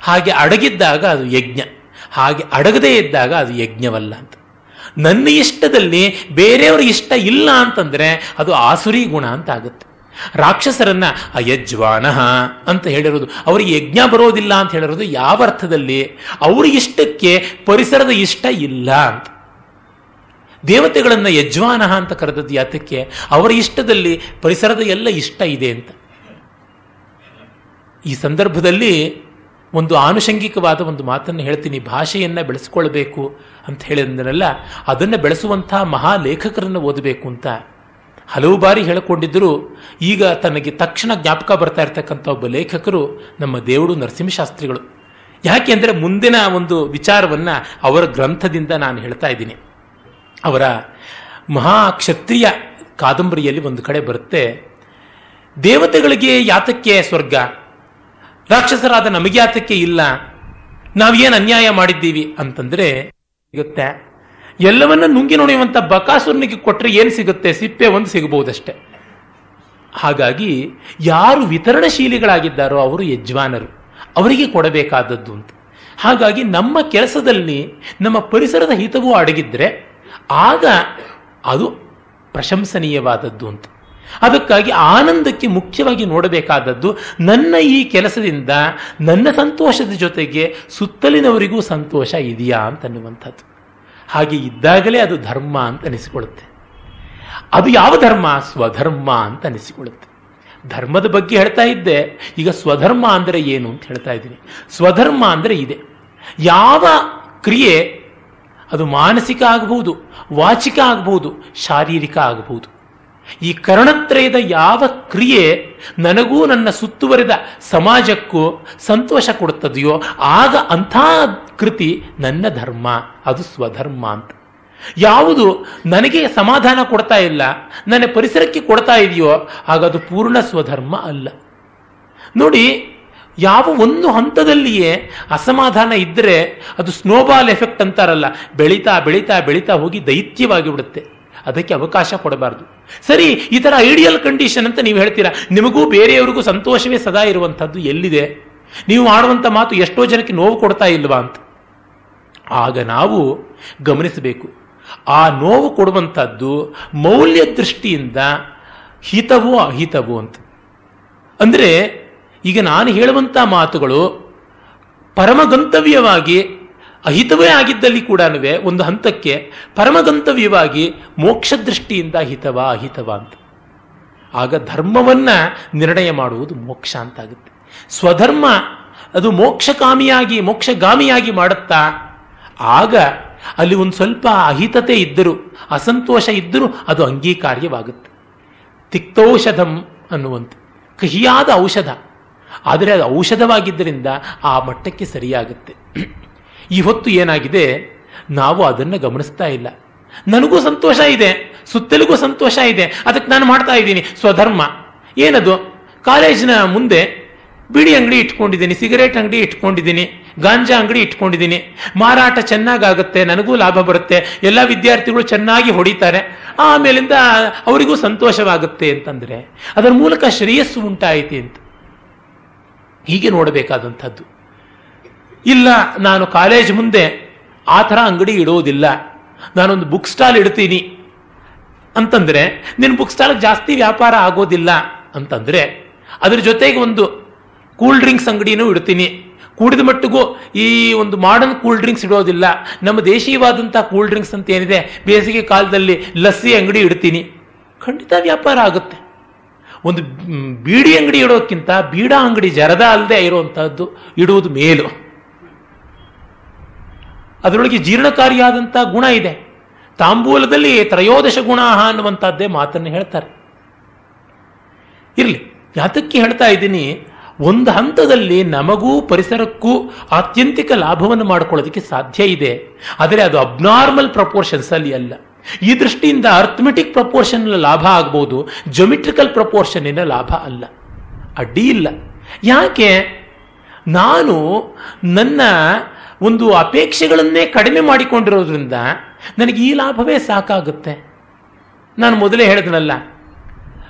ಹಾಗೆ ಅಡಗಿದ್ದಾಗ ಅದು ಯಜ್ಞ. ಹಾಗೆ ಅಡಗದೇ ಇದ್ದಾಗ ಅದು ಯಜ್ಞವಲ್ಲ ಅಂತ. ನನ್ನ ಇಷ್ಟದಲ್ಲಿ ಬೇರೆಯವರ ಇಷ್ಟ ಇಲ್ಲ ಅಂತಂದರೆ ಅದು ಆಸುರಿ ಗುಣ ಅಂತ ಆಗುತ್ತೆ. ರಾಕ್ಷಸರನ್ನ ಅಯಜ್ವಾನ ಅಂತ ಹೇಳಿರೋದು. ಅವರಿಗೆ ಯಜ್ಞ ಬರೋದಿಲ್ಲ ಅಂತ ಹೇಳಿರೋದು ಯಾವ ಅರ್ಥದಲ್ಲಿ? ಅವ್ರ ಇಷ್ಟಕ್ಕೆ ಪರಿಸರದ ಇಷ್ಟ ಇಲ್ಲ ಅಂತ. ದೇವತೆಗಳನ್ನ ಯಜ್ವಾನ ಅಂತ ಕರೆದದ್ದು ಯಾತಕ್ಕೆ? ಅವರ ಇಷ್ಟದಲ್ಲಿ ಪರಿಸರದ ಎಲ್ಲ ಇಷ್ಟ ಇದೆ ಅಂತ. ಈ ಸಂದರ್ಭದಲ್ಲಿ ಒಂದು ಆನುಷಂಗಿಕವಾದ ಒಂದು ಮಾತನ್ನು ಹೇಳ್ತೀನಿ. ಭಾಷೆಯನ್ನ ಬೆಳೆಸ್ಕೊಳ್ಬೇಕು ಅಂತ ಹೇಳಿದ್ರಲ್ಲ ಅದನ್ನು ಬೆಳೆಸುವಂತಹ ಮಹಾಲೇಖಕರನ್ನು ಓದಬೇಕು ಅಂತ. ಹಲವು ಬಾರಿ ಹೇಳಿಕೊಂಡಿದ್ದರೂ ಈಗ ತನಗೆ ತಕ್ಷಣ ಜ್ಞಾಪಕ ಬರ್ತಾ ಇರ್ತಕ್ಕಂಥ ಒಬ್ಬ ಲೇಖಕರು ನಮ್ಮ ದೇವಡು ನರಸಿಂಹಶಾಸ್ತ್ರಿಗಳು. ಯಾಕೆ ಅಂದರೆ ಮುಂದಿನ ಒಂದು ವಿಚಾರವನ್ನು ಅವರ ಗ್ರಂಥದಿಂದ ನಾನು ಹೇಳ್ತಾ ಇದ್ದೀನಿ. ಅವರ ಮಹಾಕ್ಷತ್ರಿಯ ಕಾದಂಬರಿಯಲ್ಲಿ ಒಂದು ಕಡೆ ಬರುತ್ತೆ, ದೇವತೆಗಳಿಗೆ ಯಾತಕ್ಕೆ ಸ್ವರ್ಗ? ರಾಕ್ಷಸರಾದ ನಮಗೆ ಯಾತಕ್ಕೆ ಇಲ್ಲ? ನಾವೇನು ಅನ್ಯಾಯ ಮಾಡಿದ್ದೀವಿ ಅಂತಂದರೆ ಸಿಗುತ್ತೆ. ಎಲ್ಲವನ್ನ ನುಂಗಿ ನೋಡುವಂತ ಬಕಾಸುರನಿಗೆ ಕೊಟ್ಟರೆ ಏನು ಸಿಗುತ್ತೆ? ಸಿಪ್ಪೆ ಒಂದು ಸಿಗಬಹುದಷ್ಟೆ. ಹಾಗಾಗಿ ಯಾರು ವಿತರಣಶೀಲಿಗಳಾಗಿದ್ದಾರೋ ಅವರು ಯಜ್ವಾನರು ಅವರಿಗೆ ಕೊಡಬೇಕಾದದ್ದು ಅಂತ. ಹಾಗಾಗಿ ನಮ್ಮ ಕೆಲಸದಲ್ಲಿ, ನಮ್ಮ ಪರಿಸರದ ಹಿತವೂ ಅಡಗಿದ್ರೆ ಆಗ ಅದು ಪ್ರಶಂಸನೀಯವಾದದ್ದು ಅಂತ. ಅದಕ್ಕಾಗಿ ಆನಂದಕ್ಕೆ ಮುಖ್ಯವಾಗಿ ನೋಡಬೇಕಾದದ್ದು ನನ್ನ ಈ ಕೆಲಸದಿಂದ ನನ್ನ ಸಂತೋಷದ ಜೊತೆಗೆ ಸುತ್ತಲಿನವರಿಗೂ ಸಂತೋಷ ಇದೆಯಾ ಅಂತನ್ನುವಂಥದ್ದು ಹಾಗೆ ಇದ್ದಾಗಲೇ ಅದು ಧರ್ಮ ಅಂತ ಅನಿಸಿಕೊಳ್ಳುತ್ತೆ. ಅದು ಯಾವ ಧರ್ಮ? ಸ್ವಧರ್ಮ ಅಂತ ಅನಿಸಿಕೊಳ್ಳುತ್ತೆ. ಧರ್ಮದ ಬಗ್ಗೆ ಹೇಳ್ತಾ ಇದ್ದೆ. ಈಗ ಸ್ವಧರ್ಮ ಅಂದರೆ ಏನು ಅಂತ ಹೇಳ್ತಾ ಇದ್ದೀನಿ. ಸ್ವಧರ್ಮ ಅಂದರೆ ಇದೆ. ಯಾವ ಕ್ರಿಯೆ ಅದು ಮಾನಸಿಕ ಆಗಬಹುದು, ವಾಚಿಕ ಆಗಬಹುದು, ಶಾರೀರಿಕ ಆಗಬಹುದು. ಈ ಕರ್ಣತ್ರಯದ ಯಾವ ಕ್ರಿಯೆ ನನಗೂ ನನ್ನ ಸುತ್ತುವರಿದ ಸಮಾಜಕ್ಕೂ ಸಂತೋಷ ಕೊಡುತ್ತದೆಯೋ ಆಗ ಅಂಥ ಕೃತಿ ನನ್ನ ಧರ್ಮ, ಅದು ಸ್ವಧರ್ಮ ಅಂತ. ಯಾವುದು ನನಗೆ ಸಮಾಧಾನ ಕೊಡ್ತಾ ಇಲ್ಲ, ನನ್ನ ಪರಿಸರಕ್ಕೆ ಕೊಡ್ತಾ ಇದೆಯೋ, ಆಗ ಅದು ಪೂರ್ಣ ಸ್ವಧರ್ಮ ಅಲ್ಲ. ನೋಡಿ, ಯಾವ ಒಂದು ಹಂತದಲ್ಲಿಯೇ ಅಸಮಾಧಾನ ಇದ್ದರೆ ಅದು ಸ್ನೋಬಾಲ್ ಎಫೆಕ್ಟ್ ಅಂತಾರಲ್ಲ, ಬೆಳೀತಾ ಬೆಳೀತಾ ಬೆಳೀತಾ ಹೋಗಿ ದೈತ್ಯವಾಗಿ ಬಿಡುತ್ತೆ. ಅದಕ್ಕೆ ಅವಕಾಶ ಕೊಡಬಾರ್ದು. ಸರಿ, ಈ ಥರ ಐಡಿಯಲ್ ಕಂಡೀಷನ್ ಅಂತ ನೀವು ಹೇಳ್ತೀರಾ? ನಿಮಗೂ ಬೇರೆಯವರಿಗೂ ಸಂತೋಷವೇ ಸದಾ ಇರುವಂಥದ್ದು ಎಲ್ಲಿದೆ? ನೀವು ಮಾಡುವಂಥ ಮಾತು ಎಷ್ಟೋ ಜನಕ್ಕೆ ನೋವು ಕೊಡ್ತಾ ಇಲ್ವಾ ಅಂತ. ಆಗ ನಾವು ಗಮನಿಸಬೇಕು. ಆ ನೋವು ಕೊಡುವಂಥದ್ದು ಮೌಲ್ಯ ದೃಷ್ಟಿಯಿಂದ ಹಿತವೋ ಅಹಿತವೋ ಅಂತ. ಅಂದರೆ, ಈಗ ನಾನು ಹೇಳುವಂಥ ಮಾತುಗಳು ಪರಮಗಂತವ್ಯವಾಗಿ ಅಹಿತವೇ ಆಗಿದ್ದಲ್ಲಿ ಕೂಡ ಒಂದು ಹಂತಕ್ಕೆ ಪರಮಗಂತವ್ಯವಾಗಿ ಮೋಕ್ಷ ದೃಷ್ಟಿಯಿಂದ ಹಿತವ ಅಹಿತವ ಅಂತ. ಆಗ ಧರ್ಮವನ್ನ ನಿರ್ಣಯ ಮಾಡುವುದು ಮೋಕ್ಷ ಅಂತಾಗುತ್ತೆ. ಸ್ವಧರ್ಮ ಅದು ಮೋಕ್ಷಕಾಮಿಯಾಗಿ, ಮೋಕ್ಷಗಾಮಿಯಾಗಿ ಮಾಡುತ್ತಾ, ಆಗ ಅಲ್ಲಿ ಒಂದು ಸ್ವಲ್ಪ ಅಹಿತತೆ ಇದ್ದರೂ, ಅಸಂತೋಷ ಇದ್ದರೂ ಅದು ಅಂಗೀಕಾರ್ಯವಾಗುತ್ತೆ. ತಿಕ್ತೌಷಧಂ ಅನ್ನುವಂತೆ. ಕಹಿಯಾದ ಔಷಧ. ಆದರೆ ಅದು ಔಷಧವಾಗಿದ್ದರಿಂದ ಆ ಮಟ್ಟಕ್ಕೆ ಸರಿಯಾಗುತ್ತೆ. ಈ ಹೊತ್ತು ಏನಾಗಿದೆ? ನಾವು ಅದನ್ನು ಗಮನಿಸ್ತಾ ಇಲ್ಲ. ನನಗೂ ಸಂತೋಷ ಇದೆ. ಸುತ್ತಲಿಗೂ ಸಂತೋಷ ಇದೆ. ಅದಕ್ಕೆ ನಾನು ಮಾಡ್ತಾ ಇದ್ದೀನಿ. ಸ್ವಧರ್ಮ. ಏನದು? ಕಾಲೇಜಿನ ಮುಂದೆ ಬಿಡಿ ಅಂಗಡಿ ಇಟ್ಕೊಂಡಿದ್ದೀನಿ, ಸಿಗರೇಟ್ ಅಂಗಡಿ ಇಟ್ಕೊಂಡಿದ್ದೀನಿ, ಗಾಂಜಾ ಅಂಗಡಿ ಇಟ್ಕೊಂಡಿದ್ದೀನಿ. ಮಾರಾಟ ಚೆನ್ನಾಗಾಗುತ್ತೆ, ನನಗೂ ಲಾಭ ಬರುತ್ತೆ, ಎಲ್ಲ ವಿದ್ಯಾರ್ಥಿಗಳು ಚೆನ್ನಾಗಿ ಹೊಡಿತಾರೆ. ಆಮೇಲಿಂದ ಅವರಿಗೂ ಸಂತೋಷವಾಗುತ್ತೆ ಅಂತಂದ್ರೆ, ಅದರ ಮೂಲಕ ಶ್ರೇಯಸ್ಸು ಉಂಟಾಯಿತು ಅಂತ. ಹೀಗೆ ನೋಡಬೇಕಾದಂಥದ್ದು. ಇಲ್ಲ, ನಾನು ಕಾಲೇಜ್ ಮುಂದೆ ಆ ಥರ ಅಂಗಡಿ ಇಡೋದಿಲ್ಲ. ನಾನೊಂದು ಬುಕ್ ಸ್ಟಾಲ್ ಇಡ್ತೀನಿ. ಅಂತಂದ್ರೆ ನಿನ್ನ ಬುಕ್ ಸ್ಟಾಲ್ಗೆ ಜಾಸ್ತಿ ವ್ಯಾಪಾರ ಆಗೋದಿಲ್ಲ ಅಂತಂದ್ರೆ, ಅದ್ರ ಜೊತೆಗೆ ಒಂದು ಕೂಲ್ ಡ್ರಿಂಕ್ಸ್ ಅಂಗಡಿನೂ ಇಡ್ತೀನಿ. ಕೂಡಿದ ಮಟ್ಟಿಗೂ ಈ ಒಂದು ಮಾಡರ್ನ್ ಕೂಲ್ ಡ್ರಿಂಕ್ಸ್ ಇಡೋದಿಲ್ಲ. ನಮ್ಮ ದೇಶೀಯವಾದಂಥ ಕೂಲ್ ಡ್ರಿಂಕ್ಸ್ ಅಂತ ಏನಿದೆ, ಬೇಸಿಗೆ ಕಾಲದಲ್ಲಿ ಲಸ್ಸಿ ಅಂಗಡಿ ಇಡ್ತೀನಿ. ಖಂಡಿತ ವ್ಯಾಪಾರ ಆಗುತ್ತೆ. ಒಂದು ಬೀಡಿ ಅಂಗಡಿ ಇಡೋಕ್ಕಿಂತ ಬೀಡಾ ಅಂಗಡಿ ಜರದ ಅಲ್ಲದೆ ಇರುವಂತಹದ್ದು ಇಡುವುದು ಮೇಲು. ಅದರೊಳಗೆ ಜೀರ್ಣಕಾರಿಯಾದಂಥ ಗುಣ ಇದೆ. ತಾಂಬೂಲದಲ್ಲಿ ತ್ರಯೋದಶ ಗುಣ ಅನ್ನುವಂಥದ್ದೇ ಮಾತನ್ನು ಹೇಳ್ತಾರೆ. ಇರಲಿ, ಯಾತಕ್ಕೆ ಹೇಳ್ತಾ ಇದ್ದೀನಿ? ಒಂದು ಹಂತದಲ್ಲಿ ನಮಗೂ ಪರಿಸರಕ್ಕೂ ಆತ್ಯಂತಿಕ ಲಾಭವನ್ನು ಮಾಡಿಕೊಳ್ಳೋದಕ್ಕೆ ಸಾಧ್ಯ ಇದೆ. ಆದರೆ ಅದು ಅಬ್ನಾರ್ಮಲ್ ಪ್ರಪೋರ್ಷನ್ಸ್ ಅಲ್ಲಿ ಅಲ್ಲ. ಈ ದೃಷ್ಟಿಯಿಂದ ಅರ್ಥಮೆಟಿಕ್ ಪ್ರಪೋರ್ಷನ್ ಲಾಭ ಆಗ್ಬೋದು ಜೊಮೆಟ್ರಿಕಲ್ ಪ್ರಪೋರ್ಷನ್ನಿನ ಲಾಭ ಅಲ್ಲ. ಅಡ್ಡಿ ಇಲ್ಲ. ಯಾಕೆ? ನಾನು ನನ್ನ ಒಂದು ಅಪೇಕ್ಷೆಗಳನ್ನೇ ಕಡಿಮೆ ಮಾಡಿಕೊಂಡಿರೋದ್ರಿಂದ ನನಗೆ ಈ ಲಾಭವೇ ಸಾಕಾಗುತ್ತೆ. ನಾನು ಮೊದಲೇ ಹೇಳಿದ್ನಲ್ಲ,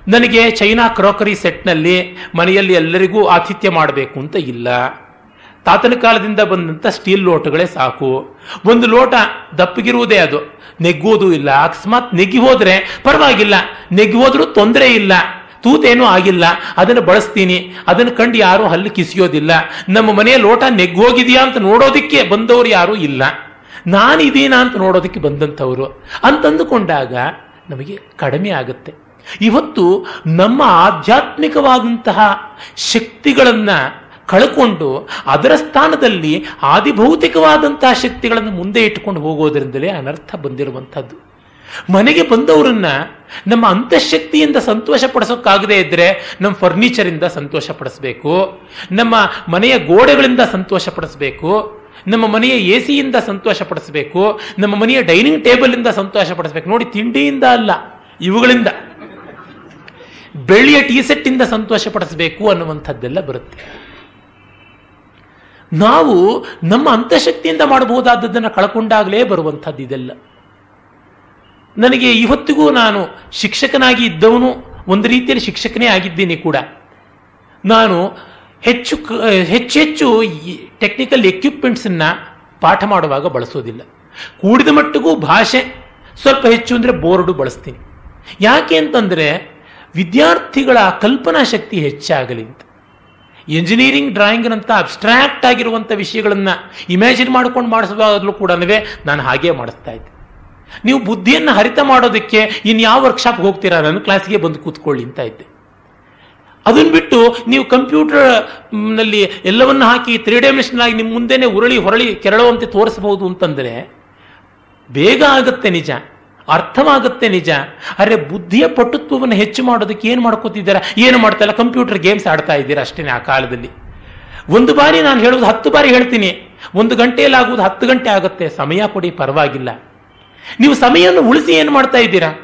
ನನಗೆ ಚೈನಾ ಕ್ರೋಕರಿ ಸೆಟ್ನಲ್ಲಿ ಮನೆಯಲ್ಲಿ ಎಲ್ಲರಿಗೂ ಆತಿಥ್ಯ ಮಾಡಬೇಕು ಅಂತ ಇಲ್ಲ. ತಾತನ ಕಾಲದಿಂದ ಬಂದಂಥ ಸ್ಟೀಲ್ ಲೋಟಗಳೇ ಸಾಕು. ಒಂದು ಲೋಟ ದಪ್ಪಗಿರುವುದೇ ಅದು. ನೆಗ್ಗೋದು ಇಲ್ಲ. ಅಕಸ್ಮಾತ್ ನೆಗ್ಗಿ ಹೋದರೆ ಪರವಾಗಿಲ್ಲ. ನೆಗ್ಗಿ ಹೋದರೂ ತೊಂದರೆ ಇಲ್ಲ. ತೂತೇನೂ ಆಗಿಲ್ಲ, ಅದನ್ನು ಬಳಸ್ತೀನಿ, ಅದನ್ನು ಕಂಡು ಯಾರು ಹಲ್ಲು ಕಿಸಿಯೋದಿಲ್ಲ. ನಮ್ಮ ಮನೆಯ ಲೋಟ ನೆಗ್ಗೋಗಿದೆಯಾ ಅಂತ ನೋಡೋದಕ್ಕೆ ಬಂದವರು ಯಾರೂ ಇಲ್ಲ. ನಾನಿದ್ದೀನಾ ಅಂತ ನೋಡೋದಕ್ಕೆ ಬಂದಂಥವರು. ಅಂತಂದುಕೊಂಡಾಗ ನಮಗೆ ಕಡಿಮೆ ಆಗುತ್ತೆ. ಇವತ್ತು ನಮ್ಮ ಆಧ್ಯಾತ್ಮಿಕವಾದಂತಹ ಶಕ್ತಿಗಳನ್ನು ಕಳ್ಕೊಂಡು ಅದರ ಸ್ಥಾನದಲ್ಲಿ ಆದಿಭೌತಿಕವಾದಂತಹ ಶಕ್ತಿಗಳನ್ನು ಮುಂದೆ ಇಟ್ಟುಕೊಂಡು ಹೋಗೋದ್ರಿಂದಲೇ ಅನರ್ಥ ಬಂದಿರುವಂಥದ್ದು. ಮನೆಗೆ ಬಂದವರನ್ನ ನಮ್ಮ ಅಂತಃಶಕ್ತಿಯಿಂದ ಸಂತೋಷ ಪಡಿಸೋಕ್ಕಾಗದೆ ಇದ್ರೆ ನಮ್ಮ ಫರ್ನಿಚರಿಂದ ಸಂತೋಷ ಪಡಿಸ್ಬೇಕು ನಮ್ಮ ಮನೆಯ ಗೋಡೆಗಳಿಂದ ಸಂತೋಷ ಪಡಿಸ್ಬೇಕು ನಮ್ಮ ಮನೆಯ ಎ ಸಿಯಿಂದ ಸಂತೋಷ ಪಡಿಸ್ಬೇಕು ನಮ್ಮ ಮನೆಯ ಡೈನಿಂಗ್ ಟೇಬಲ್ ಇಂದ ಸಂತೋಷ ಪಡಿಸ್ಬೇಕು ನೋಡಿ, ತಿಂಡಿಯಿಂದ ಅಲ್ಲ, ಇವುಗಳಿಂದ. ಬೆಳ್ಳಿಯ ಟೀ ಸೆಟ್ಟಿಂದ ಸಂತೋಷ ಪಡಿಸ್ಬೇಕು ಅನ್ನುವಂಥದ್ದೆಲ್ಲ ಬರುತ್ತೆ. ನಾವು ನಮ್ಮ ಅಂತಃಶಕ್ತಿಯಿಂದ ಮಾಡಬಹುದಾದದ್ದನ್ನು ಕಳ್ಕೊಂಡಾಗಲೇ ಬರುವಂಥದ್ದು ಇದೆಲ್ಲ ನನಗೆ ಇವತ್ತಿಗೂ ನಾನು ಶಿಕ್ಷಕನಾಗಿ ಇದ್ದವನು, ಒಂದು ರೀತಿಯಲ್ಲಿ ಶಿಕ್ಷಕನೇ ಆಗಿದ್ದೀನಿ ಕೂಡ. ನಾನು ಹೆಚ್ಚು ಹೆಚ್ಚೆಚ್ಚು ಟೆಕ್ನಿಕಲ್ ಎಕ್ವಿಪ್ಮೆಂಟ್ಸನ್ನು ಪಾಠ ಮಾಡುವಾಗ ಬಳಸೋದಿಲ್ಲ. ಕೂಡಿದ ಮಟ್ಟಿಗೂ ಭಾಷೆ, ಸ್ವಲ್ಪ ಹೆಚ್ಚು ಅಂದರೆ ಬೋರ್ಡು ಬಳಸ್ತೀನಿ. ಯಾಕೆ ಅಂತಂದರೆ ವಿದ್ಯಾರ್ಥಿಗಳ ಕಲ್ಪನಾ ಶಕ್ತಿ ಹೆಚ್ಚಾಗಲಿ ಅಂತ. ಇಂಜಿನಿಯರಿಂಗ್ ಡ್ರಾಯಿಂಗ್ನಂಥ ಅಬ್ಸ್ಟ್ರಾಕ್ಟ್ ಆಗಿರುವಂಥ ವಿಷಯಗಳನ್ನು ಇಮ್ಯಾಜಿನ್ ಮಾಡ್ಕೊಂಡು ಮಾಡಿಸುವಾಗಲೂ ಕೂಡ ನಾನು ಹಾಗೇ ಮಾಡಿಸ್ತಾ ಇದ್ದೆ. ನೀವು ಬುದ್ಧಿಯನ್ನು ಹರಿತ ಮಾಡೋದಕ್ಕೆ ಇನ್ಯಾವ ವರ್ಕ್ಶಾಪ್ ಹೋಗ್ತೀರಾ ನಾನು ಕ್ಲಾಸಿಗೆ ಬಂದು ಕೂತ್ಕೊಳ್ಳಿ ಅಂತ ಇದ್ದೆ. ಅದನ್ನು ಬಿಟ್ಟು ನೀವು ಕಂಪ್ಯೂಟರ್ನಲ್ಲಿ ಎಲ್ಲವನ್ನ ಹಾಕಿ ತ್ರೀ ಡೈಮೆನ್ಷನ್ ಆಗಿ ನಿಮ್ಮ ಮುಂದೆನೆ ಉರಳಿ ಹೊರಳಿ ಕೆರಳುವಂತೆ ತೋರಿಸಬಹುದು ಅಂತಂದ್ರೆ ಬೇಗ ಆಗುತ್ತೆ ನಿಜ, ಅರ್ಥವಾಗುತ್ತೆ ನಿಜ. ಅರೆ ಬುದ್ಧಿಯ ಪಟುತ್ವವನ್ನು ಹೆಚ್ಚು ಮಾಡೋದಕ್ಕೆ ಏನು ಮಾಡ್ಕೋತಿದ್ದೀರಾ? ಏನು ಮಾಡ್ತಾ ಕಂಪ್ಯೂಟರ್ ಗೇಮ್ಸ್ ಆಡ್ತಾ ಇದ್ದೀರಾ ಅಷ್ಟೇ ಆ ಕಾಲದಲ್ಲಿ. ಒಂದು ಬಾರಿ ನಾನು ಹೇಳೋದು ಹತ್ತು ಬಾರಿ ಹೇಳ್ತೀನಿ. ಒಂದು ಗಂಟೆಯಲ್ಲಿ ಆಗುವುದು ಹತ್ತು ಗಂಟೆ ಆಗುತ್ತೆ. ಸಮಯ ಕೊಡಿ, ಪರವಾಗಿಲ್ಲ. ನೀವು ಸಮಯವನ್ನು ಉಳಿಸಿ ಏನು ಮಾಡ್ತಾ ಇದ್ದೀರಾ?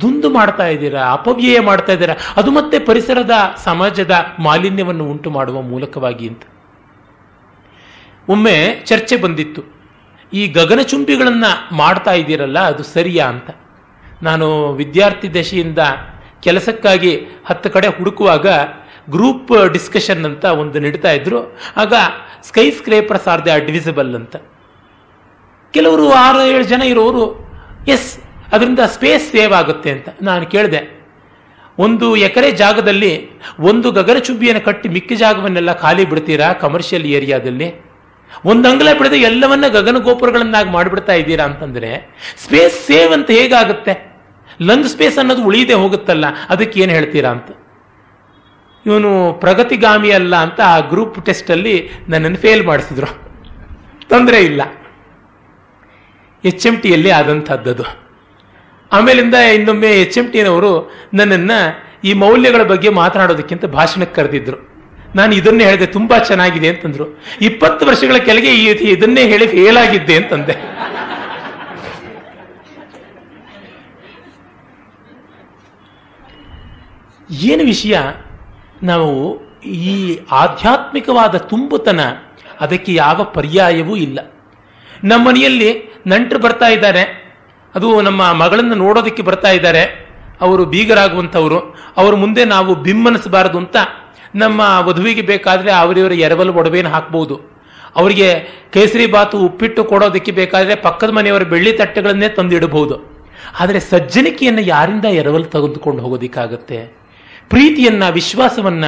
ದುಂದು ಮಾಡ್ತಾ ಇದ್ದೀರಾ? ಅಪವ್ಯಯ ಮಾಡ್ತಾ ಇದ್ದೀರಾ? ಅದು ಮತ್ತೆ ಪರಿಸರದ ಸಮಾಜದ ಮಾಲಿನ್ಯವನ್ನು ಉಂಟು ಮಾಡುವ ಮೂಲಕವಾಗಿ ಅಂತ. ಒಮ್ಮೆ ಚರ್ಚೆ ಬಂದಿತ್ತು. ಈ ಗಗನಚುಂಬಿಗಳನ್ನು ಮಾಡ್ತಾ ಇದ್ದೀರಲ್ಲ, ಅದು ಸರಿಯಾ ಅಂತ. ನಾನು ವಿದ್ಯಾರ್ಥಿ ದಶೆಯಿಂದ ಕೆಲಸಕ್ಕಾಗಿ ಹತ್ತು ಕಡೆ ಹುಡುಕುವಾಗ ಗ್ರೂಪ್ ಡಿಸ್ಕಷನ್ ಅಂತ ಒಂದು ನಡೀತಾ ಇದ್ರು. ಆಗ ಸ್ಕೈ ಸ್ಕ್ರೇಪರ್ಸ್ ಆರ್ ದ ಅಂತ. ಕೆಲವರು ಆರು ಏಳು ಜನ ಇರೋರು, ಎಸ್, ಅದರಿಂದ ಸ್ಪೇಸ್ ಸೇವ್ ಆಗುತ್ತೆ ಅಂತ ನಾನು ಕೇಳಿದೆ. ಒಂದು ಎಕರೆ ಜಾಗದಲ್ಲಿ ಒಂದು ಗಗನಚುಂಬಿಯನ್ನು ಕಟ್ಟಿ ಮಿಕ್ಕ ಜಾಗವನ್ನೆಲ್ಲ ಖಾಲಿ ಬಿಡ್ತೀರಾ ಕಮರ್ಷಿಯಲ್ ಏರಿಯಾದಲ್ಲಿ ಒಂದು ಅಂಗಲ ಬಿಡದೆ ಎಲ್ಲವನ್ನ ಗಗನ ಗೋಪುರಗಳನ್ನಾಗಿ ಮಾಡಿಬಿಡ್ತಾ ಇದ್ದೀರಾ ಅಂತಂದ್ರೆ ಸ್ಪೇಸ್ ಸೇವ್ ಅಂತ ಹೇಗಾಗುತ್ತೆ? ಲಂಗ್ ಸ್ಪೇಸ್ ಅನ್ನೋದು ಉಳಿಯದೆ ಹೋಗುತ್ತಲ್ಲ, ಅದಕ್ಕೆ ಏನು ಹೇಳ್ತೀರಾ ಅಂತ? ಇವನು ಪ್ರಗತಿಗಾಮಿ ಅಲ್ಲ ಅಂತ ಆ ಗ್ರೂಪ್ ಟೆಸ್ಟ್ ಅಲ್ಲಿ ನನ್ನನ್ನು ಫೇಲ್ ಮಾಡಿಸಿದ್ರು. ತೊಂದರೆ ಇಲ್ಲ. ಎಚ್ ಎಂ ಟಿಯಲ್ಲಿ ಆದಂಥದ್ದದು ಆಮೇಲಿಂದ ಇನ್ನೊಮ್ಮೆ ಎಚ್ ಎಂ ಟಿನವರು ನನ್ನನ್ನು ಈ ಮೌಲ್ಯಗಳ ಬಗ್ಗೆ ಮಾತನಾಡೋದಕ್ಕಿಂತ ಭಾಷಣಕ್ಕೆ ಕರೆದಿದ್ರು. ನಾನು ಇದನ್ನೇ ಹೇಳಿದೆ, ತುಂಬಾ ಚೆನ್ನಾಗಿದೆ ಅಂತಂದ್ರು. ಇಪ್ಪತ್ತು ವರ್ಷಗಳ ಕೆಳಗೆ ಈ ಇದನ್ನೇ ಹೇಳಿ ಫೇಲ್ ಆಗಿದ್ದೆ ಅಂತಂದೆ. ಏನು ವಿಷಯ? ನಾವು ಈ ಆಧ್ಯಾತ್ಮಿಕವಾದ ತುಂಬುತನ, ಅದಕ್ಕೆ ಯಾವ ಪರ್ಯಾಯವೂ ಇಲ್ಲ. ನಮ್ಮ ಮನೆಯಲ್ಲಿ ನಂಟರು ಬರ್ತಾ ಇದ್ದಾರೆ. ಅದು ನಮ್ಮ ಮಗಳನ್ನು ನೋಡೋದಕ್ಕೆ ಬರ್ತಾ ಇದ್ದಾರೆ. ಅವರು ಬೀಗರಾಗುವಂಥವ್ರು. ಅವ್ರ ಮುಂದೆ ನಾವು ಬಿಮ್ಮನಿಸಬಾರದು ಅಂತ ನಮ್ಮ ವಧುವಿಗೆ ಬೇಕಾದ್ರೆ ಅವರಿವರ ಎರವಲು ಒಡವೆಯನ್ನು ಹಾಕ್ಬೋದು. ಅವರಿಗೆ ಕೇಸರಿ ಬಾತು ಉಪ್ಪಿಟ್ಟು ಕೊಡೋದಕ್ಕೆ ಬೇಕಾದ್ರೆ ಪಕ್ಕದ ಮನೆಯವರ ಬೆಳ್ಳಿ ತಟ್ಟೆಗಳನ್ನೇ ತಂದಿಡಬಹುದು. ಆದರೆ ಸಜ್ಜನಿಕೆಯನ್ನು ಯಾರಿಂದ ಎರವಲು ತೆಗೆದುಕೊಂಡು ಹೋಗೋದಿಕ್ಕಾಗತ್ತೆ? ಪ್ರೀತಿಯನ್ನ, ವಿಶ್ವಾಸವನ್ನ,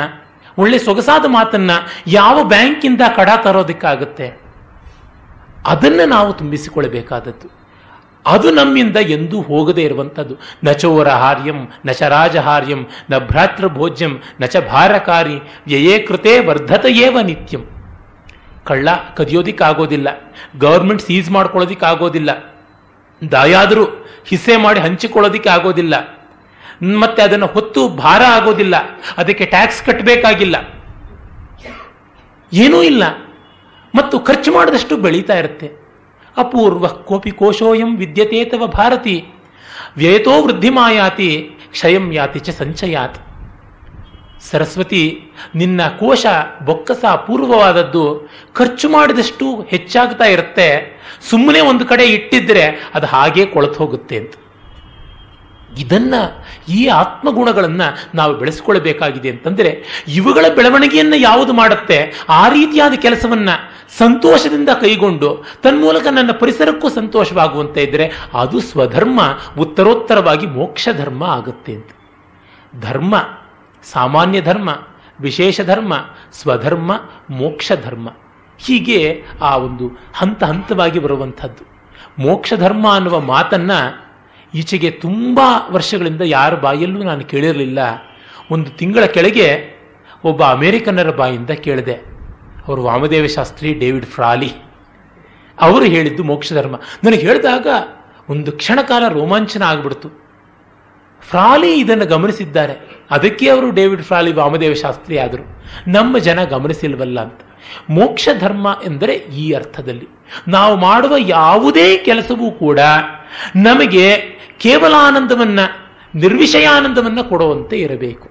ಒಳ್ಳೆ ಸೊಗಸಾದ ಮಾತನ್ನ ಯಾವ ಬ್ಯಾಂಕಿಂದ ಕಡ ತರೋದಕ್ಕಾಗತ್ತೆ? ಅದನ್ನು ನಾವು ತುಂಬಿಸಿಕೊಳ್ಳಬೇಕಾದದ್ದು. ಅದು ನಮ್ಮಿಂದ ಎಂದೂ ಹೋಗದೇ ಇರುವಂಥದ್ದು. ನಚೋರ ಹಾರ್ಯಂ ನಚ ರಾಜಹಾರ್ಯಂ ನ ಭ್ರಾತೃಭೋಜ್ಯಂ ನಚ ಭಾರಕಾರಿ ವ್ಯಯೇ ಕೃತೆ ವರ್ಧತೆಯೇವ ನಿತ್ಯಂ. ಕಳ್ಳ ಕದಿಯೋದಿಕ್ಕಾಗೋದಿಲ್ಲ. Government seize ಮಾಡ್ಕೊಳ್ಳೋದಿಕ್ಕಾಗೋದಿಲ್ಲ. ದಾಯಾದರೂ ಹಿಸೆ ಮಾಡಿ ಹಂಚಿಕೊಳ್ಳೋದಿಕ್ಕೆ ಆಗೋದಿಲ್ಲ ಮತ್ತೆ ಅದನ್ನು ಹೊತ್ತು ಭಾರ ಆಗೋದಿಲ್ಲ. ಅದಕ್ಕೆ ಟ್ಯಾಕ್ಸ್ ಕಟ್ಟಬೇಕಾಗಿಲ್ಲ. ಏನೂ ಇಲ್ಲ. ಮತ್ತು ಖರ್ಚು ಮಾಡಿದಷ್ಟು ಬೆಳೀತಾ ಇರುತ್ತೆ. ಅಪೂರ್ವ ಕೋಪಿ ಕೋಶೋಯಂ ವಿದ್ಯತೆ ತವ ಭಾರತಿ. ವ್ಯಯತೋ ವೃದ್ಧಿಮಾಯಾತಿ ಕ್ಷಯಂ ಯಾತಿ ಚ ಸಂಚಯಾತ್. ಸರಸ್ವತಿ, ನಿನ್ನ ಕೋಶ ಬೊಕ್ಕಸ ಅಪೂರ್ವವಾದದ್ದು, ಖರ್ಚು ಮಾಡಿದಷ್ಟು ಹೆಚ್ಚಾಗ್ತಾ ಇರುತ್ತೆ. ಸುಮ್ಮನೆ ಒಂದು ಕಡೆ ಇಟ್ಟಿದ್ರೆ ಅದು ಹಾಗೆ ಕೊಳತು ಹೋಗುತ್ತೆ ಅಂತ. ಇದನ್ನ ಈ ಆತ್ಮಗುಣಗಳನ್ನ ನಾವು ಬೆಳೆಸ್ಕೊಳ್ಬೇಕಾಗಿದೆ ಅಂತಂದ್ರೆ ಇವುಗಳ ಬೆಳವಣಿಗೆಯನ್ನ ಯಾವುದು ಮಾಡುತ್ತೆ? ಆ ರೀತಿಯಾದ ಕೆಲಸವನ್ನ ಸಂತೋಷದಿಂದ ಕೈಗೊಂಡು ತನ್ಮೂಲಕ ನನ್ನ ಪರಿಸರಕ್ಕೂ ಸಂತೋಷವಾಗುವಂತೆ ಇದ್ರೆ ಅದು ಸ್ವಧರ್ಮ, ಉತ್ತರೋತ್ತರವಾಗಿ ಮೋಕ್ಷ ಧರ್ಮ ಆಗುತ್ತೆ ಅಂತ. ಧರ್ಮ, ಸಾಮಾನ್ಯ ಧರ್ಮ, ವಿಶೇಷ ಧರ್ಮ, ಸ್ವಧರ್ಮ ಮೋಕ್ಷ ಧರ್ಮ ಹೀಗೆ ಆ ಒಂದು ಹಂತ ಹಂತವಾಗಿ ಬರುವಂಥದ್ದು. ಮೋಕ್ಷ ಧರ್ಮ ಅನ್ನುವ ಮಾತನ್ನ ಈಚೆಗೆ ತುಂಬ ವರ್ಷಗಳಿಂದ ಯಾರ ಬಾಯಲ್ಲೂ ನಾನು ಕೇಳಿರಲಿಲ್ಲ. ಒಂದು ತಿಂಗಳ ಕೆಳಗೆ ಒಬ್ಬ ಅಮೇರಿಕನ್ನರ ಬಾಯಿಂದ ಕೇಳಿದೆ. ಅವರು ವಾಮದೇವ ಶಾಸ್ತ್ರಿ ಡೇವಿಡ್ ಫ್ರಾಲಿ. ಅವರು ಹೇಳಿದ್ದು ಮೋಕ್ಷ ಧರ್ಮ. ನನಗೆ ಹೇಳಿದಾಗ ಒಂದು ಕ್ಷಣಕಾಲ ರೋಮಾಂಚನ ಆಗ್ಬಿಡ್ತು. ಫ್ರಾಲಿ ಇದನ್ನು ಗಮನಿಸಿದ್ದಾರೆ. ಅದಕ್ಕೆ ಅವರು ಡೇವಿಡ್ ಫ್ರಾಲಿ ವಾಮದೇವ ಶಾಸ್ತ್ರಿ ಆದರು. ನಮ್ಮ ಜನ ಗಮನಿಸಿಲ್ವಲ್ಲ ಅಂತ. ಮೋಕ್ಷ ಧರ್ಮ ಎಂದರೆ ಈ ಅರ್ಥದಲ್ಲಿ ನಾವು ಮಾಡುವ ಯಾವುದೇ ಕೆಲಸವೂ ಕೂಡ ನಮಗೆ ಕೇವಲ ಆನಂದವನ್ನ ನಿರ್ವಿಷಯಾನಂದವನ್ನ ಕೊಡುವಂತೆ ಇರಬೇಕು.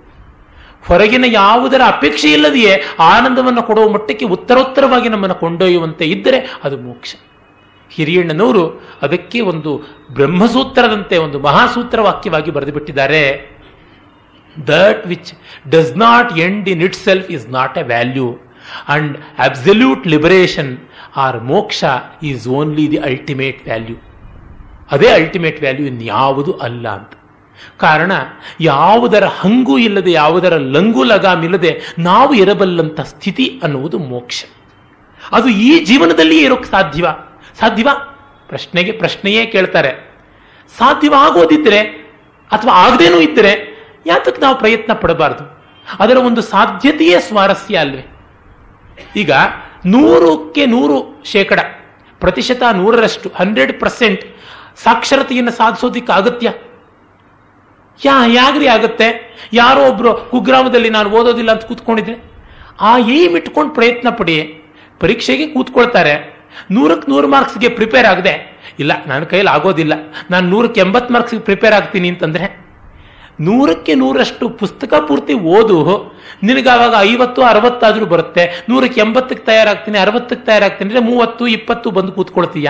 ಹೊರಗಿನ ಯಾವುದರ ಅಪೇಕ್ಷೆ ಇಲ್ಲದೆಯೇ ಆನಂದವನ್ನು ಕೊಡುವ ಮಟ್ಟಕ್ಕೆ ಉತ್ತರೋತ್ತರವಾಗಿ ನಮ್ಮನ್ನು ಕೊಂಡೊಯ್ಯುವಂತೆ ಇದ್ದರೆ ಅದು ಮೋಕ್ಷ. ಹಿರಿಯಣ್ಣನವರು ಅದಕ್ಕೆ ಒಂದು ಬ್ರಹ್ಮಸೂತ್ರದಂತೆ, ಒಂದು ಮಹಾಸೂತ್ರ ವಾಕ್ಯವಾಗಿ ಬರೆದುಬಿಟ್ಟಿದ್ದಾರೆ. That which does not end in itself is not a value and absolute liberation or moksha is only the ultimate value ಅದೇ ಅಲ್ಟಿಮೇಟ್ ವ್ಯಾಲ್ಯೂ ಇನ್ಯಾವುದು ಅಲ್ಲ ಅಂತ. ಕಾರಣ, ಯಾವುದರ ಹಂಗು ಇಲ್ಲದೆ, ಯಾವುದರ ಲಂಗು ಲಗಾಮಿಲ್ಲದೆ ನಾವು ಇರಬಲ್ಲಂತ ಸ್ಥಿತಿ ಅನ್ನುವುದು ಮೋಕ್ಷ. ಅದು ಈ ಜೀವನದಲ್ಲಿ ಇರೋಕ್ಕೆ ಸಾಧ್ಯವ? ಸಾಧ್ಯವ? ಪ್ರಶ್ನೆಗೆ, ಪ್ರಶ್ನೆಯೇ ಕೇಳ್ತಾರೆ. ಸಾಧ್ಯವಾಗೋದಿದ್ರೆ ಅಥವಾ ಆಗದೇನೂ ಇದ್ದರೆ ಯಾತಕ್ಕೆ ನಾವು ಪ್ರಯತ್ನ ಪಡಬಾರದು? ಅದರ ಒಂದು ಸಾಧ್ಯತೆಯೇ ಸ್ವಾರಸ್ಯ ಅಲ್ವೇ? ಈಗ ನೂರಕ್ಕೆ ನೂರು ಶೇಕಡ, ಪ್ರತಿಶತ ನೂರರಷ್ಟು ಹಂಡ್ರೆಡ್ ಪರ್ಸೆಂಟ್ ಸಾಕ್ಷರತೆಯನ್ನು ಸಾಧಿಸೋದಿಕ್ಕೆ ಅಗತ್ಯ? ಯಾ, ಯಾಗ್ರಿ ಆಗುತ್ತೆ? ಯಾರೋ ಒಬ್ರು ಕುಗ್ರಾಮದಲ್ಲಿ ನಾನು ಓದೋದಿಲ್ಲ ಅಂತ ಕೂತ್ಕೊಂಡಿದ್ರೆ? ಆ ಏಮ್ ಇಟ್ಕೊಂಡು ಪ್ರಯತ್ನ ಪಡಿ. ಪರೀಕ್ಷೆಗೆ ಕೂತ್ಕೊಳ್ತಾರೆ. ನೂರಕ್ಕೆ ನೂರು ಮಾರ್ಕ್ಸ್ಗೆ ಪ್ರಿಪೇರ್ ಆಗದೆ. ಇಲ್ಲ, ನನ್ನ ಕೈಯಲ್ಲಿ ಆಗೋದಿಲ್ಲ. ನಾನು ನೂರಕ್ಕೆ ಎಂಬತ್ತು ಮಾರ್ಕ್ಸ್ಗೆ ಪ್ರಿಪೇರ್ ಆಗ್ತೀನಿ ಅಂತಂದ್ರೆ? ನೂರಕ್ಕೆ ನೂರಷ್ಟು ಪುಸ್ತಕ ಪೂರ್ತಿ ಓದು. ನಿನಗೆ ಆವಾಗ ಐವತ್ತು, ಅರವತ್ತಾದರೂ ಬರುತ್ತೆ. ನೂರಕ್ಕೆ ಎಂಬತ್ತಕ್ಕೆ ತಯಾರಾಗ್ತೀನಿ, ಅರವತ್ತಕ್ಕೆ ತಯಾರಾಗ್ತೀನಿ ಅಂದರೆ ಮೂವತ್ತು, ಇಪ್ಪತ್ತು ಬಂದು ಕೂತ್ಕೊಳ್ತೀಯ?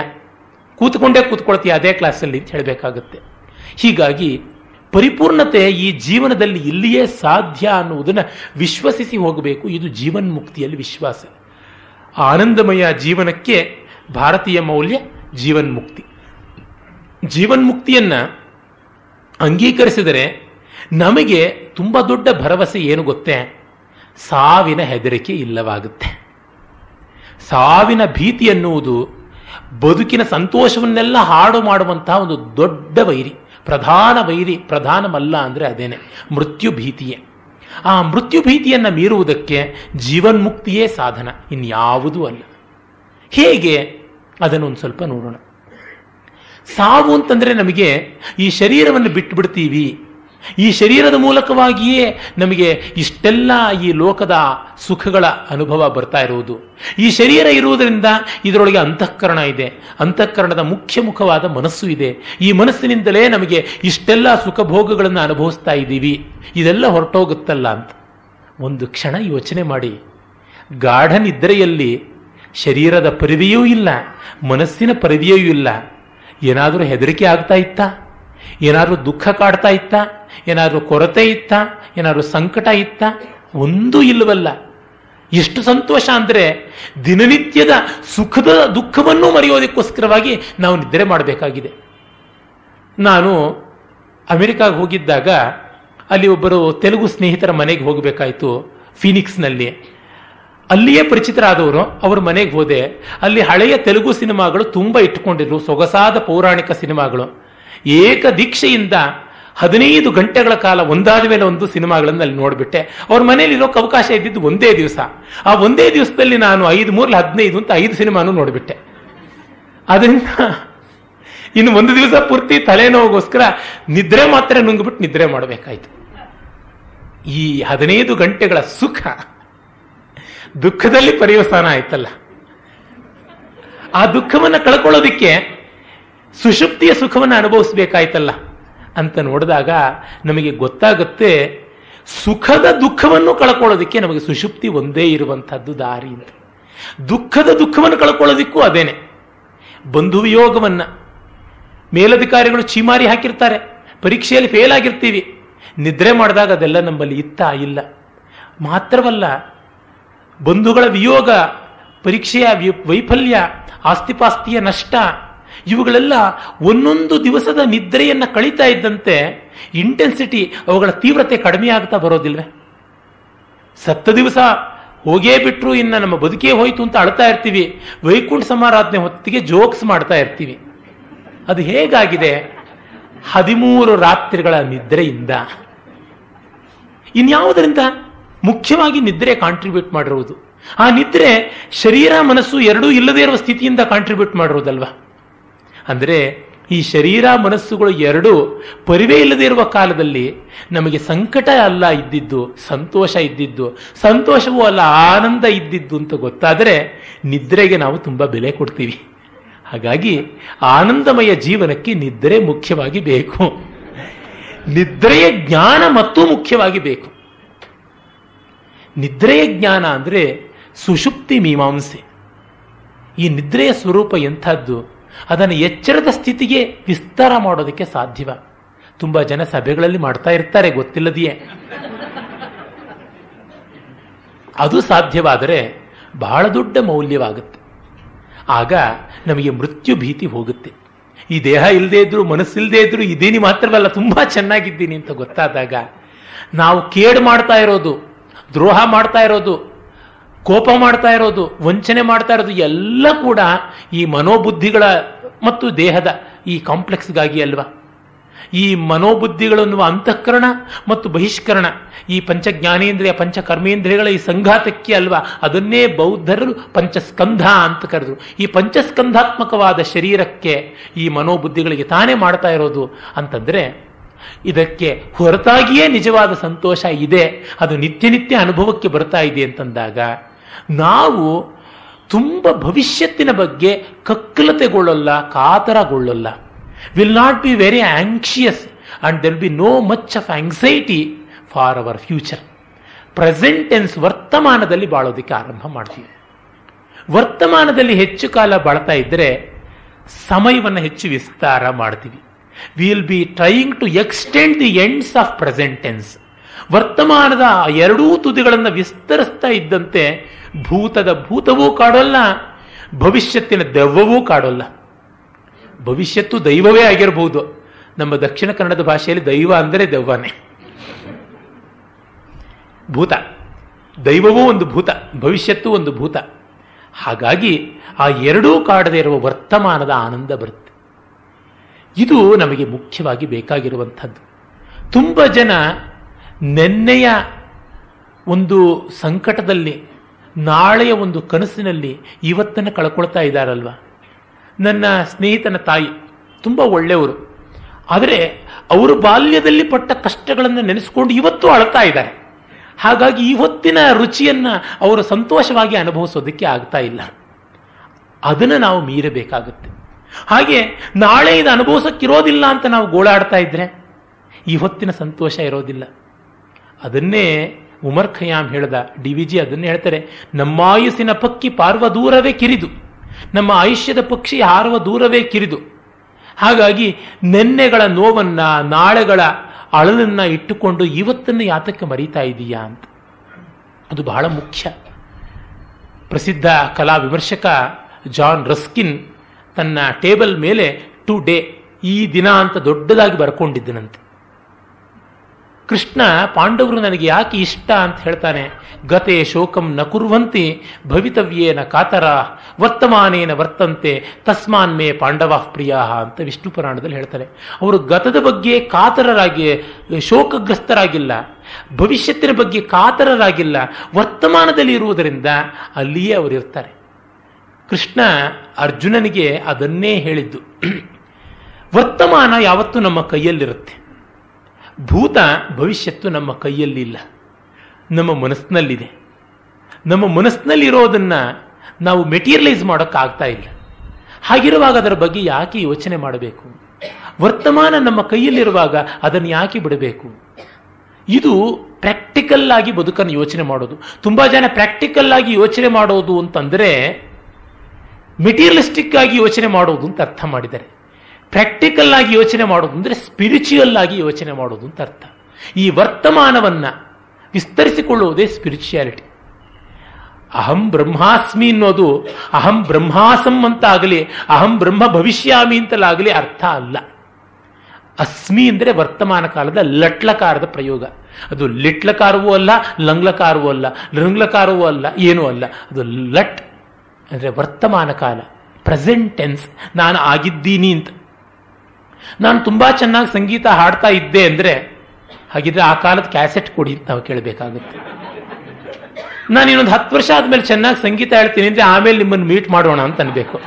ಕೂತ್ಕೊಂಡೇ ಕೂತ್ಕೊಳ್ತೀಯ ಅದೇ ಕ್ಲಾಸಲ್ಲಿ ಅಂತ ಹೇಳಬೇಕಾಗುತ್ತೆ. ಹೀಗಾಗಿ ಪರಿಪೂರ್ಣತೆ ಈ ಜೀವನದಲ್ಲಿ ಇಲ್ಲಿಯೇ ಸಾಧ್ಯ ಅನ್ನುವುದನ್ನು ವಿಶ್ವಸಿಸಿ ಹೋಗಬೇಕು. ಇದು ಜೀವನ್ಮುಕ್ತಿಯಲ್ಲಿ ವಿಶ್ವಾಸ. ಆನಂದಮಯ ಜೀವನಕ್ಕೆ ಭಾರತೀಯ ಮೌಲ್ಯ ಜೀವನ್ ಮುಕ್ತಿ ಜೀವನ್ ಮುಕ್ತಿಯನ್ನು ಅಂಗೀಕರಿಸಿದರೆ ನಮಗೆ ತುಂಬ ದೊಡ್ಡ ಭರವಸೆ ಏನು ಗೊತ್ತೇ? ಸಾವಿನ ಹೆದರಿಕೆ ಇಲ್ಲವಾಗುತ್ತೆ. ಸಾವಿನ ಭೀತಿ ಅನ್ನುವುದು ಬದುಕಿನ ಸಂತೋಷವನ್ನೆಲ್ಲ ಹಾಡು ಮಾಡುವಂತಹ ಒಂದು ದೊಡ್ಡ ವೈರಿ. ಪ್ರಧಾನ ವೈರಿ, ಪ್ರಧಾನಮಲ್ಲ ಅಂದರೆ ಅದೇನೆ, ಮೃತ್ಯು ಭೀತಿಯೇ. ಆ ಮೃತ್ಯು ಭೀತಿಯನ್ನು ಮೀರುವುದಕ್ಕೆ ಜೀವನ್ಮುಕ್ತಿಯೇ ಸಾಧನ, ಇನ್ಯಾವುದೂ ಅಲ್ಲ. ಹೇಗೆ? ಅದನ್ನು ಒಂದು ಸ್ವಲ್ಪ ನೋಡೋಣ. ಸಾವು ಅಂತಂದ್ರೆ ನಮಗೆ ಈ ಶರೀರವನ್ನು ಬಿಟ್ಟು ಬಿಡ್ತೀವಿ ಈ ಶರೀರದ ಮೂಲಕವಾಗಿಯೇ ನಮಗೆ ಇಷ್ಟೆಲ್ಲ ಈ ಲೋಕದ ಸುಖಗಳ ಅನುಭವ ಬರ್ತಾ ಇರುವುದು. ಈ ಶರೀರ ಇರುವುದರಿಂದ ಇದರೊಳಗೆ ಅಂತಃಕರಣ ಇದೆ. ಅಂತಃಕರಣದ ಮುಖ್ಯ ಮುಖವಾದ ಮನಸ್ಸು ಇದೆ. ಈ ಮನಸ್ಸಿನಿಂದಲೇ ನಮಗೆ ಇಷ್ಟೆಲ್ಲ ಸುಖ ಭೋಗಗಳನ್ನು ಅನುಭವಿಸ್ತಾ ಇದ್ದೀವಿ. ಇದೆಲ್ಲ ಹೊರಟೋಗುತ್ತಲ್ಲ ಅಂತ ಒಂದು ಕ್ಷಣ ಯೋಚನೆ ಮಾಡಿ. ಗಾಢ ನಿದ್ರೆಯಲ್ಲಿ ಶರೀರದ ಪರಿವೆಯೂ ಇಲ್ಲ, ಮನಸ್ಸಿನ ಪರಿವೆಯೂ ಇಲ್ಲ. ಏನಾದರೂ ಹೆದರಿಕೆ ಆಗ್ತಾ ಇತ್ತಾ? ಏನಾದರೂ ದುಃಖ ಕಾಡ್ತಾ ಇತ್ತ? ಏನಾದರೂ ಕೊರತೆ ಇತ್ತ, ಏನಾದರೂ ಸಂಕಟ ಇತ್ತ? ಒಂದೂ ಇಲ್ಲವಲ್ಲ. ಎಷ್ಟು ಸಂತೋಷ ಅಂದರೆ ದಿನನಿತ್ಯದ ಸುಖದ ದುಃಖವನ್ನು ಮರೆಯೋದಕ್ಕೋಸ್ಕರವಾಗಿ ನಾವು ನಿದ್ರೆ ಮಾಡಬೇಕಾಗಿದೆ. ನಾನು ಅಮೆರಿಕಾಗೆ ಹೋಗಿದ್ದಾಗ ಅಲ್ಲಿ ಒಬ್ಬರು ತೆಲುಗು ಸ್ನೇಹಿತರ ಮನೆಗೆ ಹೋಗಬೇಕಾಯಿತು, ಫಿನಿಕ್ಸ್ನಲ್ಲಿ. ಅಲ್ಲಿಯೇ ಪರಿಚಿತರಾದವರು, ಅವ್ರ ಮನೆಗೆ ಹೋದೆ. ಅಲ್ಲಿ ಹಳೆಯ ತೆಲುಗು ಸಿನಿಮಾಗಳು ತುಂಬ ಇಟ್ಟುಕೊಂಡಿದ್ರು, ಸೊಗಸಾದ ಪೌರಾಣಿಕ ಸಿನಿಮಾಗಳು. ಏಕ ದೀಕ್ಷೆಯಿಂದ ಹದಿನೈದು ಗಂಟೆಗಳ ಕಾಲ ಒಂದಾದ ಮೇಲೆ ಒಂದು ಸಿನಿಮಾಗಳನ್ನು ಅಲ್ಲಿ ನೋಡ್ಬಿಟ್ಟೆ. ಅವ್ರ ಮನೇಲಿ ಇರೋಕೆ ಅವಕಾಶ ಇದ್ದಿದ್ದು ಒಂದೇ ದಿವಸ. ಆ ಒಂದೇ ದಿವಸದಲ್ಲಿ ನಾನು ಐದು, ಮೂರ್ಲ ಹದಿನೈದು ಅಂತ ಐದು ಸಿನಿಮಾನು ನೋಡ್ಬಿಟ್ಟೆ. ಅದರಿಂದ ಇನ್ನು ಒಂದು ದಿವಸ ಪೂರ್ತಿ ತಲೆನೋವಿಗೋಸ್ಕರ ನಿದ್ರೆ ಮಾತ್ರ ನುಂಗ್ಬಿಟ್ಟು ನಿದ್ರೆ ಮಾಡಬೇಕಾಯ್ತು. ಈ ಹದಿನೈದು ಗಂಟೆಗಳ ಸುಖ ದುಃಖದಲ್ಲಿ ಪರ್ಯವಸಾನ ಆಯ್ತಲ್ಲ. ಆ ದುಃಖವನ್ನು ಕಳ್ಕೊಳ್ಳೋದಿಕ್ಕೆ ಸುಷುಪ್ತಿಯ ಸುಖವನ್ನು ಅನುಭವಿಸಬೇಕಾಯ್ತಲ್ಲ. ಅಂತ ನೋಡಿದಾಗ ನಮಗೆ ಗೊತ್ತಾಗುತ್ತೆ ಸುಖದ ದುಃಖವನ್ನು ಕಳ್ಕೊಳ್ಳೋದಕ್ಕೆ ನಮಗೆ ಸುಷುಪ್ತಿ ಒಂದೇ ಇರುವಂಥದ್ದು ದಾರಿ ಅಂತ. ದುಃಖದ ದುಃಖವನ್ನು ಕಳ್ಕೊಳ್ಳೋದಿಕ್ಕೂ ಅದೇನೆ. ಬಂಧು ವಿಯೋಗವನ್ನ ಮೇಲಧಿಕಾರಿಗಳು ಚೀಮಾರಿ ಹಾಕಿರ್ತಾರೆ, ಪರೀಕ್ಷೆಯಲ್ಲಿ ಫೇಲ್ ಆಗಿರ್ತೀವಿ. ನಿದ್ರೆ ಮಾಡಿದಾಗ ಅದೆಲ್ಲ ನಮ್ಮಲ್ಲಿ ಇತ್ತ ಇಲ್ಲ. ಮಾತ್ರವಲ್ಲ, ಬಂಧುಗಳ ವಿಯೋಗ, ಪರೀಕ್ಷೆಯ ವೈಫಲ್ಯ, ಆಸ್ತಿಪಾಸ್ತಿಯ ನಷ್ಟ ಇವುಗಳೆಲ್ಲ ಒಂದೊಂದು ದಿವಸದ ನಿದ್ರೆಯನ್ನ ಕಳೀತಾ ಇದ್ದಂತೆ ಇಂಟೆನ್ಸಿಟಿ ಅವುಗಳ ತೀವ್ರತೆ ಕಡಿಮೆ ಆಗ್ತಾ ಬರೋದಿಲ್ವೇ? ಸತ್ತ ದಿವಸ ಹೋಗೇ ಬಿಟ್ರು ಇನ್ನ ನಮ್ಮ ಬದುಕೇ ಹೋಯ್ತು ಅಂತ ಅಳ್ತಾ ಇರ್ತೀವಿ. ವೈಕುಂಠ ಸಮಾರಾಧನೆ ಹೊತ್ತಿಗೆ ಜೋಕ್ಸ್ ಮಾಡ್ತಾ ಇರ್ತೀವಿ. ಅದು ಹೇಗಾಗಿದೆ? ಹದಿಮೂರು ರಾತ್ರಿಗಳ ನಿದ್ರೆಯಿಂದ. ಇನ್ಯಾವುದರಿಂದ? ಮುಖ್ಯವಾಗಿ ನಿದ್ರೆ ಕಾಂಟ್ರಿಬ್ಯೂಟ್ ಮಾಡಿರುವುದು. ಆ ನಿದ್ರೆ ಶರೀರ, ಮನಸ್ಸು ಎರಡೂ ಇಲ್ಲದೇ ಇರುವ ಸ್ಥಿತಿಯಿಂದ ಕಾಂಟ್ರಿಬ್ಯೂಟ್ ಮಾಡಿರುವುದಲ್ವಾ? ಅಂದರೆ ಈ ಶರೀರ ಮನಸ್ಸುಗಳು ಎರಡು ಪರಿವೇ ಇಲ್ಲದೆ ಇರುವ ಕಾಲದಲ್ಲಿ ನಮಗೆ ಸಂಕಟ ಅಲ್ಲ ಇದ್ದಿದ್ದು, ಸಂತೋಷ ಇದ್ದಿದ್ದು, ಸಂತೋಷವೂ ಅಲ್ಲ, ಆನಂದ ಇದ್ದಿದ್ದು ಅಂತ ಗೊತ್ತಾದರೆ ನಿದ್ರೆಗೆ ನಾವು ತುಂಬ ಬೆಲೆ ಕೊಡ್ತೀವಿ. ಹಾಗಾಗಿ ಆನಂದಮಯ ಜೀವನಕ್ಕೆ ನಿದ್ರೆ ಮುಖ್ಯವಾಗಿ ಬೇಕು. ನಿದ್ರೆಯ ಜ್ಞಾನ ಮತ್ತು ಮುಖ್ಯವಾಗಿ ಬೇಕು. ನಿದ್ರೆಯ ಜ್ಞಾನ ಅಂದರೆ ಸುಷುಪ್ತಿ ಮೀಮಾಂಸೆ. ಈ ನಿದ್ರೆಯ ಸ್ವರೂಪ ಎಂಥದ್ದು? ಅದನ್ನು ಎಚ್ಚರದ ಸ್ಥಿತಿಗೆ ವಿಸ್ತಾರ ಮಾಡೋದಕ್ಕೆ ಸಾಧ್ಯವ. ತುಂಬಾ ಜನ ಸಭೆಗಳಲ್ಲಿ ಮಾಡ್ತಾ ಇರ್ತಾರೆ, ಗೊತ್ತಿಲ್ಲದೆಯೇ. ಅದು ಸಾಧ್ಯವಾದರೆ ಬಹಳ ದೊಡ್ಡ ಮೌಲ್ಯವಾಗುತ್ತೆ. ಆಗ ನಮಗೆ ಮೃತ್ಯು ಭೀತಿ ಹೋಗುತ್ತೆ. ಈ ದೇಹ ಇಲ್ಲದೇ ಇದ್ರು ಮನಸ್ಸಿಲ್ಲದೆ ಇದ್ರು ಇದೇನಿ ಮಾತ್ರವಲ್ಲ, ತುಂಬಾ ಚೆನ್ನಾಗಿದ್ದೀನಿ ಅಂತ ಗೊತ್ತಾದಾಗ ನಾವು ಕೇಡು ಮಾಡ್ತಾ ಇರೋದು, ದ್ರೋಹ ಮಾಡ್ತಾ ಇರೋದು ಕೋಪ ಮಾಡ್ತಾ ಇರೋದು, ವಂಚನೆ ಮಾಡ್ತಾ ಇರೋದು ಎಲ್ಲ ಕೂಡ ಈ ಮನೋಬುದ್ಧಿಗಳ ಮತ್ತು ದೇಹದ ಈ ಕಾಂಪ್ಲೆಕ್ಸ್ಗಾಗಿ ಅಲ್ವಾ? ಈ ಮನೋಬುದ್ಧಿಗಳನ್ನು ಅಂತಃಕರಣ ಮತ್ತು ಬಹಿಷ್ಕರಣ, ಈ ಪಂಚ ಜ್ಞಾನೇಂದ್ರಿಯ ಪಂಚ ಈ ಸಂಘಾತಕ್ಕೆ ಅಲ್ವಾ? ಅದನ್ನೇ ಬೌದ್ಧರು ಪಂಚಸ್ಕಂಧ ಅಂತ ಕರೆದ್ರು. ಈ ಪಂಚಸ್ಕಂಧಾತ್ಮಕವಾದ ಶರೀರಕ್ಕೆ ಈ ಮನೋಬುದ್ಧಿಗಳಿಗೆ ತಾನೇ ಮಾಡ್ತಾ ಇರೋದು ಅಂತಂದ್ರೆ, ಇದಕ್ಕೆ ಹೊರತಾಗಿಯೇ ನಿಜವಾದ ಸಂತೋಷ ಇದೆ, ಅದು ನಿತ್ಯ ನಿತ್ಯ ಅನುಭವಕ್ಕೆ ಬರ್ತಾ ಇದೆ ಅಂತಂದಾಗ ನಾವು ತುಂಬ ಭವಿಷ್ಯತ್ತಿನ ಬಗ್ಗೆ ಕಕ್ಕಲತೆಗೊಳ್ಳಲ್ಲ, ಕಾತರಗೊಳ್ಳಲ್ಲ. Will not be very anxious and there'll be no much of anxiety for our future present tense ವರ್ತಮಾನದಲ್ಲಿ ಬಾಳೋದಕ್ಕೆ ಆರಂಭ ಮಾಡ್ತೀವಿ ವರ್ತಮಾನದಲ್ಲಿ ಹೆಚ್ಚು ಕಾಲ ಬಾಳ್ತಾ ಇದ್ದರೆ ಸಮಯವನ್ನು ಹೆಚ್ಚು ವಿಸ್ತಾರ ಮಾಡ್ತೀವಿ. Will be trying to extend the ends of present tense ವರ್ತಮಾನದ ಎರಡೂ ತುದಿಗಳನ್ನು ವಿಸ್ತರಿಸ್ತಾ ಇದ್ದಂತೆ ಭೂತದ ಭೂತವೂ ಕಾಡೋಲ್ಲ, ಭವಿಷ್ಯತ್ತಿನ ದೆವ್ವವೂ ಕಾಡೋಲ್ಲ. ಭವಿಷ್ಯತ್ತು ದೈವವೇ ಆಗಿರಬಹುದು ನಮ್ಮ ದಕ್ಷಿಣ ಕನ್ನಡದ ಭಾಷೆಯಲ್ಲಿ ದೈವ ಅಂದರೆ ದೆವ್ವನೇ. ಭೂತ. ದೈವವೂ ಒಂದು ಭೂತ, ಭವಿಷ್ಯತ್ತು ಒಂದು ಭೂತ. ಹಾಗಾಗಿ ಆ ಎರಡೂ ಕಾಡದೇ ಇರುವ ವರ್ತಮಾನದ ಆನಂದ ಬರುತ್ತೆ. ಇದು ನಮಗೆ ಮುಖ್ಯವಾಗಿ ಬೇಕಾಗಿರುವಂಥದ್ದು. ತುಂಬ ಜನ ನೆನ್ನೆಯ ಒಂದು ಸಂಕಟದಲ್ಲಿ, ನಾಳೆಯ ಒಂದು ಕನಸಿನಲ್ಲಿ ಇವತ್ತನ್ನು ಕಳ್ಕೊಳ್ತಾ ಇದ್ದಾರಲ್ವ? ನನ್ನ ಸ್ನೇಹಿತನ ತಾಯಿ ತುಂಬ ಒಳ್ಳೆಯವರು. ಆದರೆ ಅವರು ಬಾಲ್ಯದಲ್ಲಿ ಪಟ್ಟ ಕಷ್ಟಗಳನ್ನು ನೆನೆಸ್ಕೊಂಡು ಇವತ್ತು ಅಳ್ತಾ ಇದ್ದಾರೆ. ಹಾಗಾಗಿ ಇವತ್ತಿನ ರುಚಿಯನ್ನು ಅವರು ಸಂತೋಷವಾಗಿ ಅನುಭವಿಸೋದಕ್ಕೆ ಆಗ್ತಾ ಇಲ್ಲ. ಅದನ್ನು ನಾವು ಮೀರಬೇಕಾಗುತ್ತೆ. ಹಾಗೆ ನಾಳೆ ಇದು ಅನುಭವಿಸೋಕ್ಕಿರೋದಿಲ್ಲ ಅಂತ ನಾವು ಗೋಳಾಡ್ತಾ ಇದ್ರೆ ಇವತ್ತಿನ ಸಂತೋಷ ಇರೋದಿಲ್ಲ. ಅದನ್ನೇ ಉಮರ್ ಖಯಾಮ್ ಹೇಳ್ದ, ಡಿ ವಿ ಜಿ ಅದನ್ನೇ ಹೇಳ್ತಾರೆ ನಮ್ಮ ಆಯುಸ್ಸಿನ ಪಕ್ಕಿ ಪಾರ್ವ ದೂರವೇ ಕಿರಿದು, ನಮ್ಮ ಆಯುಷ್ಯದ ಪಕ್ಷಿ ಹಾರುವ ದೂರವೇ ಕಿರಿದು. ಹಾಗಾಗಿ ನೆನ್ನೆಗಳ ನೋವನ್ನ, ನಾಳೆಗಳ ಅಳಲನ್ನ ಇಟ್ಟುಕೊಂಡು ಇವತ್ತನ್ನು ಯಾತಕ್ಕೆ ಮರೀತಾ ಇದೀಯಾ ಅಂತ. ಅದು ಬಹಳ ಮುಖ್ಯ. ಪ್ರಸಿದ್ಧ ಕಲಾ ವಿಮರ್ಶಕ ಜಾನ್ ರಸ್ಕಿನ್ ತನ್ನ ಟೇಬಲ್ ಮೇಲೆ ಟು ಡೇ ಈ ದಿನ ಅಂತ ದೊಡ್ಡದಾಗಿ ಬರ್ಕೊಂಡಿದ್ದನಂತೆ. ಕೃಷ್ಣ ಪಾಂಡವರು ನನಗೆ ಯಾಕೆ ಇಷ್ಟ ಅಂತ ಹೇಳ್ತಾನೆ. ಗತೆ ಶೋಕಂ ನ ಕುರ್ವಂತಿ ಭವಿತವ್ಯೇನ ಕಾತರ, ವರ್ತಮಾನೇನ ವರ್ತಂತೆ, ತಸ್ಮಾನ್ ಮೇ ಪಾಂಡವ ಪ್ರಿಯ ಅಂತ ವಿಷ್ಣು ಪುರಾಣದಲ್ಲಿ ಹೇಳ್ತಾರೆ ಅವರು ಗತದ ಬಗ್ಗೆ ಕಾತರರಾಗಿ, ಶೋಕಗ್ರಸ್ತರಾಗಿಲ್ಲ. ಭವಿಷ್ಯತ್ತಿನ ಬಗ್ಗೆ ಕಾತರರಾಗಿಲ್ಲ. ವರ್ತಮಾನದಲ್ಲಿ ಇರುವುದರಿಂದ ಅಲ್ಲಿಯೇ ಅವರಿರ್ತಾರೆ ಕೃಷ್ಣ ಅರ್ಜುನನಿಗೆ ಅದನ್ನೇ ಹೇಳಿದ್ದು. ವರ್ತಮಾನ ಯಾವತ್ತೂ ನಮ್ಮ ಕೈಯಲ್ಲಿರುತ್ತೆ. ಭೂತ ಭವಿಷ್ಯತ್ತು ನಮ್ಮ ಕೈಯಲ್ಲಿಲ್ಲ ನಮ್ಮ ಮನಸ್ಸಿನಲ್ಲಿದೆ. ನಮ್ಮ ಮನಸ್ಸಿನಲ್ಲಿರೋದನ್ನು ನಾವು ಮೆಟೀರಿಯಲೈಸ್ ಮಾಡೋಕ್ಕಾಗ್ತಾ ಇಲ್ಲ. ಹಾಗಿರುವಾಗ ಅದರ ಬಗ್ಗೆ ಯಾಕೆ ಯೋಚನೆ ಮಾಡಬೇಕು? ವರ್ತಮಾನ ನಮ್ಮ ಕೈಯಲ್ಲಿರುವಾಗ ಅದನ್ನು ಯಾಕೆ ಬಿಡಬೇಕು? ಇದು ಪ್ರಾಕ್ಟಿಕಲ್ ಆಗಿ ಬದುಕನ್ನು ಯೋಚನೆ ಮಾಡೋದು. ತುಂಬಾ ಜನ ಪ್ರಾಕ್ಟಿಕಲ್ ಆಗಿ ಯೋಚನೆ ಮಾಡೋದು ಅಂತಂದರೆ ಮೆಟೀರಿಯಲಿಸ್ಟಿಕ್ ಆಗಿ ಯೋಚನೆ ಮಾಡೋದು ಅಂತ ಅರ್ಥ ಮಾಡಿದ್ದಾರೆ. ಪ್ರಾಕ್ಟಿಕಲ್ ಆಗಿ ಯೋಚನೆ ಮಾಡೋದು ಅಂದರೆ ಸ್ಪಿರಿಚುವಲ್ ಆಗಿ ಯೋಚನೆ ಮಾಡೋದು ಅಂತ ಅರ್ಥ. ಈ ವರ್ತಮಾನವನ್ನು ವಿಸ್ತರಿಸಿಕೊಳ್ಳುವುದೇ ಸ್ಪಿರಿಚುಯಾಲಿಟಿ ಅಹಂ ಬ್ರಹ್ಮಾಸ್ಮಿ ಅನ್ನೋದು ಅಹಂ ಬ್ರಹ್ಮಾಸಂ ಅಂತ ಆಗಲಿ ಅಹಂ ಬ್ರಹ್ಮ ಭವಿಷ್ಯಾಮಿ ಅಂತಲಾಗಲಿ ಅರ್ಥ ಅಲ್ಲ. ಅಸ್ಮಿ ಅಂದರೆ ವರ್ತಮಾನ ಕಾಲದ ಲಟ್ಲಕಾರದ ಪ್ರಯೋಗ. ಅದು ಲಿಟ್ಲಕಾರವೂ ಅಲ್ಲ, ಲಂಗ್ಲಕಾರವೂ ಅಲ್ಲ, ಲೃಂಗ್ಲಕಾರವೂ ಅಲ್ಲ, ಏನೂ ಅಲ್ಲ. ಅದು ಲಟ್ ಅಂದರೆ ವರ್ತಮಾನ ಕಾಲ ಪ್ರೆಸೆಂಟ್ ಟೆನ್ಸ್ ನಾನು ಆಗಿದ್ದೀನಿ ಅಂತ. ನಾನು ತುಂಬಾ ಚೆನ್ನಾಗಿ ಸಂಗೀತ ಹಾಡ್ತಾ ಇದ್ದೆ ಅಂದ್ರೆ, ಹಾಗಿದ್ರೆ ಆ ಕಾಲದ ಕ್ಯಾಸೆಟ್ ಕೊಡಿ ಅಂತ ನಾವು ಕೇಳಬೇಕಾಗುತ್ತೆ. ನಾನು ಇನ್ನೊಂದು ಹತ್ತು ವರ್ಷ ಆದ್ಮೇಲೆ ಚೆನ್ನಾಗಿ ಸಂಗೀತ ಹೇಳ್ತೀನಿ ಅಂದ್ರೆ ಆಮೇಲೆ ನಿಮ್ಮನ್ನು ಮೀಟ್ ಮಾಡೋಣ ಅಂತ ಅನ್ಬೇಕು.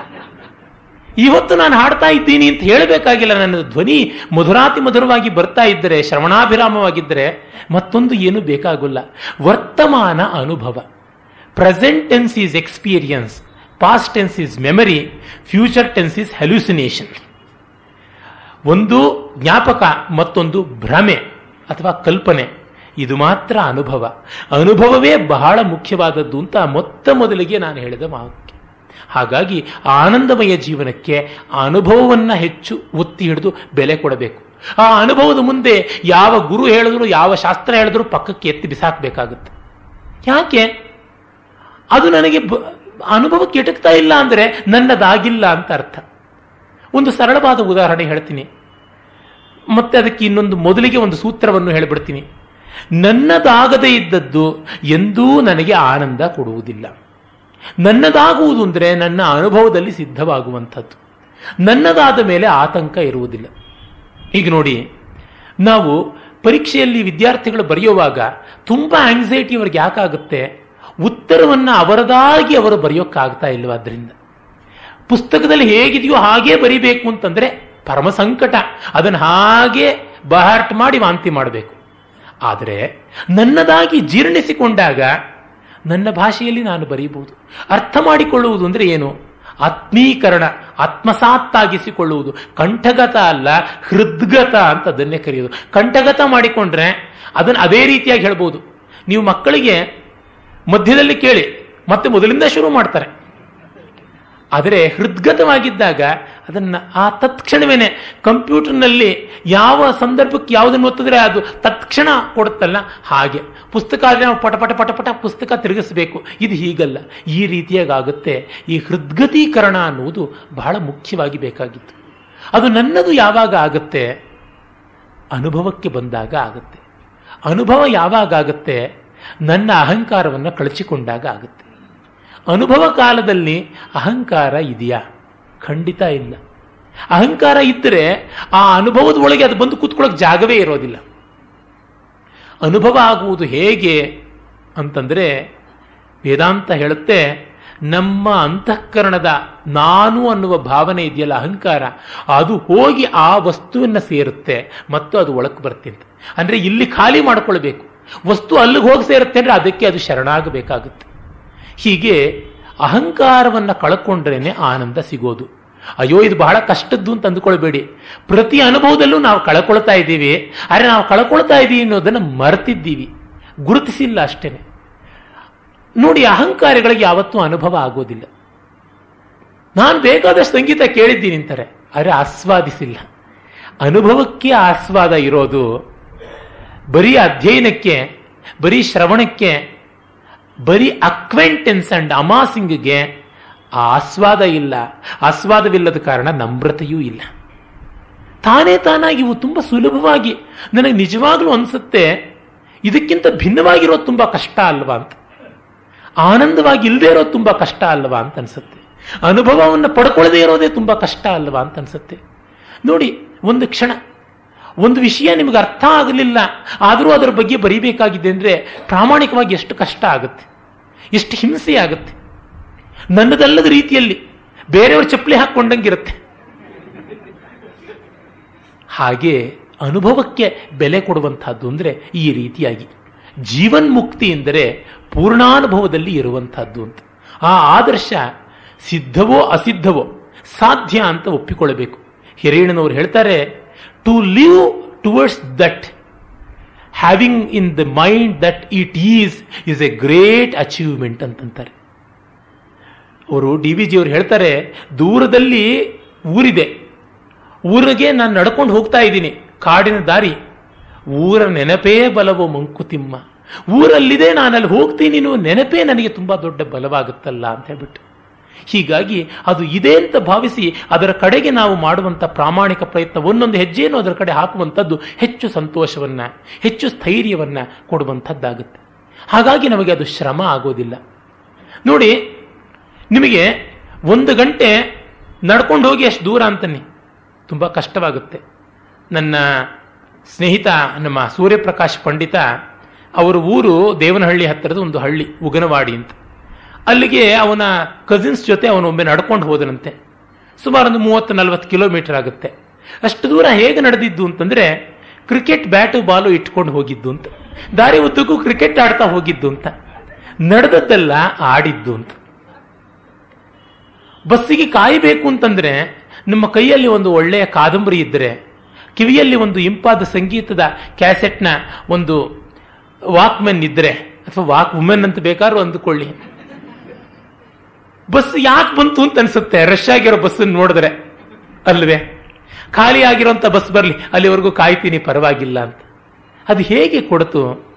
ಇವತ್ತು ನಾನು ಹಾಡ್ತಾ ಇದ್ದೀನಿ ಅಂತ ಹೇಳಬೇಕಾಗಿಲ್ಲ ನನ್ನ ಧ್ವನಿ ಮಧುರಾತಿ ಮಧುರವಾಗಿ ಬರ್ತಾ ಇದ್ದರೆ, ಶ್ರವಣಾಭಿರಾಮವಾಗಿದ್ದರೆ, ಮತ್ತೊಂದು ಏನು ಬೇಕಾಗಲ್ಲ. ವರ್ತಮಾನ ಅನುಭವ. Present tense is experience past tense is memory future tense is hallucination ಒಂದು ಜ್ಞಾಪಕ, ಮತ್ತೊಂದು ಭ್ರಮೆ ಅಥವಾ ಕಲ್ಪನೆ. ಇದು ಮಾತ್ರ ಅನುಭವ. ಅನುಭವವೇ ಬಹಳ ಮುಖ್ಯವಾದದ್ದು ಅಂತ ಮೊತ್ತ ಮೊದಲಿಗೆ ನಾನು ಹೇಳಿದ ಮಾತು ಹಾಗಾಗಿ ಆನಂದಮಯ ಜೀವನಕ್ಕೆ ಅನುಭವವನ್ನ ಹೆಚ್ಚು ಒತ್ತಿ ಹಿಡಿದು ಬೆಲೆ ಕೊಡಬೇಕು. ಆ ಅನುಭವದ ಮುಂದೆ ಯಾವ ಗುರು ಹೇಳಿದ್ರು, ಯಾವ ಶಾಸ್ತ್ರ ಹೇಳಿದ್ರು ಪಕ್ಕಕ್ಕೆ ಎತ್ತಿ ಬಿಸಾಕಬೇಕಾಗುತ್ತೆ. ಯಾಕೆ? ಅದು ನನಗೆ ಅನುಭವಕ್ಕೆ ಎಟಕ್ತಾ ಇಲ್ಲ ಅಂದರೆ ನನ್ನದಾಗಿಲ್ಲ ಅಂತ ಅರ್ಥ. ಒಂದು ಸರಳವಾದ ಉದಾಹರಣೆ ಹೇಳ್ತೀನಿ. ಮತ್ತೆ ಅದಕ್ಕೆ ಇನ್ನೊಂದು ಮೊದಲಿಗೆ ಒಂದು ಸೂತ್ರವನ್ನು ಹೇಳಿಬಿಡ್ತೀನಿ. ನನ್ನದಾಗದೇ ಇದ್ದದ್ದು ಎಂದೂ ನನಗೆ ಆನಂದ ಕೊಡುವುದಿಲ್ಲ. ನನ್ನದಾಗುವುದು ಅಂದರೆ ನನ್ನ ಅನುಭವದಲ್ಲಿ ಸಿದ್ಧವಾಗುವಂಥದ್ದು. ನನ್ನದಾದ ಮೇಲೆ ಆತಂಕ ಇರುವುದಿಲ್ಲ. ಈಗ ನೋಡಿ, ನಾವು ಪರೀಕ್ಷೆಯಲ್ಲಿ ವಿದ್ಯಾರ್ಥಿಗಳು ಬರೆಯುವಾಗ ತುಂಬ ಆಂಗ್ಸೈಟಿ ಅವ್ರಿಗೆ ಯಾಕಾಗುತ್ತೆ? ಉತ್ತರವನ್ನು ಅವರದಾಗಿ ಅವರು ಬರೆಯೋಕ್ಕಾಗ್ತಾ ಇಲ್ವ ಅದರಿಂದ ಪುಸ್ತಕದಲ್ಲಿ ಹೇಗಿದೆಯೋ ಹಾಗೇ ಬರಿಬೇಕು ಅಂತಂದ್ರೆ ಪರಮ ಸಂಕಟ. ಅದನ್ನು ಹಾಗೆ ಬಹಾರ್ಟ್ ಮಾಡಿ ವಾಂತಿ ಮಾಡಬೇಕು. ಆದರೆ ನನ್ನದಾಗಿ ಜೀರ್ಣಿಸಿಕೊಂಡಾಗ ನನ್ನ ಭಾಷೆಯಲ್ಲಿ ನಾನು ಬರೀಬಹುದು. ಅರ್ಥ ಮಾಡಿಕೊಳ್ಳುವುದು ಅಂದ್ರೆ ಏನು? ಆತ್ಮೀಕರಣ, ಆತ್ಮಸಾತ್ತಾಗಿಸಿಕೊಳ್ಳುವುದು. ಕಂಠಗತ ಅಲ್ಲ, ಹೃದ್ಗತ ಅಂತ ಅದನ್ನೇ ಕರೆಯೋದು. ಕಂಠಗತ ಮಾಡಿಕೊಂಡ್ರೆ ಅದನ್ನು ಅದೇ ರೀತಿಯಾಗಿ ಹೇಳ್ಬೋದು. ನೀವು ಮಕ್ಕಳಿಗೆ ಮಧ್ಯದಲ್ಲಿ ಕೇಳಿ, ಮತ್ತೆ ಮೊದಲಿಂದ ಶುರು ಮಾಡ್ತಾರೆ. ಆದರೆ ಹೃದ್ಗತವಾಗಿದ್ದಾಗ ಅದನ್ನು ಆ ತತ್ಕ್ಷಣವೇನೆ ಕಂಪ್ಯೂಟರ್ನಲ್ಲಿ ಯಾವ ಸಂದರ್ಭಕ್ಕೆ ಯಾವುದನ್ನು ಒತ್ತಿದ್ರೆ ಅದು ತತ್ಕ್ಷಣ ಕೊಡುತ್ತಲ್ಲ ಹಾಗೆ. ಪುಸ್ತಕ ಆದರೆ ನಾವು ಪಟ ಪಟ ಪಟ ಪಟ ಪುಸ್ತಕ ತಿರುಗಿಸಬೇಕು. ಇದು ಹೀಗಲ್ಲ. ಈ ರೀತಿಯಾಗುತ್ತೆ ಈ ಹೃದ್ಗತೀಕರಣ ಅನ್ನುವುದು ಬಹಳ ಮುಖ್ಯವಾಗಿ ಬೇಕಾಗಿತ್ತು. ಅದು ನನ್ನದು ಯಾವಾಗ ಆಗುತ್ತೆ? ಅನುಭವಕ್ಕೆ ಬಂದಾಗ ಆಗುತ್ತೆ. ಅನುಭವ ಯಾವಾಗ ಆಗುತ್ತೆ? ನನ್ನ ಅಹಂಕಾರವನ್ನು ಕಳಚಿಕೊಂಡಾಗ ಆಗುತ್ತೆ. ಅನುಭವ ಕಾಲದಲ್ಲಿ ಅಹಂಕಾರ ಇದೆಯಾ? ಖಂಡಿತ ಇಲ್ಲ. ಅಹಂಕಾರ ಇದ್ದರೆ ಆ ಅನುಭವದ ಒಳಗೆ ಅದು ಬಂದು ಕೂತ್ಕೊಳ್ಳೋಕೆ ಜಾಗವೇ ಇರೋದಿಲ್ಲ. ಅನುಭವ ಆಗುವುದು ಹೇಗೆ ಅಂತಂದರೆ ವೇದಾಂತ ಹೇಳುತ್ತೆ, ನಮ್ಮ ಅಂತಃಕರಣದ ನಾನು ಅನ್ನುವ ಭಾವನೆ ಇದೆಯಲ್ಲ ಅಹಂಕಾರ, ಅದು ಹೋಗಿ ಆ ವಸ್ತುವನ್ನು ಸೇರುತ್ತೆ, ಮತ್ತು ಅದು ಒಳಕ್ಕೆ ಬರ್ತಿಂತ ಅಂದರೆ ಇಲ್ಲಿ ಖಾಲಿ ಮಾಡಿಕೊಳ್ಬೇಕು. ವಸ್ತು ಅಲ್ಲಿಗೆ ಹೋಗಿ ಸೇರುತ್ತೆ ಅಂದರೆ ಅದಕ್ಕೆ ಅದು ಶರಣಾಗಬೇಕಾಗುತ್ತೆ. ಹೀಗೆ ಅಹಂಕಾರವನ್ನು ಕಳ್ಕೊಂಡ್ರೇನೆ ಆನಂದ ಸಿಗೋದು. ಅಯ್ಯೋ, ಇದು ಬಹಳ ಕಷ್ಟದ್ದು ಅಂತ ಅಂದುಕೊಳ್ಬೇಡಿ. ಪ್ರತಿ ಅನುಭವದಲ್ಲೂ ನಾವು ಕಳ್ಕೊಳ್ತಾ ಇದ್ದೀವಿ. ಆದರೆ ನಾವು ಕಳ್ಕೊಳ್ತಾ ಇದ್ದೀವಿ ಅನ್ನೋದನ್ನು ಮರೆತಿದ್ದೀವಿ. ಗುರುತಿಸಿಲ್ಲ ಅಷ್ಟೇನೆ. ನೋಡಿ, ಅಹಂಕಾರಗಳಿಗೆ ಯಾವತ್ತೂ ಅನುಭವ ಆಗೋದಿಲ್ಲ. ನಾನು ಬೇಕಾದಷ್ಟು ಸಂಗೀತ ಕೇಳಿದ್ದೀನಿ ಅಂತಾರೆ. ಆದರೆ ಆಸ್ವಾದಿಸಿಲ್ಲ. ಅನುಭವಕ್ಕೆ ಆಸ್ವಾದ ಇರೋದು ಬರೀ ಅಧ್ಯಯನಕ್ಕೆ, ಬರೀ ಶ್ರವಣಕ್ಕೆ ಬರೀ ಅಕ್ವೆಂಟೆನ್ಸ್ ಅಂಡ್ ಅಮಾಸಿಂಗ್ಗೆ ಆ ಆಸ್ವಾದ ಇಲ್ಲ. ಆಸ್ವಾದವಿಲ್ಲದ ಕಾರಣ ನಮ್ರತೆಯೂ ಇಲ್ಲ. ತಾನೇ ತಾನಾಗಿ ಇವು ತುಂಬ ಸುಲಭವಾಗಿ ನನಗೆ ನಿಜವಾಗ್ಲೂ ಅನ್ಸುತ್ತೆ, ಇದಕ್ಕಿಂತ ಭಿನ್ನವಾಗಿರೋದು ತುಂಬ ಕಷ್ಟ ಅಲ್ವಾ ಅಂತ. ಆನಂದವಾಗಿ ಇಲ್ಲದೆ ಇರೋದು ತುಂಬ ಕಷ್ಟ ಅಲ್ವಾ ಅಂತ ಅನ್ಸುತ್ತೆ. ಅನುಭವವನ್ನು ಪಡ್ಕೊಳ್ಳದೇ ಇರೋದೇ ತುಂಬ ಕಷ್ಟ ಅಲ್ವಾ ಅಂತ ಅನ್ಸುತ್ತೆ. ನೋಡಿ, ಒಂದು ಕ್ಷಣ, ಒಂದು ವಿಷಯ ನಿಮಗೆ ಅರ್ಥ ಆಗಲಿಲ್ಲ, ಆದರೂ ಅದರ ಬಗ್ಗೆ ಬರೀಬೇಕಾಗಿದೆ ಅಂದರೆ ಪ್ರಾಮಾಣಿಕವಾಗಿ ಎಷ್ಟು ಕಷ್ಟ ಆಗುತ್ತೆ. ಎಷ್ಟು ಹಿಂಸೆ ಆಗುತ್ತೆ. ನನ್ನದಲ್ಲದ ರೀತಿಯಲ್ಲಿ ಬೇರೆಯವ್ರ ಚಪ್ಪಲಿ ಹಾಕ್ಕೊಂಡಂಗಿರುತ್ತೆ. ಹಾಗೆ ಅನುಭವಕ್ಕೆ ಬೆಲೆ ಕೊಡುವಂತಹದ್ದು ಅಂದರೆ ಈ ರೀತಿಯಾಗಿ. ಜೀವನ್ಮುಕ್ತಿ ಎಂದರೆ ಪೂರ್ಣಾನುಭವದಲ್ಲಿ ಇರುವಂತಹದ್ದು ಅಂತ. ಆ ಆದರ್ಶ ಸಿದ್ಧವೋ ಅಸಿದ್ಧವೋ ಸಾಧ್ಯ ಅಂತ ಒಪ್ಪಿಕೊಳ್ಳಬೇಕು. ಹಿರೇಣನವರು ಹೇಳ್ತಾರೆ to live towards that having in the mind that it is is a great achievement ಅಂತಂತಾರೆ. ಅವರು ಡಿ ವಿ ಜಿ ಅವರು ಹೇಳ್ತಾರೆ, ದೂರದಲ್ಲಿ ಊರಿದೆ. ಊರಿಗೆ ನಾನು ನಡ್ಕೊಂಡು ಹೋಗ್ತಾ ಇದ್ದೀನಿ. ಕಾಡಿನ ದಾರಿ. ಊರ ನೆನಪೇ ಬಲವೋ ಮಂಕುತಿಮ್ಮ. ಊರಲ್ಲಿದೆ ನಾನು ಅಲ್ಲಿ ಹೋಗ್ತೀನಿ ನೆನಪೇ ನನಗೆ ತುಂಬಾ ದೊಡ್ಡ ಬಲವಾಗುತ್ತಲ್ಲ ಅಂತ ಹೇಳ್ಬಿಟ್ಟು. ಹೀಗಾಗಿ ಅದು ಇದೆ ಅಂತ ಭಾವಿಸಿ ಅದರ ಕಡೆಗೆ ನಾವು ಮಾಡುವಂಥ ಪ್ರಾಮಾಣಿಕ ಪ್ರಯತ್ನ, ಒಂದೊಂದು ಹೆಜ್ಜೆಯನ್ನು ಅದರ ಕಡೆ ಹಾಕುವಂಥದ್ದು ಹೆಚ್ಚು ಸಂತೋಷವನ್ನ, ಹೆಚ್ಚು ಸ್ಥೈರ್ಯವನ್ನ ಕೊಡುವಂಥದ್ದಾಗುತ್ತೆ. ಹಾಗಾಗಿ ನಮಗೆ ಅದು ಶ್ರಮ ಆಗೋದಿಲ್ಲ. ನೋಡಿ, ನಿಮಗೆ ಒಂದು ಗಂಟೆ ನಡ್ಕೊಂಡು ಹೋಗಿ ಅಷ್ಟು ದೂರ ಅಂತಾನೆ ತುಂಬ ಕಷ್ಟವಾಗುತ್ತೆ. ನನ್ನ ಸ್ನೇಹಿತ, ನಮ್ಮ ಸೂರ್ಯಪ್ರಕಾಶ್ ಪಂಡಿತ, ಅವರ ಊರು ದೇವನಹಳ್ಳಿ ಹತ್ತಿರದ ಒಂದು ಹಳ್ಳಿ, ಉಗನವಾಡಿ ಅಂತ. ಅಲ್ಲಿಗೆ ಅವನ ಕಸಿನ್ಸ್ ಜೊತೆ ಅವನು ಒಮ್ಮೆ ನಡ್ಕೊಂಡು ಹೋದನಂತೆ. ಸುಮಾರು ಒಂದು ಮೂವತ್ತು ನಲವತ್ತು ಕಿಲೋಮೀಟರ್ ಆಗುತ್ತೆ. ಅಷ್ಟು ದೂರ ಹೇಗೆ ನಡೆದಿದ್ದು ಅಂತಂದ್ರೆ ಕ್ರಿಕೆಟ್ ಬ್ಯಾಟು ಬಾಲು ಇಟ್ಕೊಂಡು ಹೋಗಿದ್ದು ಅಂತ. ದಾರಿ ಉದ್ದಕ್ಕೂ ಕ್ರಿಕೆಟ್ ಆಡ್ತಾ ಹೋಗಿದ್ದು ಅಂತ. ನಡೆದದ್ದೆಲ್ಲ ಆಡಿದ್ದು ಅಂತ. ಬಸ್ಸಿಗೆ ಕಾಯಬೇಕು ಅಂತಂದ್ರೆ ನಮ್ಮ ಕೈಯಲ್ಲಿ ಒಂದು ಒಳ್ಳೆಯ ಕಾದಂಬರಿ ಇದ್ದರೆ ಕಿವಿಯಲ್ಲಿ ಒಂದು ಇಂಪಾದ ಸಂಗೀತದ ಕ್ಯಾಸೆಟ್ನ ಒಂದು ವಾಕ್ಮೆನ್ ಇದ್ರೆ, ಅಥವಾ ವಾಕ್ ವುಮೆನ್ ಅಂತ ಬೇಕಾದ್ರೂ ಅಂದುಕೊಳ್ಳಿ. ಬಸ್ ಯಾಕೆ ಬಂತು ಅಂತ ಅನ್ಸುತ್ತೆ? ರಶ್ ಆಗಿರೋ ಬಸ್ ನೋಡಿದ್ರೆ, ಅಲ್ವೇ? ಖಾಲಿ ಆಗಿರೋಂಥ ಬಸ್ ಬರಲಿ, ಅಲ್ಲಿವರೆಗೂ ಕಾಯ್ತೀನಿ, ಪರವಾಗಿಲ್ಲ ಅಂತ. ಅದು ಹೇಗೆ ಕೊಡ್ತು?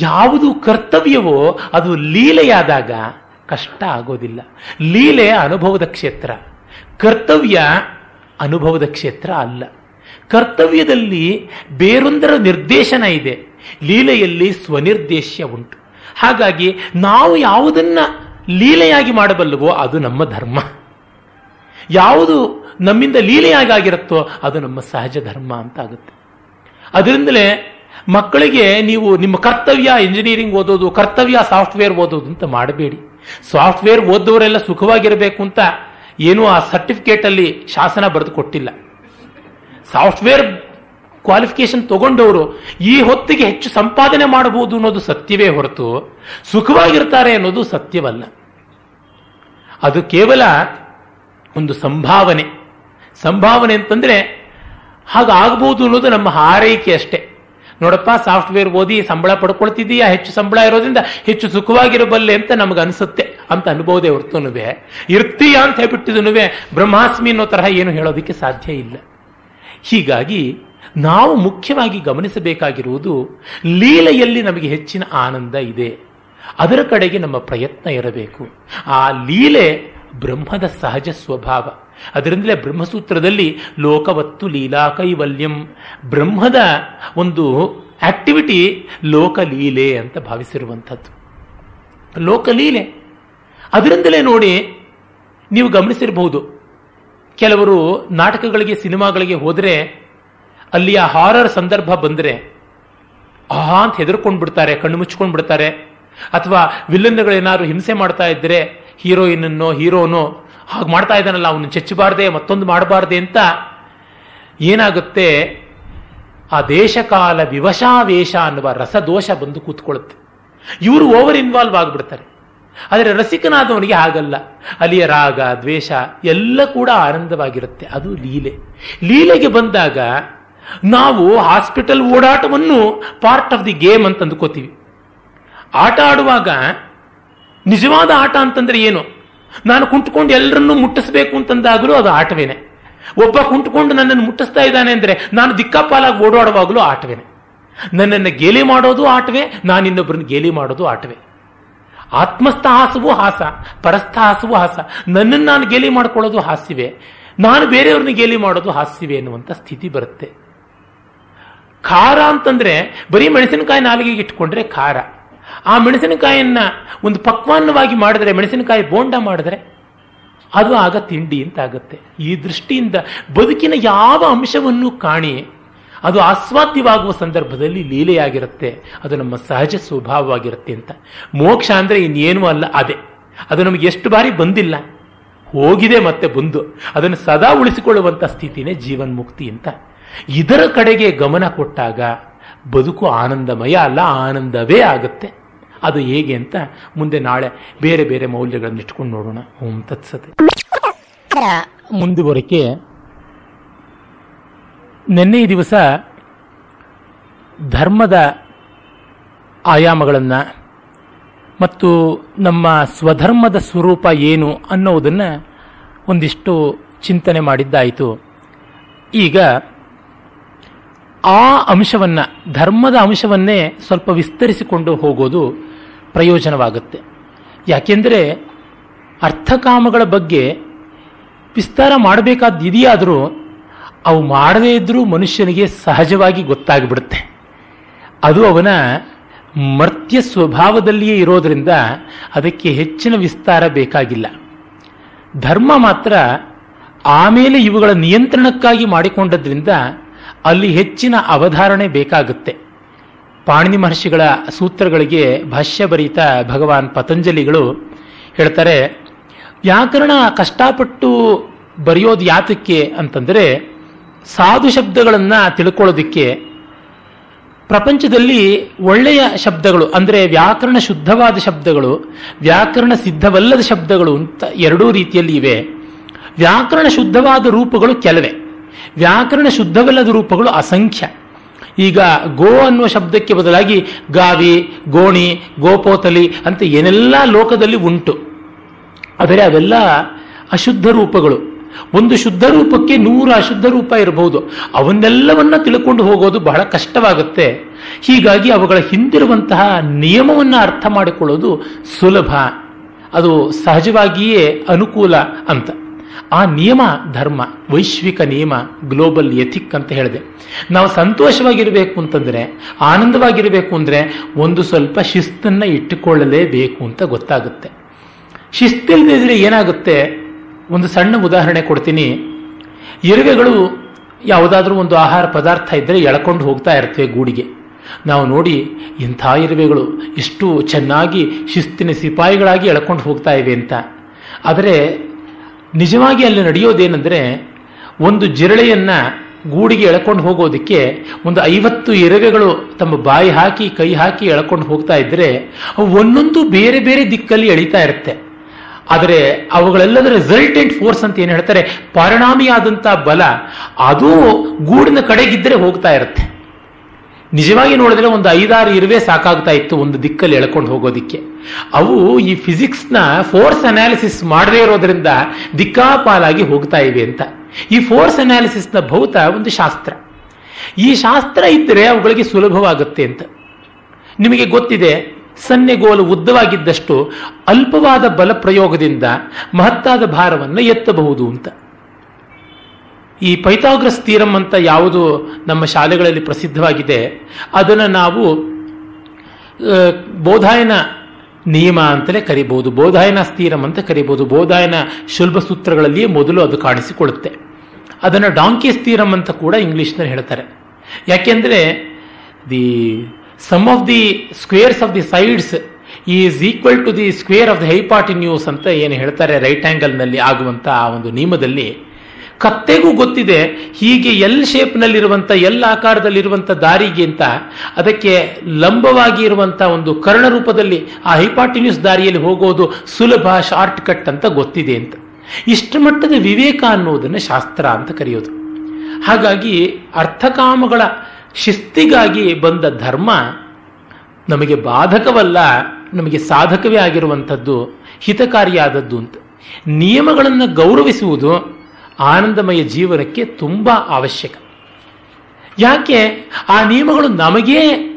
ಯಾವುದು ಕರ್ತವ್ಯವೋ, ಅದು ಲೀಲೆಯಾದಾಗ ಕಷ್ಟ ಆಗೋದಿಲ್ಲ. ಲೀಲೆ ಅನುಭವದ ಕ್ಷೇತ್ರ. ಕರ್ತವ್ಯ ಅನುಭವದ ಕ್ಷೇತ್ರ ಅಲ್ಲ. ಕರ್ತವ್ಯದಲ್ಲಿ ಬೇರೊಂದರ ನಿರ್ದೇಶನ ಇದೆ. ಲೀಲೆಯಲ್ಲಿ ಸ್ವನಿರ್ದೇಶ್ಯ ಉಂಟು. ಹಾಗಾಗಿ ನಾವು ಯಾವುದನ್ನ ಲೀಲೆಯಾಗಿ ಮಾಡಬಲ್ಲವೋ ಅದು ನಮ್ಮ ಧರ್ಮ. ಯಾವುದು ನಮ್ಮಿಂದ ಲೀಲೆಯಾಗಿ ಆಗಿರುತ್ತೋ ಅದು ನಮ್ಮ ಸಹಜ ಧರ್ಮ ಅಂತ ಆಗುತ್ತೆ ಅದರಿಂದಲೇ ಮಕ್ಕಳಿಗೆ ನೀವು ನಿಮ್ಮ ಕರ್ತವ್ಯ ಇಂಜಿನಿಯರಿಂಗ್ ಓದೋದು, ಕರ್ತವ್ಯ ಸಾಫ್ಟ್ವೇರ್ ಓದೋದು ಅಂತ ಮಾಡಬೇಡಿ. ಸಾಫ್ಟ್ವೇರ್ ಓದೋರೆಲ್ಲ ಸುಖವಾಗಿರಬೇಕು ಅಂತ ಏನೂ ಆ ಸರ್ಟಿಫಿಕೇಟ್ ಅಲ್ಲಿ ಶಾಸನ ಬರೆದು ಕೊಟ್ಟಿಲ್ಲ. ಸಾಫ್ಟ್ವೇರ್ ಕ್ವಾಲಿಫಿಕೇಶನ್ ತಗೊಂಡವರು ಈ ಹೊತ್ತಿಗೆ ಹೆಚ್ಚು ಸಂಪಾದನೆ ಮಾಡಬಹುದು ಅನ್ನೋದು ಸತ್ಯವೇ ಹೊರತು ಸುಖವಾಗಿರ್ತಾರೆ ಅನ್ನೋದು ಸತ್ಯವಲ್ಲ. ಅದು ಕೇವಲ ಒಂದು ಸಂಭಾವನೆ. ಸಂಭಾವನೆ ಅಂತಂದ್ರೆ ಹಾಗಾಗಬಹುದು ಅನ್ನೋದು ನಮ್ಮ ಹಾರೈಕೆ ಅಷ್ಟೇ. ನೋಡಪ್ಪ, ಸಾಫ್ಟ್ವೇರ್ ಓದಿ ಸಂಬಳ ಪಡ್ಕೊಳ್ತಿದೀಯಾ ಹೆಚ್ಚು ಸಂಬಳ ಇರೋದ್ರಿಂದ ಹೆಚ್ಚು ಸುಖವಾಗಿರಬಲ್ಲೆ ಅಂತ ನಮ್ಗೆ ಅನಿಸುತ್ತೆ ಅಂತ ಅನ್ಬೋದೇ ಹೊರತುನುವೆ. ಇರ್ತೀಯ ಅಂತ ಹೇಳ್ಬಿಟ್ಟಿದನುವೆ ಬ್ರಹ್ಮಾಸ್ಮಿ ಅನ್ನೋ ತರಹ ಏನು ಹೇಳೋದಕ್ಕೆ ಸಾಧ್ಯ ಇಲ್ಲ. ಹೀಗಾಗಿ ನಾವು ಮುಖ್ಯವಾಗಿ ಗಮನಿಸಬೇಕಾಗಿರುವುದು ಲೀಲೆಯಲ್ಲಿ ನಮಗೆ ಹೆಚ್ಚಿನ ಆನಂದ ಇದೆ. ಅದರ ಕಡೆಗೆ ನಮ್ಮ ಪ್ರಯತ್ನ ಇರಬೇಕು. ಆ ಲೀಲೆ ಬ್ರಹ್ಮದ ಸಹಜ ಸ್ವಭಾವ. ಅದರಿಂದಲೇ ಬ್ರಹ್ಮಸೂತ್ರದಲ್ಲಿ ಲೋಕವತ್ತು ಲೀಲಾ ಕೈವಲ್ಯಂ ಬ್ರಹ್ಮದ ಒಂದು ಆಕ್ಟಿವಿಟಿ ಲೋಕಲೀಲೆ ಅಂತ ಭಾವಿಸಿರುವಂಥದ್ದು. ಲೋಕಲೀಲೆ. ಅದರಿಂದಲೇ ನೋಡಿ ನೀವು ಗಮನಿಸಿರಬಹುದು. ಕೆಲವರು ನಾಟಕಗಳಿಗೆ, ಸಿನಿಮಾಗಳಿಗೆ ಹೋದರೆ ಅಲ್ಲಿಯ ಹಾರರ್ ಸಂದರ್ಭ ಬಂದರೆ, ಆಹಾ ಅಂತ ಹೆದರ್ಕೊಂಡು ಬಿಡ್ತಾರೆ, ಕಣ್ಣು ಮುಚ್ಕೊಂಡು ಬಿಡ್ತಾರೆ. ಅಥವಾ ವಿಲನ್ಗಳೇನಾದ್ರು ಹಿಂಸೆ ಮಾಡ್ತಾ ಇದ್ರೆ ಹೀರೋಯಿನನ್ನೋ ಹೀರೋನೋ, ಹಾಗೆ ಮಾಡ್ತಾ ಇದ್ದಾನಲ್ಲ, ಅವನು ಚೆಚ್ಚಬಾರ್ದೆ, ಮತ್ತೊಂದು ಮಾಡಬಾರ್ದೆ ಅಂತ ಏನಾಗುತ್ತೆ? ಆ ದೇಶಕಾಲ ವಿವಶಾವೇಶ ಅನ್ನುವ ರಸದೋಷ ಬಂದು ಕೂತ್ಕೊಳ್ಳುತ್ತೆ. ಇವರು ಓವರ್ ಇನ್ವಾಲ್ವ್ ಆಗಿಬಿಡ್ತಾರೆ. ಆದರೆ ರಸಿಕನಾದವನಿಗೆ ಹಾಗಲ್ಲ. ಅಲ್ಲಿಯ ರಾಗ, ದ್ವೇಷ ಎಲ್ಲ ಕೂಡ ಆನಂದವಾಗಿರುತ್ತೆ. ಅದು ಲೀಲೆ. ಲೀಲೆಗೆ ಬಂದಾಗ ನಾವು ಹಾಸ್ಪಿಟಲ್ ಓಡಾಟವನ್ನು ಪಾರ್ಟ್ ಆಫ್ ದಿ ಗೇಮ್ ಅಂತ ಅಂದ್ಕೋತೀವಿ. ಆಟ ಆಡುವಾಗ ನಿಜವಾದ ಆಟ ಅಂತಂದ್ರೆ ಏನು? ನಾನು ಕುಂಟ್ಕೊಂಡು ಎಲ್ಲರನ್ನೂ ಮುಟ್ಟಿಸಬೇಕು ಅಂತಂದಾಗಲೂ ಅದು ಆಟವೇನೆ. ಒಬ್ಬ ಕುಂಟ್ಕೊಂಡು ನನ್ನನ್ನು ಮುಟ್ಟಿಸ್ತಾ ಇದ್ದಾನೆ ಅಂದ್ರೆ ನಾನು ದಿಕ್ಕಾಪಾಲಾಗಿ ಓಡಾಡುವಾಗಲೂ ಆಟವೇನೆ. ನನ್ನನ್ನು ಗೇಲಿ ಮಾಡೋದು ಆಟವೇ ನಾನು ಇನ್ನೊಬ್ಬರನ್ನು ಗೇಲಿ ಮಾಡೋದು ಆಟವೇ. ಆತ್ಮಸ್ಥಹಾಸವೂ ಹಾಸ ಪರಸ್ಥಹಾಸವೂ ಹಾಸ. ನನ್ನನ್ನು ನಾನು ಗೇಲಿ ಮಾಡ್ಕೊಳ್ಳೋದು ಹಾಸ್ಯವೇ, ನಾನು ಬೇರೆಯವ್ರನ್ನ ಗೇಲಿ ಮಾಡೋದು ಹಾಸ್ಯವೇ ಎನ್ನುವಂಥ ಸ್ಥಿತಿ ಬರುತ್ತೆ. ಖಾರ ಅಂತಂದ್ರೆ ಬರೀ ಮೆಣಸಿನಕಾಯಿ ನಾಲಿಗೆಗೆ ಇಟ್ಕೊಂಡ್ರೆ ಖಾರ. ಆ ಮೆಣಸಿನಕಾಯಿಯನ್ನ ಒಂದು ಪಕ್ವಾನ್ನವಾಗಿ ಮಾಡಿದ್ರೆ, ಮೆಣಸಿನಕಾಯಿ ಬೋಂಡ ಮಾಡಿದ್ರೆ ಅದು ಆಗ ತಿಂಡಿ ಅಂತ ಆಗುತ್ತೆ. ಈ ದೃಷ್ಟಿಯಿಂದ ಬದುಕಿನ ಯಾವ ಅಂಶವನ್ನು ಕಾಣಿ ಅದು ಆಸ್ವಾದ್ಯವಾಗುವ ಸಂದರ್ಭದಲ್ಲಿ ಲೀಲೆಯಾಗಿರುತ್ತೆ. ಅದು ನಮ್ಮ ಸಹಜ ಸ್ವಭಾವವಾಗಿರುತ್ತೆ ಅಂತ. ಮೋಕ್ಷ ಅಂದ್ರೆ ಇನ್ನೇನೂ ಅಲ್ಲ, ಅದೇ. ಅದು ನಮಗೆ ಎಷ್ಟು ಬಾರಿ ಬಂದಿಲ್ಲ. ಹೋಗಿದೆ ಮತ್ತೆ ಬಂದು. ಅದನ್ನು ಸದಾ ಉಳಿಸಿಕೊಳ್ಳುವಂತ ಸ್ಥಿತಿನೇ ಜೀವನ್ಮುಕ್ತಿ ಅಂತ. ಇದರ ಕಡೆಗೆ ಗಮನ ಕೊಟ್ಟಾಗ ಬದುಕು ಆನಂದಮಯ ಅಲ್ಲ ಆನಂದವೇ ಆಗುತ್ತೆ. ಅದು ಹೇಗೆ ಅಂತ ಮುಂದೆ ನಾಳೆ ಬೇರೆ ಬೇರೆ ಮೌಲ್ಯಗಳನ್ನು ಇಟ್ಕೊಂಡು ನೋಡೋಣ. ಓಂ ತತ್ಸತೆ ಮುಂದುವರಿಕೆ. ನಿನ್ನೆ ಈ ದಿವಸ ಧರ್ಮದ ಆಯಾಮಗಳನ್ನು ಮತ್ತು ನಮ್ಮ ಸ್ವಧರ್ಮದ ಸ್ವರೂಪ ಏನು ಅನ್ನೋದನ್ನು ಒಂದಿಷ್ಟು ಚಿಂತನೆ ಮಾಡಿದ್ದಾಯಿತು. ಈಗ ಆ ಅಂಶವನ್ನು, ಧರ್ಮದ ಅಂಶವನ್ನೇ ಸ್ವಲ್ಪ ವಿಸ್ತರಿಸಿಕೊಂಡು ಹೋಗೋದು ಪ್ರಯೋಜನವಾಗುತ್ತೆ. ಯಾಕೆಂದರೆ ಅರ್ಥಕಾಮಗಳ ಬಗ್ಗೆ ವಿಸ್ತಾರ ಮಾಡಬೇಕಾದ ಇದೆಯಾದರೂ ಅವು ಮಾಡದೇ ಇದ್ದರೂ ಮನುಷ್ಯನಿಗೆ ಸಹಜವಾಗಿ ಗೊತ್ತಾಗಿಬಿಡುತ್ತೆ. ಅದು ಅವನ ಮರ್ತ್ಯ ಸ್ವಭಾವದಲ್ಲಿಯೇ ಇರೋದರಿಂದ ಅದಕ್ಕೆ ಹೆಚ್ಚಿನ ವಿಸ್ತಾರ ಬೇಕಾಗಿಲ್ಲ. ಧರ್ಮ ಮಾತ್ರ ಆಮೇಲೆ ಇವುಗಳ ನಿಯಂತ್ರಣಕ್ಕಾಗಿ ಮಾಡಿಕೊಂಡದ್ರಿಂದ ಅಲ್ಲಿ ಹೆಚ್ಚಿನ ಅವಧಾರಣೆ ಬೇಕಾಗುತ್ತೆ. ಪಾಣಿನಿ ಮಹರ್ಷಿಗಳ ಸೂತ್ರಗಳಿಗೆ ಭಾಷ್ಯ ಬರೀತ ಭಗವಾನ್ ಪತಂಜಲಿಗಳು ಹೇಳ್ತಾರೆ, ವ್ಯಾಕರಣ ಕಷ್ಟಪಟ್ಟು ಬರೆಯೋದು ಯಾತಕ್ಕೆ ಅಂತಂದರೆ, ಸಾಧು ಶಬ್ದಗಳನ್ನು ತಿಳ್ಕೊಳ್ಳೋದಿಕ್ಕೆ. ಪ್ರಪಂಚದಲ್ಲಿ ಒಳ್ಳೆಯ ಶಬ್ದಗಳು, ಅಂದರೆ ವ್ಯಾಕರಣ ಶುದ್ಧವಾದ ಶಬ್ದಗಳು, ವ್ಯಾಕರಣ ಸಿದ್ಧವಲ್ಲದ ಶಬ್ದಗಳು ಅಂತ ಎರಡೂ ರೀತಿಯಲ್ಲಿ ಇವೆ. ವ್ಯಾಕರಣ ಶುದ್ಧವಾದ ರೂಪಗಳು ಕೆಲವೇ. ವ್ಯಾಕರಣ ಶುದ್ಧವಲ್ಲದ ರೂಪಗಳು ಅಸಂಖ್ಯ. ಈಗ ಗೋ ಅನ್ನುವ ಶಬ್ದಕ್ಕೆ ಬದಲಾಗಿ ಗಾವಿ, ಗೋಣಿ, ಗೋಪೋತಲಿ ಅಂತ ಏನೆಲ್ಲ ಲೋಕದಲ್ಲಿ ಉಂಟು. ಆದರೆ ಅವೆಲ್ಲ ಅಶುದ್ಧ ರೂಪಗಳು. ಒಂದು ಶುದ್ಧ ರೂಪಕ್ಕೆ ನೂರು ಅಶುದ್ಧ ರೂಪ ಇರಬಹುದು. ಅವನ್ನೆಲ್ಲವನ್ನ ತಿಳ್ಕೊಂಡು ಹೋಗೋದು ಬಹಳ ಕಷ್ಟವಾಗುತ್ತೆ. ಹೀಗಾಗಿ ಅವುಗಳ ಹಿಂದಿರುವಂತಹ ನಿಯಮವನ್ನು ಅರ್ಥ ಮಾಡಿಕೊಳ್ಳೋದು ಸುಲಭ. ಅದು ಸಹಜವಾಗಿಯೇ ಅನುಕೂಲ ಅಂತ. ಆ ನಿಯಮ ಧರ್ಮ, ವೈಶ್ವಿಕ ನಿಯಮ ಗ್ಲೋಬಲ್ ಎಥಿಕ್ ಅಂತ ಹೇಳಿದೆ. ನಾವು ಸಂತೋಷವಾಗಿರಬೇಕು ಅಂತಂದ್ರೆ, ಆನಂದವಾಗಿರಬೇಕು ಅಂದ್ರೆ ಒಂದು ಸ್ವಲ್ಪ ಶಿಸ್ತನ್ನ ಇಟ್ಟುಕೊಳ್ಳಲೇಬೇಕು ಅಂತ ಗೊತ್ತಾಗುತ್ತೆ. ಶಿಸ್ತಿಲ್ದಿದ್ರೆ ಏನಾಗುತ್ತೆ? ಒಂದು ಸಣ್ಣ ಉದಾಹರಣೆ ಕೊಡ್ತೀನಿ. ಇರುವೆಗಳು ಯಾವುದಾದ್ರೂ ಒಂದು ಆಹಾರ ಪದಾರ್ಥ ಇದ್ದರೆ ಎಳ್ಕೊಂಡು ಹೋಗ್ತಾ ಇರ್ತವೆ ಗೂಡಿಗೆ. ನಾವು ನೋಡಿ, ಇಂಥ ಇರುವೆಗಳು ಎಷ್ಟು ಚೆನ್ನಾಗಿ ಶಿಸ್ತಿನ ಸಿಪಾಯಿಗಳಾಗಿ ಎಳ್ಕೊಂಡು ಹೋಗ್ತಾ ಇವೆ ಅಂತ. ಆದರೆ ನಿಜವಾಗಿ ಅಲ್ಲಿ ನಡೆಯೋದೇನೆಂದರೆ ಒಂದು ಜಿರಳೆಯನ್ನು ಗೂಡಿಗೆ ಎಳ್ಕೊಂಡು ಹೋಗೋದಕ್ಕೆ ಒಂದು ಐವತ್ತು ಇರುವೆಗಳು ತಮ್ಮ ಬಾಯಿ ಹಾಕಿ, ಕೈ ಹಾಕಿ ಎಳ್ಕೊಂಡು ಹೋಗ್ತಾ ಇದ್ರೆ ಅವು ಒಂದೊಂದು ಬೇರೆ ಬೇರೆ ದಿಕ್ಕಲ್ಲಿ ಎಳಿತಾ ಇರುತ್ತೆ. ಆದರೆ ಅವುಗಳೆಲ್ಲದ ರಿಸಲ್ಟೆಂಟ್ ಫೋರ್ಸ್ ಅಂತ ಏನು ಹೇಳ್ತಾರೆ? ಪರಿಣಾಮಿಯಾದಂತಹ ಬಲ ಅದು ಗೂಡಿನ ಕಡೆಗಿದ್ದರೆ ಹೋಗ್ತಾ ಇರುತ್ತೆ. ನಿಜವಾಗಿ ನೋಡಿದ್ರೆ ಒಂದು ಐದಾರು ಇರುವೆ ಸಾಕಾಗ್ತಾ ಇತ್ತು ಒಂದು ದಿಕ್ಕಲ್ಲಿ ಎಳ್ಕೊಂಡು ಹೋಗೋದಿಕ್ಕೆ. ಅವು ಈ ಫಿಸಿಕ್ಸ್ನ ಫೋರ್ಸ್ ಅನಾಲಿಸಿಸ್ ಮಾಡದೇ ಇರೋದ್ರಿಂದ ದಿಕ್ಕಾಪಾಲಾಗಿ ಹೋಗ್ತಾ ಇವೆ ಅಂತ. ಈ ಫೋರ್ಸ್ ಅನಾಲಿಸಿಸ್ನ ಭೌತ ಒಂದು ಶಾಸ್ತ್ರ. ಈ ಶಾಸ್ತ್ರ ಇದ್ದರೆ ಅವುಗಳಿಗೆ ಸುಲಭವಾಗುತ್ತೆ ಅಂತ. ನಿಮಗೆ ಗೊತ್ತಿದೆ, ಸನ್ನೆಗೋಲು ಉದ್ದವಾಗಿದ್ದಷ್ಟು ಅಲ್ಪವಾದ ಬಲ ಪ್ರಯೋಗದಿಂದ ಮಹತ್ತಾದ ಭಾರವನ್ನು ಎತ್ತಬಹುದು ಅಂತ. ಈ ಪೈಥಾಗ್ರಸ್ ತೀರಂ ಅಂತ ಯಾವುದು ನಮ್ಮ ಶಾಲೆಗಳಲ್ಲಿ ಪ್ರಸಿದ್ಧವಾಗಿದೆ, ಅದನ್ನು ನಾವು ಬೋಧಾಯನ ನಿಯಮ ಅಂತಲೇ ಕರಿಬಹುದು. ಬೋಧಾಯನ ಸ್ಥಿರಂ ಅಂತ ಕರಿಬಹುದು. ಬೋಧಾಯನ ಶುಲ್ಭ ಸೂತ್ರಗಳಲ್ಲಿಯೇ ಮೊದಲು ಅದು ಕಾಣಿಸಿಕೊಳ್ಳುತ್ತೆ. ಅದನ್ನು ಡಾಂಕಿ ಸ್ಥಿರಂ ಅಂತ ಕೂಡ ಇಂಗ್ಲಿಷ್ನಲ್ಲಿ ಹೇಳ್ತಾರೆ. ಯಾಕೆಂದ್ರೆ the sum of the squares of the sides is equal to the square of the hypotenuse ಅಂತ ಏನು ಹೇಳ್ತಾರೆ ರೈಟ್ ಆಂಗಲ್ನಲ್ಲಿ ಆಗುವಂತ ಆ ಒಂದು ನಿಯಮದಲ್ಲಿ ಕತ್ತೆಗೂ ಗೊತ್ತಿದೆ ಹೀಗೆ ಎಲ್ ಶೇಪ್ನಲ್ಲಿರುವಂಥ ಎಲ್ ಆಕಾರದಲ್ಲಿರುವಂಥ ದಾರಿಗಿಂತ ಅದಕ್ಕೆ ಲಂಬವಾಗಿ ಇರುವಂಥ ಒಂದು ಕರ್ಣ ರೂಪದಲ್ಲಿ ಆ ಹೈಪಾಟಿನ್ಯೂಸ್ ದಾರಿಯಲ್ಲಿ ಹೋಗೋದು ಸುಲಭ ಶಾರ್ಟ್ ಕಟ್ ಅಂತ ಗೊತ್ತಿದೆ ಅಂತ. ಇಷ್ಟು ಮಟ್ಟದ ವಿವೇಕ ಅನ್ನೋದನ್ನು ಶಾಸ್ತ್ರ ಅಂತ ಕರೆಯೋದು. ಹಾಗಾಗಿ ಅರ್ಥಕಾಮಗಳ ಶಿಸ್ತಿಗಾಗಿ ಬಂದ ಧರ್ಮ ನಮಗೆ ಬಾಧಕವಲ್ಲ, ನಮಗೆ ಸಾಧಕವೇ ಆಗಿರುವಂಥದ್ದು, ಹಿತಕಾರಿಯಾದದ್ದು ಅಂತ. ನಿಯಮಗಳನ್ನು ಗೌರವಿಸುವುದು ಆನಂದಮಯ ಜೀವನಕ್ಕೆ ತುಂಬ ಅವಶ್ಯಕ. ಯಾಕೆ? ಆ ನಿಯಮಗಳು ನಮಗೇ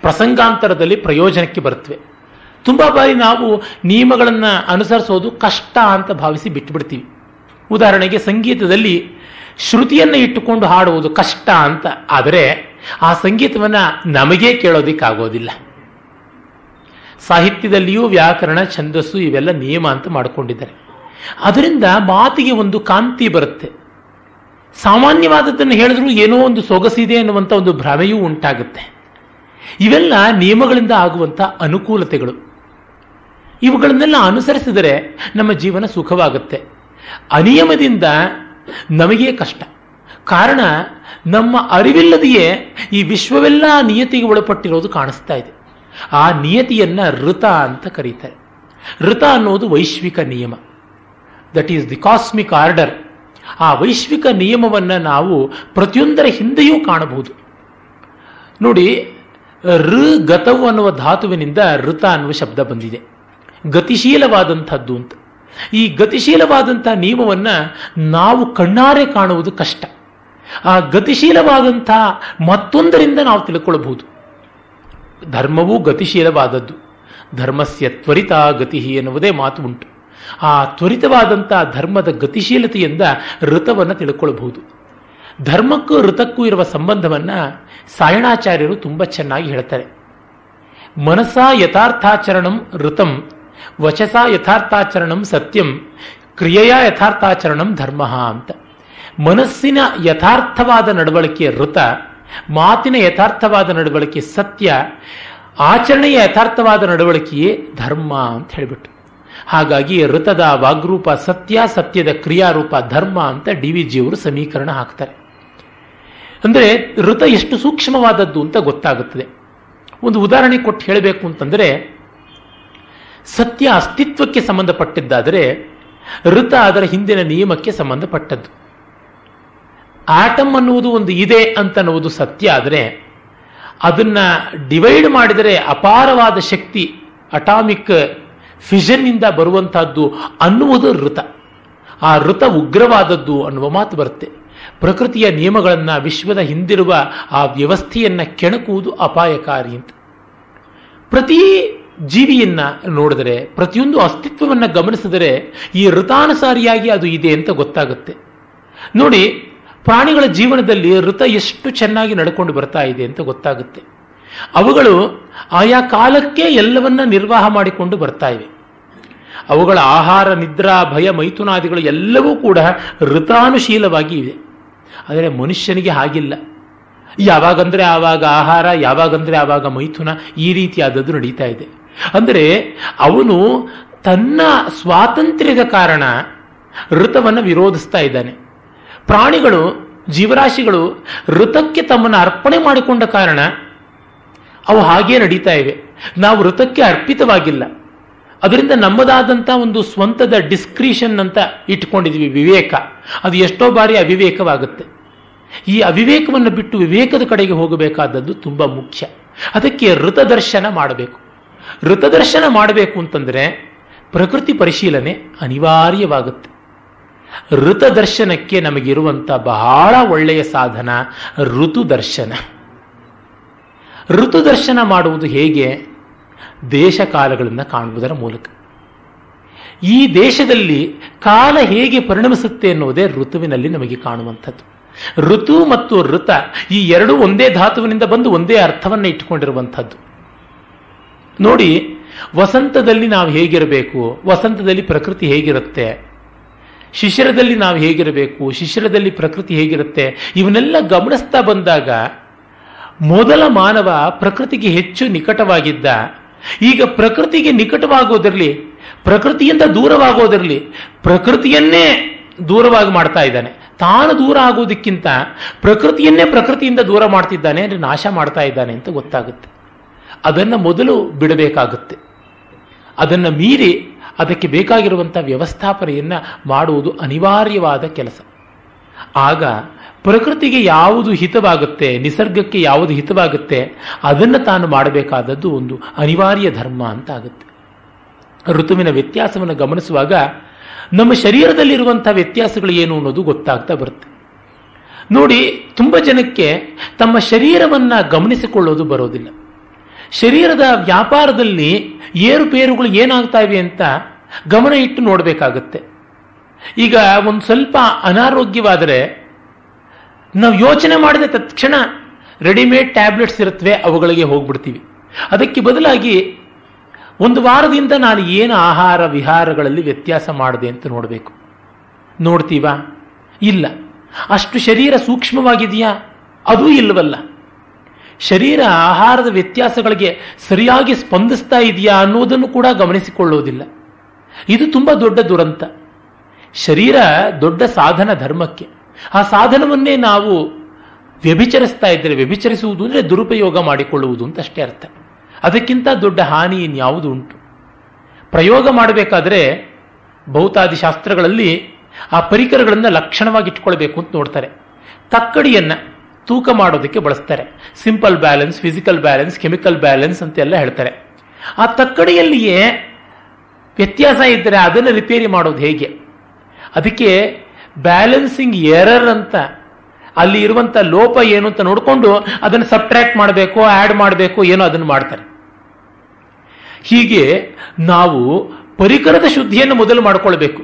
ಪ್ರಸಂಗಾಂತರದಲ್ಲಿ ಪ್ರಯೋಜನಕ್ಕೆ ಬರುತ್ತವೆ. ತುಂಬ ಬಾರಿ ನಾವು ನಿಯಮಗಳನ್ನು ಅನುಸರಿಸೋದು ಕಷ್ಟ ಅಂತ ಭಾವಿಸಿ ಬಿಟ್ಟುಬಿಡ್ತೀವಿ ಉದಾಹರಣೆಗೆ ಸಂಗೀತದಲ್ಲಿ ಶ್ರುತಿಯನ್ನು ಇಟ್ಟುಕೊಂಡು ಹಾಡುವುದು ಕಷ್ಟ ಅಂತ ಆದರೆ ಆ ಸಂಗೀತವನ್ನು ನಮಗೇ ಕೇಳೋದಿಕ್ಕಾಗೋದಿಲ್ಲ. ಸಾಹಿತ್ಯದಲ್ಲಿಯೂ ವ್ಯಾಕರಣ, ಛಂದಸ್ಸು ಇವೆಲ್ಲ ನಿಯಮ ಅಂತ ಮಾಡಿಕೊಂಡಿದ್ದಾರೆ. ಅದರಿಂದ ಮಾತಿಗೆ ಒಂದು ಕಾಂತಿ ಬರುತ್ತೆ. ಸಾಮಾನ್ಯವಾದದ್ದನ್ನು ಹೇಳಿದ್ರು ಏನೋ ಒಂದು ಸೊಗಸಿದೆ ಅನ್ನುವಂಥ ಒಂದು ಭ್ರಮೆಯೂ ಉಂಟಾಗುತ್ತೆ. ಇವೆಲ್ಲ ನಿಯಮಗಳಿಂದ ಆಗುವಂಥ ಅನುಕೂಲತೆಗಳು. ಇವುಗಳನ್ನೆಲ್ಲ ಅನುಸರಿಸಿದರೆ ನಮ್ಮ ಜೀವನ ಸುಖವಾಗುತ್ತೆ. ಅನಿಯಮದಿಂದ ನಮಗೆ ಕಷ್ಟ. ಕಾರಣ ನಮ್ಮ ಅರಿವಿಲ್ಲದೆಯೇ ಈ ವಿಶ್ವವೆಲ್ಲ ನಿಯತಿಗೆ ಒಳಪಟ್ಟಿರೋದು ಕಾಣಿಸ್ತಾ ಇದೆ. ಆ ನಿಯತಿಯನ್ನ ಋತ ಅಂತ ಕರೀತಾರೆ. ಋತ ಅನ್ನೋದು ವೈಶ್ವಿಕ ನಿಯಮ. That is the cosmic order ಆ ವೈಶ್ವಿಕ ನಿಯಮವನ್ನು ನಾವು ಪ್ರತಿಯೊಂದರ ಹಿಂದೆಯೂ ಕಾಣಬಹುದು. ನೋಡಿ, ಋ ಗತವು ಅನ್ನುವ ಧಾತುವಿನಿಂದ ಋತ ಅನ್ನುವ ಶಬ್ದ ಬಂದಿದೆ. ಗತಿಶೀಲವಾದಂಥದ್ದು ಅಂತ. ಈ ಗತಿಶೀಲವಾದಂಥ ನಿಯಮವನ್ನು ನಾವು ಕಣ್ಣಾರೆ ಕಾಣುವುದು ಕಷ್ಟ. ಆ ಗತಿಶೀಲವಾದಂಥ ಮತ್ತೊಂದರಿಂದ ನಾವು ತಿಳ್ಕೊಳ್ಳಬಹುದು ಧರ್ಮವೂ ಗತಿಶೀಲವಾದದ್ದು. ಧರ್ಮಸ್ಯ ತ್ವರಿತ ಗತಿ ಎನ್ನುವುದೇ ಮಾತು ಉಂಟು ಆ ತ್ವರಿತವಾದಂಥ ಧರ್ಮದ ಗತಿಶೀಲತೆಯಿಂದ ಋತವನ್ನು ತಿಳ್ಕೊಳ್ಬಹುದು. ಧರ್ಮಕ್ಕೂ ಋತಕ್ಕೂ ಇರುವ ಸಂಬಂಧವನ್ನ ಸಾಯಣಾಚಾರ್ಯರು ತುಂಬ ಚೆನ್ನಾಗಿ ಹೇಳ್ತಾರೆ. ಮನಸ ಯಥಾರ್ಥಾಚರಣಂ ಋತಂ, ವಚಸ ಯಥಾರ್ಥಾಚರಣಂ ಸತ್ಯಂ, ಕ್ರಿಯೆಯ ಯಥಾರ್ಥಾಚರಣಂ ಧರ್ಮ ಅಂತ. ಮನಸ್ಸಿನ ಯಥಾರ್ಥವಾದ ನಡವಳಿಕೆ ಋತ, ಮಾತಿನ ಯಥಾರ್ಥವಾದ ನಡವಳಿಕೆ ಸತ್ಯ, ಆಚರಣೆಯ ಯಥಾರ್ಥವಾದ ನಡವಳಿಕೆಯೇ ಧರ್ಮ ಅಂತ ಹೇಳಿಬಿಟ್ಟು. ಹಾಗಾಗಿ ಋತದ ವಾಗ್ರೂಪ ಸತ್ಯ, ಸತ್ಯದ ಕ್ರಿಯಾರೂಪ ಧರ್ಮ ಅಂತ ಡಿ ವಿ ಜಿಯವರು ಸಮೀಕರಣ ಹಾಕ್ತಾರೆ. ಅಂದರೆ ಋತ ಎಷ್ಟು ಸೂಕ್ಷ್ಮವಾದದ್ದು ಅಂತ ಗೊತ್ತಾಗುತ್ತದೆ. ಒಂದು ಉದಾಹರಣೆ ಕೊಟ್ಟು ಹೇಳಬೇಕು ಅಂತಂದರೆ, ಸತ್ಯ ಅಸ್ತಿತ್ವಕ್ಕೆ ಸಂಬಂಧಪಟ್ಟಿದ್ದಾದರೆ ಋತ ಅದರ ಹಿಂದಿನ ನಿಯಮಕ್ಕೆ ಸಂಬಂಧಪಟ್ಟದ್ದು. ಆಟಮ್ ಅನ್ನುವುದು ಒಂದು ಇದೆ ಅಂತ ಅನ್ನುವುದು ಸತ್ಯ ಆದರೆ, ಅದನ್ನ ಡಿವೈಡ್ ಮಾಡಿದರೆ ಅಪಾರವಾದ ಶಕ್ತಿ, ಅಟಾಮಿಕ್ ಫಿಷನ್ನಿಂದ ಬರುವಂತಹದ್ದು ಅನ್ನುವುದು ಋತ. ಆ ಋತ ಉಗ್ರವಾದದ್ದು ಅನ್ನುವ ಮಾತು ಬರುತ್ತೆ. ಪ್ರಕೃತಿಯ ನಿಯಮಗಳನ್ನು ವಿಶ್ವದ ಹಿಂದಿರುವ ಆ ವ್ಯವಸ್ಥೆಯನ್ನು ಕೆಣಕುವುದು ಅಪಾಯಕಾರಿ ಅಂತ. ಪ್ರತಿ ಜೀವಿಯನ್ನ ನೋಡಿದರೆ, ಪ್ರತಿಯೊಂದು ಅಸ್ತಿತ್ವವನ್ನು ಗಮನಿಸಿದರೆ, ಈ ಋತಾನುಸಾರಿಯಾಗಿ ಅದು ಇದೆ ಅಂತ ಗೊತ್ತಾಗುತ್ತೆ. ನೋಡಿ, ಪ್ರಾಣಿಗಳ ಜೀವನದಲ್ಲಿ ಋತ ಎಷ್ಟು ಚೆನ್ನಾಗಿ ನಡ್ಕೊಂಡು ಬರ್ತಾ ಇದೆ ಅಂತ ಗೊತ್ತಾಗುತ್ತೆ. ಅವುಗಳು ಆಯಾ ಕಾಲಕ್ಕೆ ಎಲ್ಲವನ್ನ ನಿರ್ವಾಹ ಮಾಡಿಕೊಂಡು ಬರ್ತಾ ಇವೆ. ಅವುಗಳ ಆಹಾರ, ನಿದ್ರಾ, ಭಯ, ಮೈಥುನಾದಿಗಳು ಎಲ್ಲವೂ ಕೂಡ ಋತಾನುಶೀಲವಾಗಿ ಇವೆ. ಆದರೆ ಮನುಷ್ಯನಿಗೆ ಹಾಗಿಲ್ಲ. ಯಾವಾಗಂದ್ರೆ ಆವಾಗ ಆಹಾರ, ಯಾವಾಗಂದ್ರೆ ಆವಾಗ ಮೈಥುನ ಈ ರೀತಿಯಾದದ್ದು ನಡೀತಾ ಇದೆ. ಅಂದರೆ ಅವನು ತನ್ನ ಸ್ವಾತಂತ್ರ್ಯದ ಕಾರಣ ಋತವನ್ನು ವಿರೋಧಿಸ್ತಾ ಇದ್ದಾನೆ. ಪ್ರಾಣಿಗಳು, ಜೀವರಾಶಿಗಳು ಋತಕ್ಕೆ ತಮ್ಮನ್ನು ಅರ್ಪಣೆ ಮಾಡಿಕೊಂಡ ಕಾರಣ ಅವು ಹಾಗೇ ನಡೀತಾ ಇವೆ. ನಾವು ಋತಕ್ಕೆ ಅರ್ಪಿತವಾಗಿಲ್ಲ. ಅದರಿಂದ ನಮ್ಮದಾದಂಥ ಒಂದು ಸ್ವಂತದ ಡಿಸ್ಕ್ರಿಷನ್ ಅಂತ ಇಟ್ಕೊಂಡಿದ್ವಿ ವಿವೇಕ. ಅದು ಎಷ್ಟೋ ಬಾರಿ ಅವಿವೇಕವಾಗುತ್ತೆ. ಈ ಅವಿವೇಕವನ್ನು ಬಿಟ್ಟು ವಿವೇಕದ ಕಡೆಗೆ ಹೋಗಬೇಕಾದದ್ದು ತುಂಬಾ ಮುಖ್ಯ. ಅದಕ್ಕೆ ಋತದರ್ಶನ ಮಾಡಬೇಕು. ಋತದರ್ಶನ ಮಾಡಬೇಕು ಅಂತಂದ್ರೆ ಪ್ರಕೃತಿ ಪರಿಶೀಲನೆ ಅನಿವಾರ್ಯವಾಗುತ್ತೆ. ಋತದರ್ಶನಕ್ಕೆ ನಮಗಿರುವಂತ ಬಹಳ ಒಳ್ಳೆಯ ಸಾಧನ ಋತು ದರ್ಶನ ಋತು ದರ್ಶನ ಮಾಡುವುದು ಹೇಗೆ? ದೇಶ ಕಾಲಗಳನ್ನು ಕಾಣುವುದರ ಮೂಲಕ. ಈ ದೇಶದಲ್ಲಿ ಕಾಲ ಹೇಗೆ ಪರಿಣಮಿಸುತ್ತೆ ಎನ್ನುವುದೇ ಋತುವಿನಲ್ಲಿ ನಮಗೆ ಕಾಣುವಂಥದ್ದು. ಋತು ಮತ್ತು ಋತ ಈ ಎರಡೂ ಒಂದೇ ಧಾತುವಿನಿಂದ ಬಂದು ಒಂದೇ ಅರ್ಥವನ್ನು ಇಟ್ಟುಕೊಂಡಿರುವಂಥದ್ದು. ನೋಡಿ, ವಸಂತದಲ್ಲಿ ನಾವು ಹೇಗಿರಬೇಕು, ವಸಂತದಲ್ಲಿ ಪ್ರಕೃತಿ ಹೇಗಿರುತ್ತೆ, ಶಿಶಿರದಲ್ಲಿ ನಾವು ಹೇಗಿರಬೇಕು, ಶಿಶಿರದಲ್ಲಿ ಪ್ರಕೃತಿ ಹೇಗಿರುತ್ತೆ, ಇವನ್ನೆಲ್ಲ ಗಮನಿಸ್ತಾ ಬಂದಾಗ ಮೊದಲ ಮಾನವ ಪ್ರಕೃತಿಗೆ ಹೆಚ್ಚು ನಿಕಟವಾಗಿದ್ದ ಈಗ ಪ್ರಕೃತಿಗೆ ನಿಕಟವಾಗೋದಿರಲಿ, ಪ್ರಕೃತಿಯಿಂದ ದೂರವಾಗೋದಿರಲಿ, ಪ್ರಕೃತಿಯನ್ನೇ ದೂರವಾಗಿ ಮಾಡ್ತಾ ಇದ್ದಾನೆ. ತಾನು ದೂರ ಆಗೋದಕ್ಕಿಂತ ಪ್ರಕೃತಿಯನ್ನೇ ಪ್ರಕೃತಿಯಿಂದ ದೂರ ಮಾಡ್ತಿದ್ದಾನೆ ಅಂದರೆ ನಾಶ ಮಾಡ್ತಾ ಇದ್ದಾನೆ ಅಂತ ಗೊತ್ತಾಗುತ್ತೆ. ಅದನ್ನು ಮೊದಲು ಬಿಡಬೇಕಾಗುತ್ತೆ. ಅದನ್ನು ಮೀರಿ ಅದಕ್ಕೆ ಬೇಕಾಗಿರುವಂಥ ವ್ಯವಸ್ಥಾಪನೆಯನ್ನು ಮಾಡುವುದು ಅನಿವಾರ್ಯವಾದ ಕೆಲಸ. ಆಗ ಪ್ರಕೃತಿಗೆ ಯಾವುದು ಹಿತವಾಗುತ್ತೆ, ನಿಸರ್ಗಕ್ಕೆ ಯಾವುದು ಹಿತವಾಗುತ್ತೆ, ಅದನ್ನು ತಾನು ಮಾಡಬೇಕಾದದ್ದು ಒಂದು ಅನಿವಾರ್ಯ ಧರ್ಮ ಅಂತ ಆಗುತ್ತೆ ಋತುವಿನ ವ್ಯತ್ಯಾಸವನ್ನು ಗಮನಿಸುವಾಗ ನಮ್ಮ ಶರೀರದಲ್ಲಿರುವಂಥ ವ್ಯತ್ಯಾಸಗಳು ಏನು ಅನ್ನೋದು ಗೊತ್ತಾಗ್ತಾ ಬರುತ್ತೆ. ನೋಡಿ, ತುಂಬ ಜನಕ್ಕೆ ತಮ್ಮ ಶರೀರವನ್ನು ಗಮನಿಸಿಕೊಳ್ಳೋದು ಬರೋದಿಲ್ಲ. ಶರೀರದ ವ್ಯಾಪಾರದಲ್ಲಿ ಏರುಪೇರುಗಳು ಏನಾಗ್ತಾ ಇವೆ ಅಂತ ಗಮನ ಇಟ್ಟು ನೋಡಬೇಕಾಗತ್ತೆ. ಈಗ ಒಂದು ಸ್ವಲ್ಪ ಅನಾರೋಗ್ಯವಾದರೆ ನಾವು ಯೋಚನೆ ಮಾಡಿದ ತಕ್ಷಣ ರೆಡಿಮೇಡ್ ಟ್ಯಾಬ್ಲೆಟ್ಸ್ ಇರುತ್ತವೆ, ಅವುಗಳಿಗೆ ಹೋಗ್ಬಿಡ್ತೀವಿ. ಅದಕ್ಕೆ ಬದಲಾಗಿ ಒಂದು ವಾರದಿಂದ ನಾನು ಏನು ಆಹಾರ ವಿಹಾರಗಳಲ್ಲಿ ವ್ಯತ್ಯಾಸ ಮಾಡಿದೆ ಅಂತ ನೋಡಬೇಕು. ನೋಡ್ತೀವಾ? ಇಲ್ಲ. ಅಷ್ಟು ಶರೀರ ಸೂಕ್ಷ್ಮವಾಗಿದೆಯಾ? ಅದೂ ಇಲ್ಲವಲ್ಲ ಶರೀರ ಆಹಾರದ ವ್ಯತ್ಯಾಸಗಳಿಗೆ ಸರಿಯಾಗಿ ಸ್ಪಂದಿಸ್ತಾ ಇದೆಯಾ ಅನ್ನೋದನ್ನು ಕೂಡ ಗಮನಿಸಿಕೊಳ್ಳುವುದಿಲ್ಲ ಇದು ತುಂಬಾ ದೊಡ್ಡ ದುರಂತ. ಶರೀರ ದೊಡ್ಡ ಸಾಧನ ಧರ್ಮಕ್ಕೆ. ಆ ಸಾಧನವನ್ನೇ ನಾವು ವ್ಯಭಿಚರಿಸ್ತಾ ಇದ್ದರೆ ವ್ಯಭಿಚರಿಸುವುದು ಅಂದರೆ ದುರುಪಯೋಗ ಮಾಡಿಕೊಳ್ಳುವುದು ಅಂತ ಅಷ್ಟೇ ಅರ್ಥ. ಅದಕ್ಕಿಂತ ದೊಡ್ಡ ಹಾನಿ ಇನ್ಯಾವುದು ಉಂಟು. ಪ್ರಯೋಗ ಮಾಡಬೇಕಾದ್ರೆ ಭೌತಾದಿ ಶಾಸ್ತ್ರಗಳಲ್ಲಿ ಆ ಪರಿಕರಗಳನ್ನು ಲಕ್ಷಣವಾಗಿ ಇಟ್ಕೊಳ್ಬೇಕು ಅಂತ ನೋಡ್ತಾರೆ. ತಕ್ಕಡಿಯನ್ನು ತೂಕ ಮಾಡೋದಕ್ಕೆ ಬಳಸ್ತಾರೆ. Simple balance, physical balance, chemical balance ಅಂತೆಲ್ಲ ಹೇಳ್ತಾರೆ. ಆ ತಕ್ಕಡಿಯಲ್ಲಿಯೇ ವ್ಯತ್ಯಾಸ ಇದ್ದರೆ ಅದನ್ನು ರಿಪೇರಿ ಮಾಡೋದು ಹೇಗೆ? ಅದಕ್ಕೆ ಬ್ಯಾಲೆನ್ಸಿಂಗ್ ಎರರ್ ಅಂತ. ಅಲ್ಲಿ ಇರುವಂತ ಲೋಪ ಏನು ಅಂತ ನೋಡಿಕೊಂಡು ಅದನ್ನು ಸಬ್ಟ್ರಾಕ್ಟ್ ಮಾಡಬೇಕು ಆ್ಯಡ್ ಮಾಡಬೇಕು, ಏನೋ ಅದನ್ನು ಮಾಡ್ತಾರೆ. ಹೀಗೆ ನಾವು ಪರಿಕರದ ಶುದ್ಧಿಯನ್ನು ಮೊದಲು ಮಾಡಿಕೊಳ್ಬೇಕು.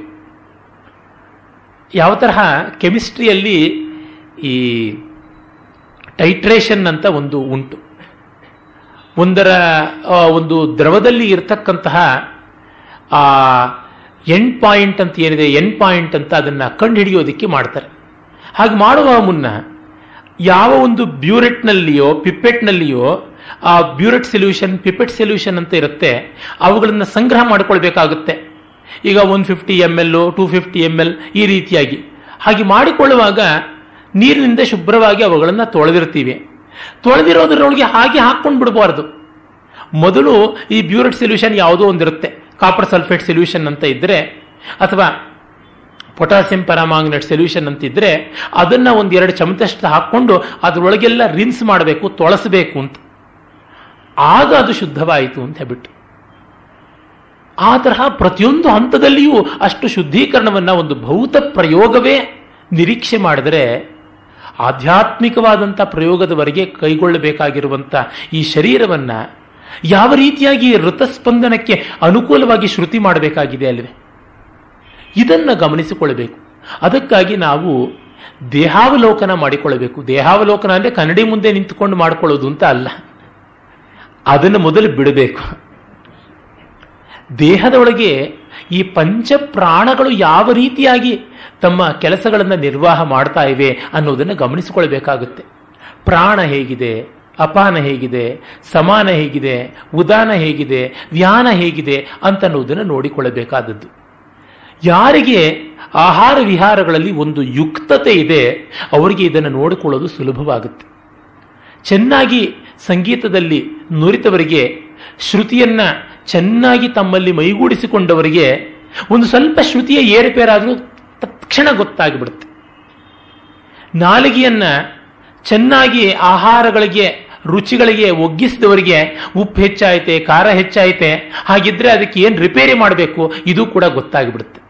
ಯಾವ ತರಹ ಕೆಮಿಸ್ಟ್ರಿಯಲ್ಲಿ ಈ ಟೈಟ್ರೇಷನ್ ಅಂತ ಒಂದು ಉಂಟು. ಒಂದರ ಒಂದು ದ್ರವದಲ್ಲಿ ಇರತಕ್ಕಂತಹ, ಆ ಎಂಡ್ ಪಾಯಿಂಟ್ ಅಂತ ಏನಿದೆ ಎನ್ ಪಾಯಿಂಟ್ ಅಂತ ಅದನ್ನು ಕಂಡು ಹಿಡಿಯೋದಕ್ಕೆ ಮಾಡ್ತಾರೆ. ಹಾಗೆ ಮಾಡುವ ಮುನ್ನ ಯಾವ ಒಂದು ಬ್ಯೂರೆಟ್ನಲ್ಲಿಯೋ, ಪಿಪೆಟ್ನಲ್ಲಿಯೋ, ಆ ಬ್ಯೂರೆಟ್ ಸೊಲ್ಯೂಷನ್, ಪಿಪೆಟ್ ಸೊಲ್ಯೂಷನ್ ಅಂತ ಇರುತ್ತೆ, ಅವುಗಳನ್ನು ಸಂಗ್ರಹ ಮಾಡಿಕೊಳ್ಬೇಕಾಗುತ್ತೆ. ಈಗ one fifty M L, two fifty M L ಈ ರೀತಿಯಾಗಿ. ಹಾಗೆ ಮಾಡಿಕೊಳ್ಳುವಾಗ ನೀರಿನಿಂದ ಶುಭ್ರವಾಗಿ ಅವುಗಳನ್ನು ತೊಳೆದಿರ್ತೀವಿ. ತೊಳೆದಿರೋದ್ರೊಳಗೆ ಹಾಗೆ ಹಾಕ್ಕೊಂಡು ಬಿಡಬಾರ್ದು ಮೊದಲು ಈ ಬ್ಯೂರೆಟ್ ಸೊಲ್ಯೂಷನ್ ಯಾವುದೋ ಒಂದಿರುತ್ತೆ. ಕಾಪರ್ ಸಲ್ಫೇಟ್ ಸೊಲ್ಯೂಷನ್ ಅಂತ ಇದ್ರೆ, ಅಥವಾ ಪೊಟ್ಯಾಸಿಯಂ ಪರಾಮಾಂಗ್ನೇಟ್ ಸೊಲ್ಯೂಷನ್ ಅಂತಿದ್ರೆ ಅದನ್ನ ಒಂದ್ ಎರಡು ಚಮಚಷ್ಟು ಹಾಕ್ಕೊಂಡು ಅದರೊಳಗೆಲ್ಲ ರಿನ್ಸ್ ಮಾಡಬೇಕು, ತೊಳಸಬೇಕು ಅಂತ. ಆಗ ಅದು ಶುದ್ಧವಾಯಿತು ಅಂತ ಹೇಳ್ಬಿಟ್ಟು. ಆ ತರಹ ಪ್ರತಿಯೊಂದು ಹಂತದಲ್ಲಿಯೂ ಅಷ್ಟು ಶುದ್ಧೀಕರಣವನ್ನ ಒಂದು ಭೌತ ಪ್ರಯೋಗವೇ ನಿರೀಕ್ಷೆ ಮಾಡಿದರೆ ಆಧ್ಯಾತ್ಮಿಕವಾದಂಥ ಪ್ರಯೋಗದವರೆಗೆ ಕೈಗೊಳ್ಳಬೇಕಾಗಿರುವಂಥ ಈ ಶರೀರವನ್ನ ಯಾವ ರೀತಿಯಾಗಿ ಋತಸ್ಪಂದನಕ್ಕೆ ಅನುಕೂಲವಾಗಿ ಶ್ರುತಿ ಮಾಡಬೇಕಾಗಿದೆ ಅಲ್ವೇ ಇದನ್ನು ಗಮನಿಸಿಕೊಳ್ಳಬೇಕು. ಅದಕ್ಕಾಗಿ ನಾವು ದೇಹಾವಲೋಕನ ಮಾಡಿಕೊಳ್ಳಬೇಕು. ದೇಹಾವಲೋಕನ ಅಂದರೆ ಕನ್ನಡಿ ಮುಂದೆ ನಿಂತುಕೊಂಡು ಮಾಡಿಕೊಳ್ಳೋದು ಅಂತ ಅಲ್ಲ. ಅದನ್ನು ಮೊದಲು ಬಿಡಬೇಕು. ದೇಹದೊಳಗೆ ಈ ಪಂಚ ಪ್ರಾಣಗಳು ಯಾವ ರೀತಿಯಾಗಿ ತಮ್ಮ ಕೆಲಸಗಳನ್ನು ನಿರ್ವಾಹ ಮಾಡ್ತಾ ಇವೆ ಅನ್ನೋದನ್ನು ಗಮನಿಸಿಕೊಳ್ಬೇಕಾಗುತ್ತೆ ಪ್ರಾಣ ಹೇಗಿದೆ? ಅಪಾನ ಹೇಗಿದೆ, ಸಮಾನ ಹೇಗಿದೆ, ಉದಾನ ಹೇಗಿದೆ ವ್ಯಾನ ಹೇಗಿದೆ ಅಂತನ್ನುವುದನ್ನು ನೋಡಿಕೊಳ್ಳಬೇಕಾದದ್ದು. ಯಾರಿಗೆ ಆಹಾರ ವಿಹಾರಗಳಲ್ಲಿ ಒಂದು ಯುಕ್ತತೆ ಇದೆ, ಅವರಿಗೆ ಇದನ್ನು ನೋಡಿಕೊಳ್ಳೋದು ಸುಲಭವಾಗುತ್ತೆ. ಚೆನ್ನಾಗಿ ಸಂಗೀತದಲ್ಲಿ ನುರಿತವರಿಗೆ, ಶ್ರುತಿಯನ್ನ ಚೆನ್ನಾಗಿ ತಮ್ಮಲ್ಲಿ ಮೈಗೂಡಿಸಿಕೊಂಡವರಿಗೆ, ಒಂದು ಸ್ವಲ್ಪ ಶ್ರುತಿಯ ಏರುಪೇರಾದರೂ ತಕ್ಷಣ ಗೊತ್ತಾಗಿಬಿಡುತ್ತೆ. ನಾಲಿಗೆಯನ್ನ ಚೆನ್ನಾಗಿ ಆಹಾರಗಳಿಗೆ ರುಚಿಗಳಿಗೆ ಒಗ್ಗಿಸಿದವರಿಗೆ ಉಪ್ಪು ಹೆಚ್ಚಾಯಿತೆ, ಖಾರ ಹೆಚ್ಚಾಯಿತೆ, ಹಾಗಿದ್ರೆ ಅದಕ್ಕೆ ಏನು ರಿಪೇರಿ ಮಾಡಬೇಕು, ಇದು ಕೂಡ ಗೊತ್ತಾಗಿಬಿಡುತ್ತೆ.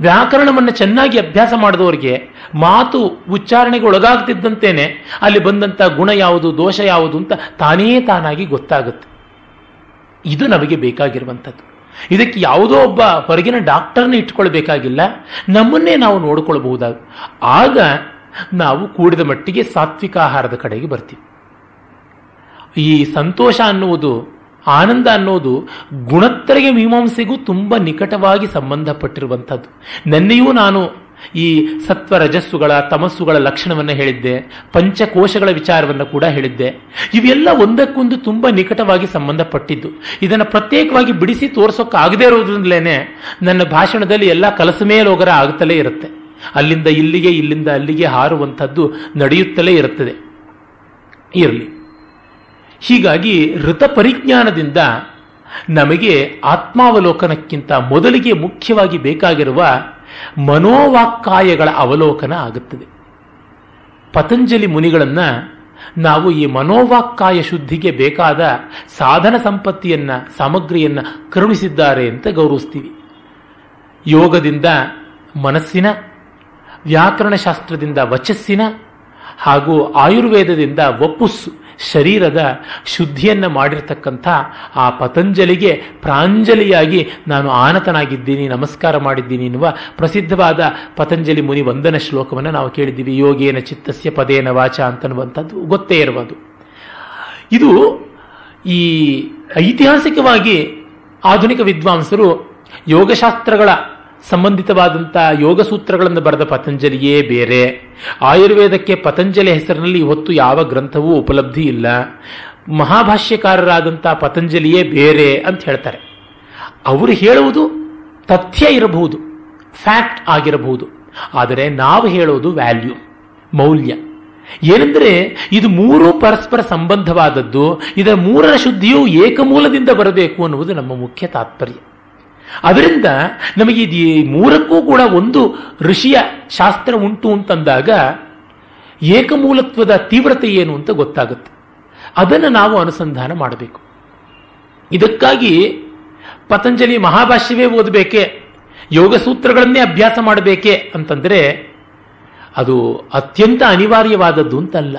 ವ್ಯಾಕರಣವನ್ನು ಚೆನ್ನಾಗಿ ಅಭ್ಯಾಸ ಮಾಡಿದವರಿಗೆ ಮಾತು ಉಚ್ಚಾರಣೆಗೆ ಒಳಗಾಗ್ತಿದ್ದಂತೇನೆ ಅಲ್ಲಿ ಬಂದಂತ ಗುಣ ಯಾವುದು, ದೋಷ ಯಾವುದು ಅಂತ ತಾನೇ ತಾನಾಗಿ ಗೊತ್ತಾಗುತ್ತೆ. ಇದು ನಮಗೆ ಬೇಕಾಗಿರುವಂಥದ್ದು. ಇದಕ್ಕೆ ಯಾವುದೋ ಒಬ್ಬ ಹೊರಗಿನ ಡಾಕ್ಟರ್ನ ಇಟ್ಕೊಳ್ಬೇಕಾಗಿಲ್ಲ ನಮ್ಮನ್ನೇ ನಾವು ನೋಡಿಕೊಳ್ಬಹುದಾಗ ಆಗ ನಾವು ಕೂಡಿದ ಮಟ್ಟಿಗೆ ಸಾತ್ವಿಕ ಆಹಾರದ ಕಡೆಗೆ ಬರ್ತೀವಿ. ಈ ಸಂತೋಷ ಅನ್ನುವುದು, ಆನಂದ ಅನ್ನೋದು ಗುಣತ್ತರಿಗೆ ಮೀಮಾಂಸೆಗೂ ತುಂಬ ನಿಕಟವಾಗಿ ಸಂಬಂಧಪಟ್ಟಿರುವಂಥದ್ದು. ನೆನ್ನೆಯೂ ನಾನು ಈ ಸತ್ವ ರಜಸ್ಸುಗಳ ತಮಸ್ಸುಗಳ ಲಕ್ಷಣವನ್ನು ಹೇಳಿದ್ದೆ, ಪಂಚಕೋಶಗಳ ವಿಚಾರವನ್ನು ಕೂಡ ಹೇಳಿದ್ದೆ. ಇವೆಲ್ಲ ಒಂದಕ್ಕೊಂದು ತುಂಬ ನಿಕಟವಾಗಿ ಸಂಬಂಧಪಟ್ಟಿದ್ದು. ಇದನ್ನು ಪ್ರತ್ಯೇಕವಾಗಿ ಬಿಡಿಸಿ ತೋರಿಸೋಕ್ಕಾಗದೇ ಇರೋದ್ರಿಂದಲೇ ನನ್ನ ಭಾಷಣದಲ್ಲಿ ಎಲ್ಲ ಕಲಸ ಮೇಲೋಗರ ಆಗುತ್ತಲೇ ಇರುತ್ತೆ. ಅಲ್ಲಿಂದ ಇಲ್ಲಿಗೆ, ಇಲ್ಲಿಂದ ಅಲ್ಲಿಗೆ ಹಾರುವಂಥದ್ದು ನಡೆಯುತ್ತಲೇ ಇರುತ್ತದೆ. ಇರಲಿ. ಹೀಗಾಗಿ ಋತ ಪರಿಜ್ಞಾನದಿಂದ ನಮಗೆ ಆತ್ಮಾವಲೋಕನಕ್ಕಿಂತ ಮೊದಲಿಗೆ ಮುಖ್ಯವಾಗಿ ಬೇಕಾಗಿರುವ ಮನೋವಾಕ್ಕಾಯಗಳ ಅವಲೋಕನ ಆಗುತ್ತದೆ. ಪತಂಜಲಿ ಮುನಿಗಳನ್ನು ನಾವು ಈ ಮನೋವಾಕ್ಕಾಯ ಶುದ್ಧಿಗೆ ಬೇಕಾದ ಸಾಧನ ಸಂಪತ್ತಿಯನ್ನು, ಸಾಮಗ್ರಿಯನ್ನು ಕರುಣಿಸಿದ್ದಾರೆ ಅಂತ ಗೌರವಿಸ್ತೀವಿ. ಯೋಗದಿಂದ ಮನಸ್ಸಿನ, ವ್ಯಾಕರಣಶಾಸ್ತ್ರದಿಂದ ವಚಸ್ಸಿನ ಹಾಗೂ ಆಯುರ್ವೇದದಿಂದ ವಪುಸ್ಸು ಶರೀರದ ಶುದ್ಧಿಯನ್ನು ಮಾಡಿರ್ತಕ್ಕಂಥ ಆ ಪತಂಜಲಿಗೆ ಪ್ರಾಂಜಲಿಯಾಗಿ ನಾನು ಆನತನಾಗಿದ್ದೀನಿ, ನಮಸ್ಕಾರ ಮಾಡಿದ್ದೀನಿ ಎನ್ನುವ ಪ್ರಸಿದ್ಧವಾದ ಪತಂಜಲಿ ಮುನಿ ವಂದನ ಶ್ಲೋಕವನ್ನು ನಾವು ಕೇಳಿದ್ದೀವಿ. ಯೋಗೇನ ಚಿತ್ತಸ್ಯ ಪದೇನ ವಾಚ ಅಂತನ್ನುವಂಥದ್ದು, ಗೊತ್ತೇ ಇರಬಹುದು ಇದು ಈ ಐತಿಹಾಸಿಕವಾಗಿ ಆಧುನಿಕ ವಿದ್ವಾಂಸರು ಯೋಗಶಾಸ್ತ್ರಗಳ ಸಂಬಂಧಿತವಾದಂಥ ಯೋಗ ಸೂತ್ರಗಳನ್ನು ಬರೆದ ಪತಂಜಲಿಯೇ ಬೇರೆ. ಆಯುರ್ವೇದಕ್ಕೆ ಪತಂಜಲಿ ಹೆಸರಿನಲ್ಲಿ ಇವತ್ತು ಯಾವ ಗ್ರಂಥವೂ ಉಪಲಬ್ಧಿ ಇಲ್ಲ. ಮಹಾಭಾಷ್ಯಕಾರರಾದಂಥ ಪತಂಜಲಿಯೇ ಬೇರೆ ಅಂತ ಹೇಳ್ತಾರೆ. ಅವರು ಹೇಳುವುದು ತಥ್ಯ ಇರಬಹುದು, ಫ್ಯಾಕ್ಟ್ ಆಗಿರಬಹುದು. ಆದರೆ ನಾವು ಹೇಳೋದು ವ್ಯಾಲ್ಯೂ, ಮೌಲ್ಯ. ಏನೆಂದರೆ ಇದು ಮೂರು ಪರಸ್ಪರ ಸಂಬಂಧವಾದದ್ದು, ಇದರ ಮೂರರ ಶುದ್ಧಿಯು ಏಕಮೂಲದಿಂದ ಬರಬೇಕು ಅನ್ನುವುದು ನಮ್ಮ ಮುಖ್ಯ ತಾತ್ಪರ್ಯ. ಅದರಿಂದ ನಮಗೆ ಇದು ಮೂರಕ್ಕೂ ಕೂಡ ಒಂದು ಋಷಿಯ ಶಾಸ್ತ್ರ ಉಂಟು ಅಂತಂದಾಗ ಏಕಮೂಲತ್ವದ ತೀವ್ರತೆ ಏನು ಅಂತ ಗೊತ್ತಾಗುತ್ತೆ. ಅದನ್ನು ನಾವು ಅನುಸಂಧಾನ ಮಾಡಬೇಕು. ಇದಕ್ಕಾಗಿ ಪತಂಜಲಿ ಮಹಾಭಾಷ್ಯವೇ ಓದಬೇಕೆ ಯೋಗ ಸೂತ್ರಗಳನ್ನೇ ಅಭ್ಯಾಸ ಮಾಡಬೇಕೆ ಅಂತಂದ್ರೆ ಅದು ಅತ್ಯಂತ ಅನಿವಾರ್ಯವಾದದ್ದು ಅಂತಲ್ಲ.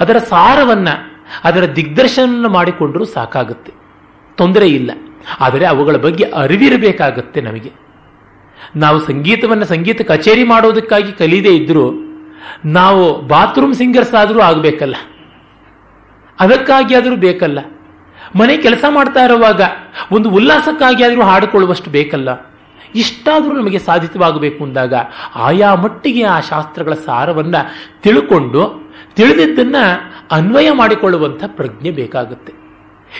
ಅದರ ಸಾರವನ್ನು, ಅದರ ದಿಗ್ದರ್ಶನ ಮಾಡಿಕೊಂಡರೂ ಸಾಕಾಗುತ್ತೆ. ತೊಂದರೆ ಇಲ್ಲ. ಆದರೆ ಅವುಗಳ ಬಗ್ಗೆ ಅರಿವಿರಬೇಕಾಗತ್ತೆ ನಮಗೆ. ನಾವು ಸಂಗೀತವನ್ನು ಸಂಗೀತ ಕಚೇರಿ ಮಾಡೋದಕ್ಕಾಗಿ ಕಲಿಯದೇ ಇದ್ದರೂ ನಾವು ಬಾತ್ರೂಮ್ ಸಿಂಗರ್ಸ್ ಆದರೂ ಆಗಬೇಕಲ್ಲ. ಅದಕ್ಕಾಗಿ ಆದರೂ ಬೇಕಲ್ಲ. ಮನೆ ಕೆಲಸ ಮಾಡ್ತಾ ಇರುವಾಗ ಒಂದು ಉಲ್ಲಾಸಕ್ಕಾಗಿ ಆದರೂ ಹಾಡಿಕೊಳ್ಳುವಷ್ಟು ಬೇಕಲ್ಲ. ಇಷ್ಟಾದರೂ ನಮಗೆ ಸಾಧಿತವಾಗಬೇಕು ಅಂದಾಗ ಆಯಾ ಮಟ್ಟಿಗೆ ಆ ಶಾಸ್ತ್ರಗಳ ಸಾರವನ್ನು ತಿಳ್ಕೊಂಡು ತಿಳಿದಿದ್ದನ್ನ ಅನ್ವಯ ಮಾಡಿಕೊಳ್ಳುವಂಥ ಪ್ರಜ್ಞೆ ಬೇಕಾಗುತ್ತೆ.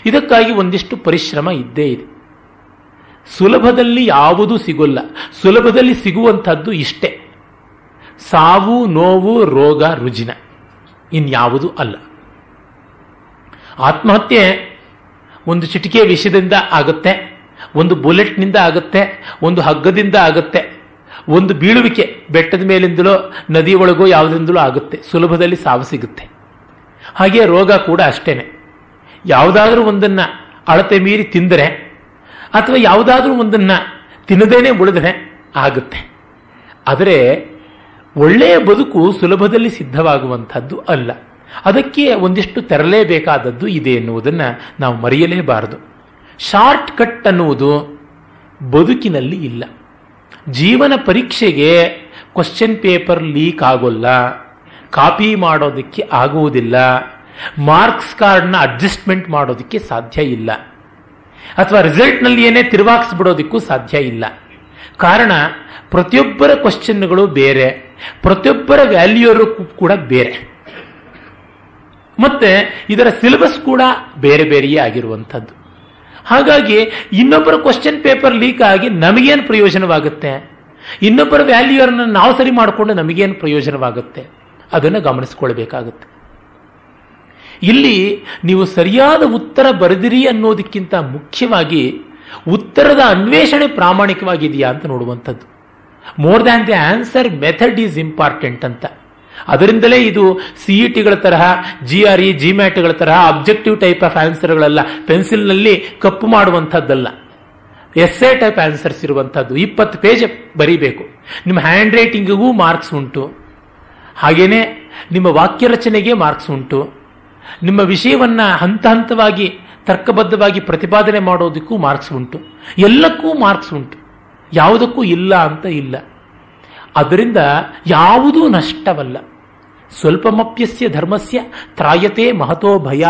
ಇದಕ್ಕಾಗಿ ಒಂದಿಷ್ಟು ಪರಿಶ್ರಮ ಇದ್ದೇ ಇದೆ. ಸುಲಭದಲ್ಲಿ ಯಾವುದೂ ಸಿಗೋಲ್ಲ. ಸುಲಭದಲ್ಲಿ ಸಿಗುವಂಥದ್ದು ಇಷ್ಟೇ. ಸಾವು, ನೋವು, ರೋಗ, ರುಜಿನ. ಇನ್ಯಾವುದು ಅಲ್ಲ. ಆತ್ಮಹತ್ಯೆ ಒಂದು ಚಿಟಿಕೆ ವಿಷದಿಂದ ಆಗುತ್ತೆ, ಒಂದು ಬುಲೆಟ್ನಿಂದ ಆಗುತ್ತೆ, ಒಂದು ಹಗ್ಗದಿಂದ ಆಗುತ್ತೆ, ಒಂದು ಬೀಳುವಿಕೆ ಬೆಟ್ಟದ ಮೇಲಿಂದಲೋ, ನದಿ ಯಾವುದರಿಂದಲೋ ಆಗುತ್ತೆ. ಸುಲಭದಲ್ಲಿ ಸಾವು ಸಿಗುತ್ತೆ. ಹಾಗೆ ರೋಗ ಕೂಡ ಅಷ್ಟೇನೆ. ಯಾವುದಾದ್ರೂ ಒಂದನ್ನ ಅಳತೆ ಮೀರಿ ತಿಂದರೆ ಅಥವಾ ಯಾವುದಾದ್ರೂ ಒಂದನ್ನ ತಿನ್ನದೇನೆ ಉಳಿದ್ರೆ ಆಗುತ್ತೆ. ಆದರೆ ಒಳ್ಳೆಯ ಬದುಕು ಸುಲಭದಲ್ಲಿ ಸಿದ್ಧವಾಗುವಂಥದ್ದು ಅಲ್ಲ. ಅದಕ್ಕೆ ಒಂದಿಷ್ಟು ತೆರಲೇಬೇಕಾದದ್ದು ಇದೆ ಎನ್ನುವುದನ್ನು ನಾವು ಮರೆಯಲೇಬಾರದು. ಶಾರ್ಟ್ ಕಟ್ ಅನ್ನುವುದು ಬದುಕಿನಲ್ಲಿ ಇಲ್ಲ. ಜೀವನ ಪರೀಕ್ಷೆಗೆ ಕ್ವಶನ್ ಪೇಪರ್ ಲೀಕ್ ಆಗೋಲ್ಲ. ಕಾಪಿ ಮಾಡೋದಕ್ಕೆ ಆಗುವುದಿಲ್ಲ. ಮಾರ್ಕ್ಸ್ ಕಾರ್ಡ್ನ ಅಡ್ಜಸ್ಟ್ಮೆಂಟ್ ಮಾಡೋದಕ್ಕೆ ಸಾಧ್ಯ ಇಲ್ಲ. ಅಥವಾ ರಿಸಲ್ಟ್ನಲ್ಲಿ ಏನೇ ತಿರುವಾಕ್ಸ್ಬಿಡೋದಕ್ಕೂ ಸಾಧ್ಯ ಇಲ್ಲ. ಕಾರಣ, ಪ್ರತಿಯೊಬ್ಬರ ಕ್ವಶನ್ಗಳು ಬೇರೆ, ಪ್ರತಿಯೊಬ್ಬರ ವ್ಯಾಲ್ಯೂರು ಕೂಡ ಬೇರೆ. ಮತ್ತೆ ಇದರ ಸಿಲೆಬಸ್ ಕೂಡ ಬೇರೆ ಬೇರೆಯೇ ಆಗಿರುವಂಥದ್ದು. ಹಾಗಾಗಿ ಇನ್ನೊಬ್ಬರ ಕ್ವಶನ್ ಪೇಪರ್ ಲೀಕ್ ಆಗಿ ನಮಗೇನು ಪ್ರಯೋಜನವಾಗುತ್ತೆ? ಇನ್ನೊಬ್ಬರ ವ್ಯಾಲ್ಯೂರನ್ನು ನಾವು ಸರಿ ಮಾಡಿಕೊಂಡು ನಮಗೇನು ಪ್ರಯೋಜನವಾಗುತ್ತೆ? ಅದನ್ನು ಗಮನಿಸ್ಕೊಳ್ಬೇಕಾಗುತ್ತೆ. ಇಲ್ಲಿ ನೀವು ಸರಿಯಾದ ಉತ್ತರ ಬರೆದಿರಿ ಅನ್ನೋದಕ್ಕಿಂತ ಮುಖ್ಯವಾಗಿ ಉತ್ತರದ ಅನ್ವೇಷಣೆ ಪ್ರಾಮಾಣಿಕವಾಗಿದೆಯಾ ಅಂತ ನೋಡುವಂಥದ್ದು. More than the answer method is important ಅಂತ. ಅದರಿಂದಲೇ ಇದು ಸಿಇಟಿಗಳ ತರಹ ಜಿ ಆರ್ ಇ ಜಿ ಮ್ಯಾಟ್ಗಳ ತರಹ ಅಬ್ಜೆಕ್ಟಿವ್ ಟೈಪ್ ಆಫ್ ಆನ್ಸರ್ಗಳಲ್ಲ ಪೆನ್ಸಿಲ್ನಲ್ಲಿ ಕಪ್ಪು ಮಾಡುವಂಥದ್ದಲ್ಲ. ಎಸ್ ಎ ಟೈಪ್ ಆನ್ಸರ್ಸ್ ಇರುವಂಥದ್ದು. ಇಪ್ಪತ್ತು ಪೇಜ್ ಬರೀಬೇಕು. ನಿಮ್ಮ ಹ್ಯಾಂಡ್ ರೈಟಿಂಗಿಗೂ ಮಾರ್ಕ್ಸ್ ಉಂಟು. ಹಾಗೇನೆ ನಿಮ್ಮ ವಾಕ್ಯ ರಚನೆಗೆ ಮಾರ್ಕ್ಸ್ ಉಂಟು. ನಿಮ್ಮ ವಿಷಯವನ್ನ ಹಂತ ಹಂತವಾಗಿ, ತರ್ಕಬದ್ಧವಾಗಿ ಪ್ರತಿಪಾದನೆ ಮಾಡೋದಕ್ಕೂ ಮಾರ್ಕ್ಸ್ ಉಂಟು. ಎಲ್ಲಕ್ಕೂ ಮಾರ್ಕ್ಸ್ ಉಂಟು. ಯಾವುದಕ್ಕೂ ಇಲ್ಲ ಅಂತ ಇಲ್ಲ. ಅದರಿಂದ ಯಾವುದೂ ನಷ್ಟವಲ್ಲ. ಸ್ವಲ್ಪಮಪ್ಯಸ್ಯ ಧರ್ಮಸ್ಯ ತ್ರಾಯತೆ ಮಹತೋ ಭಯ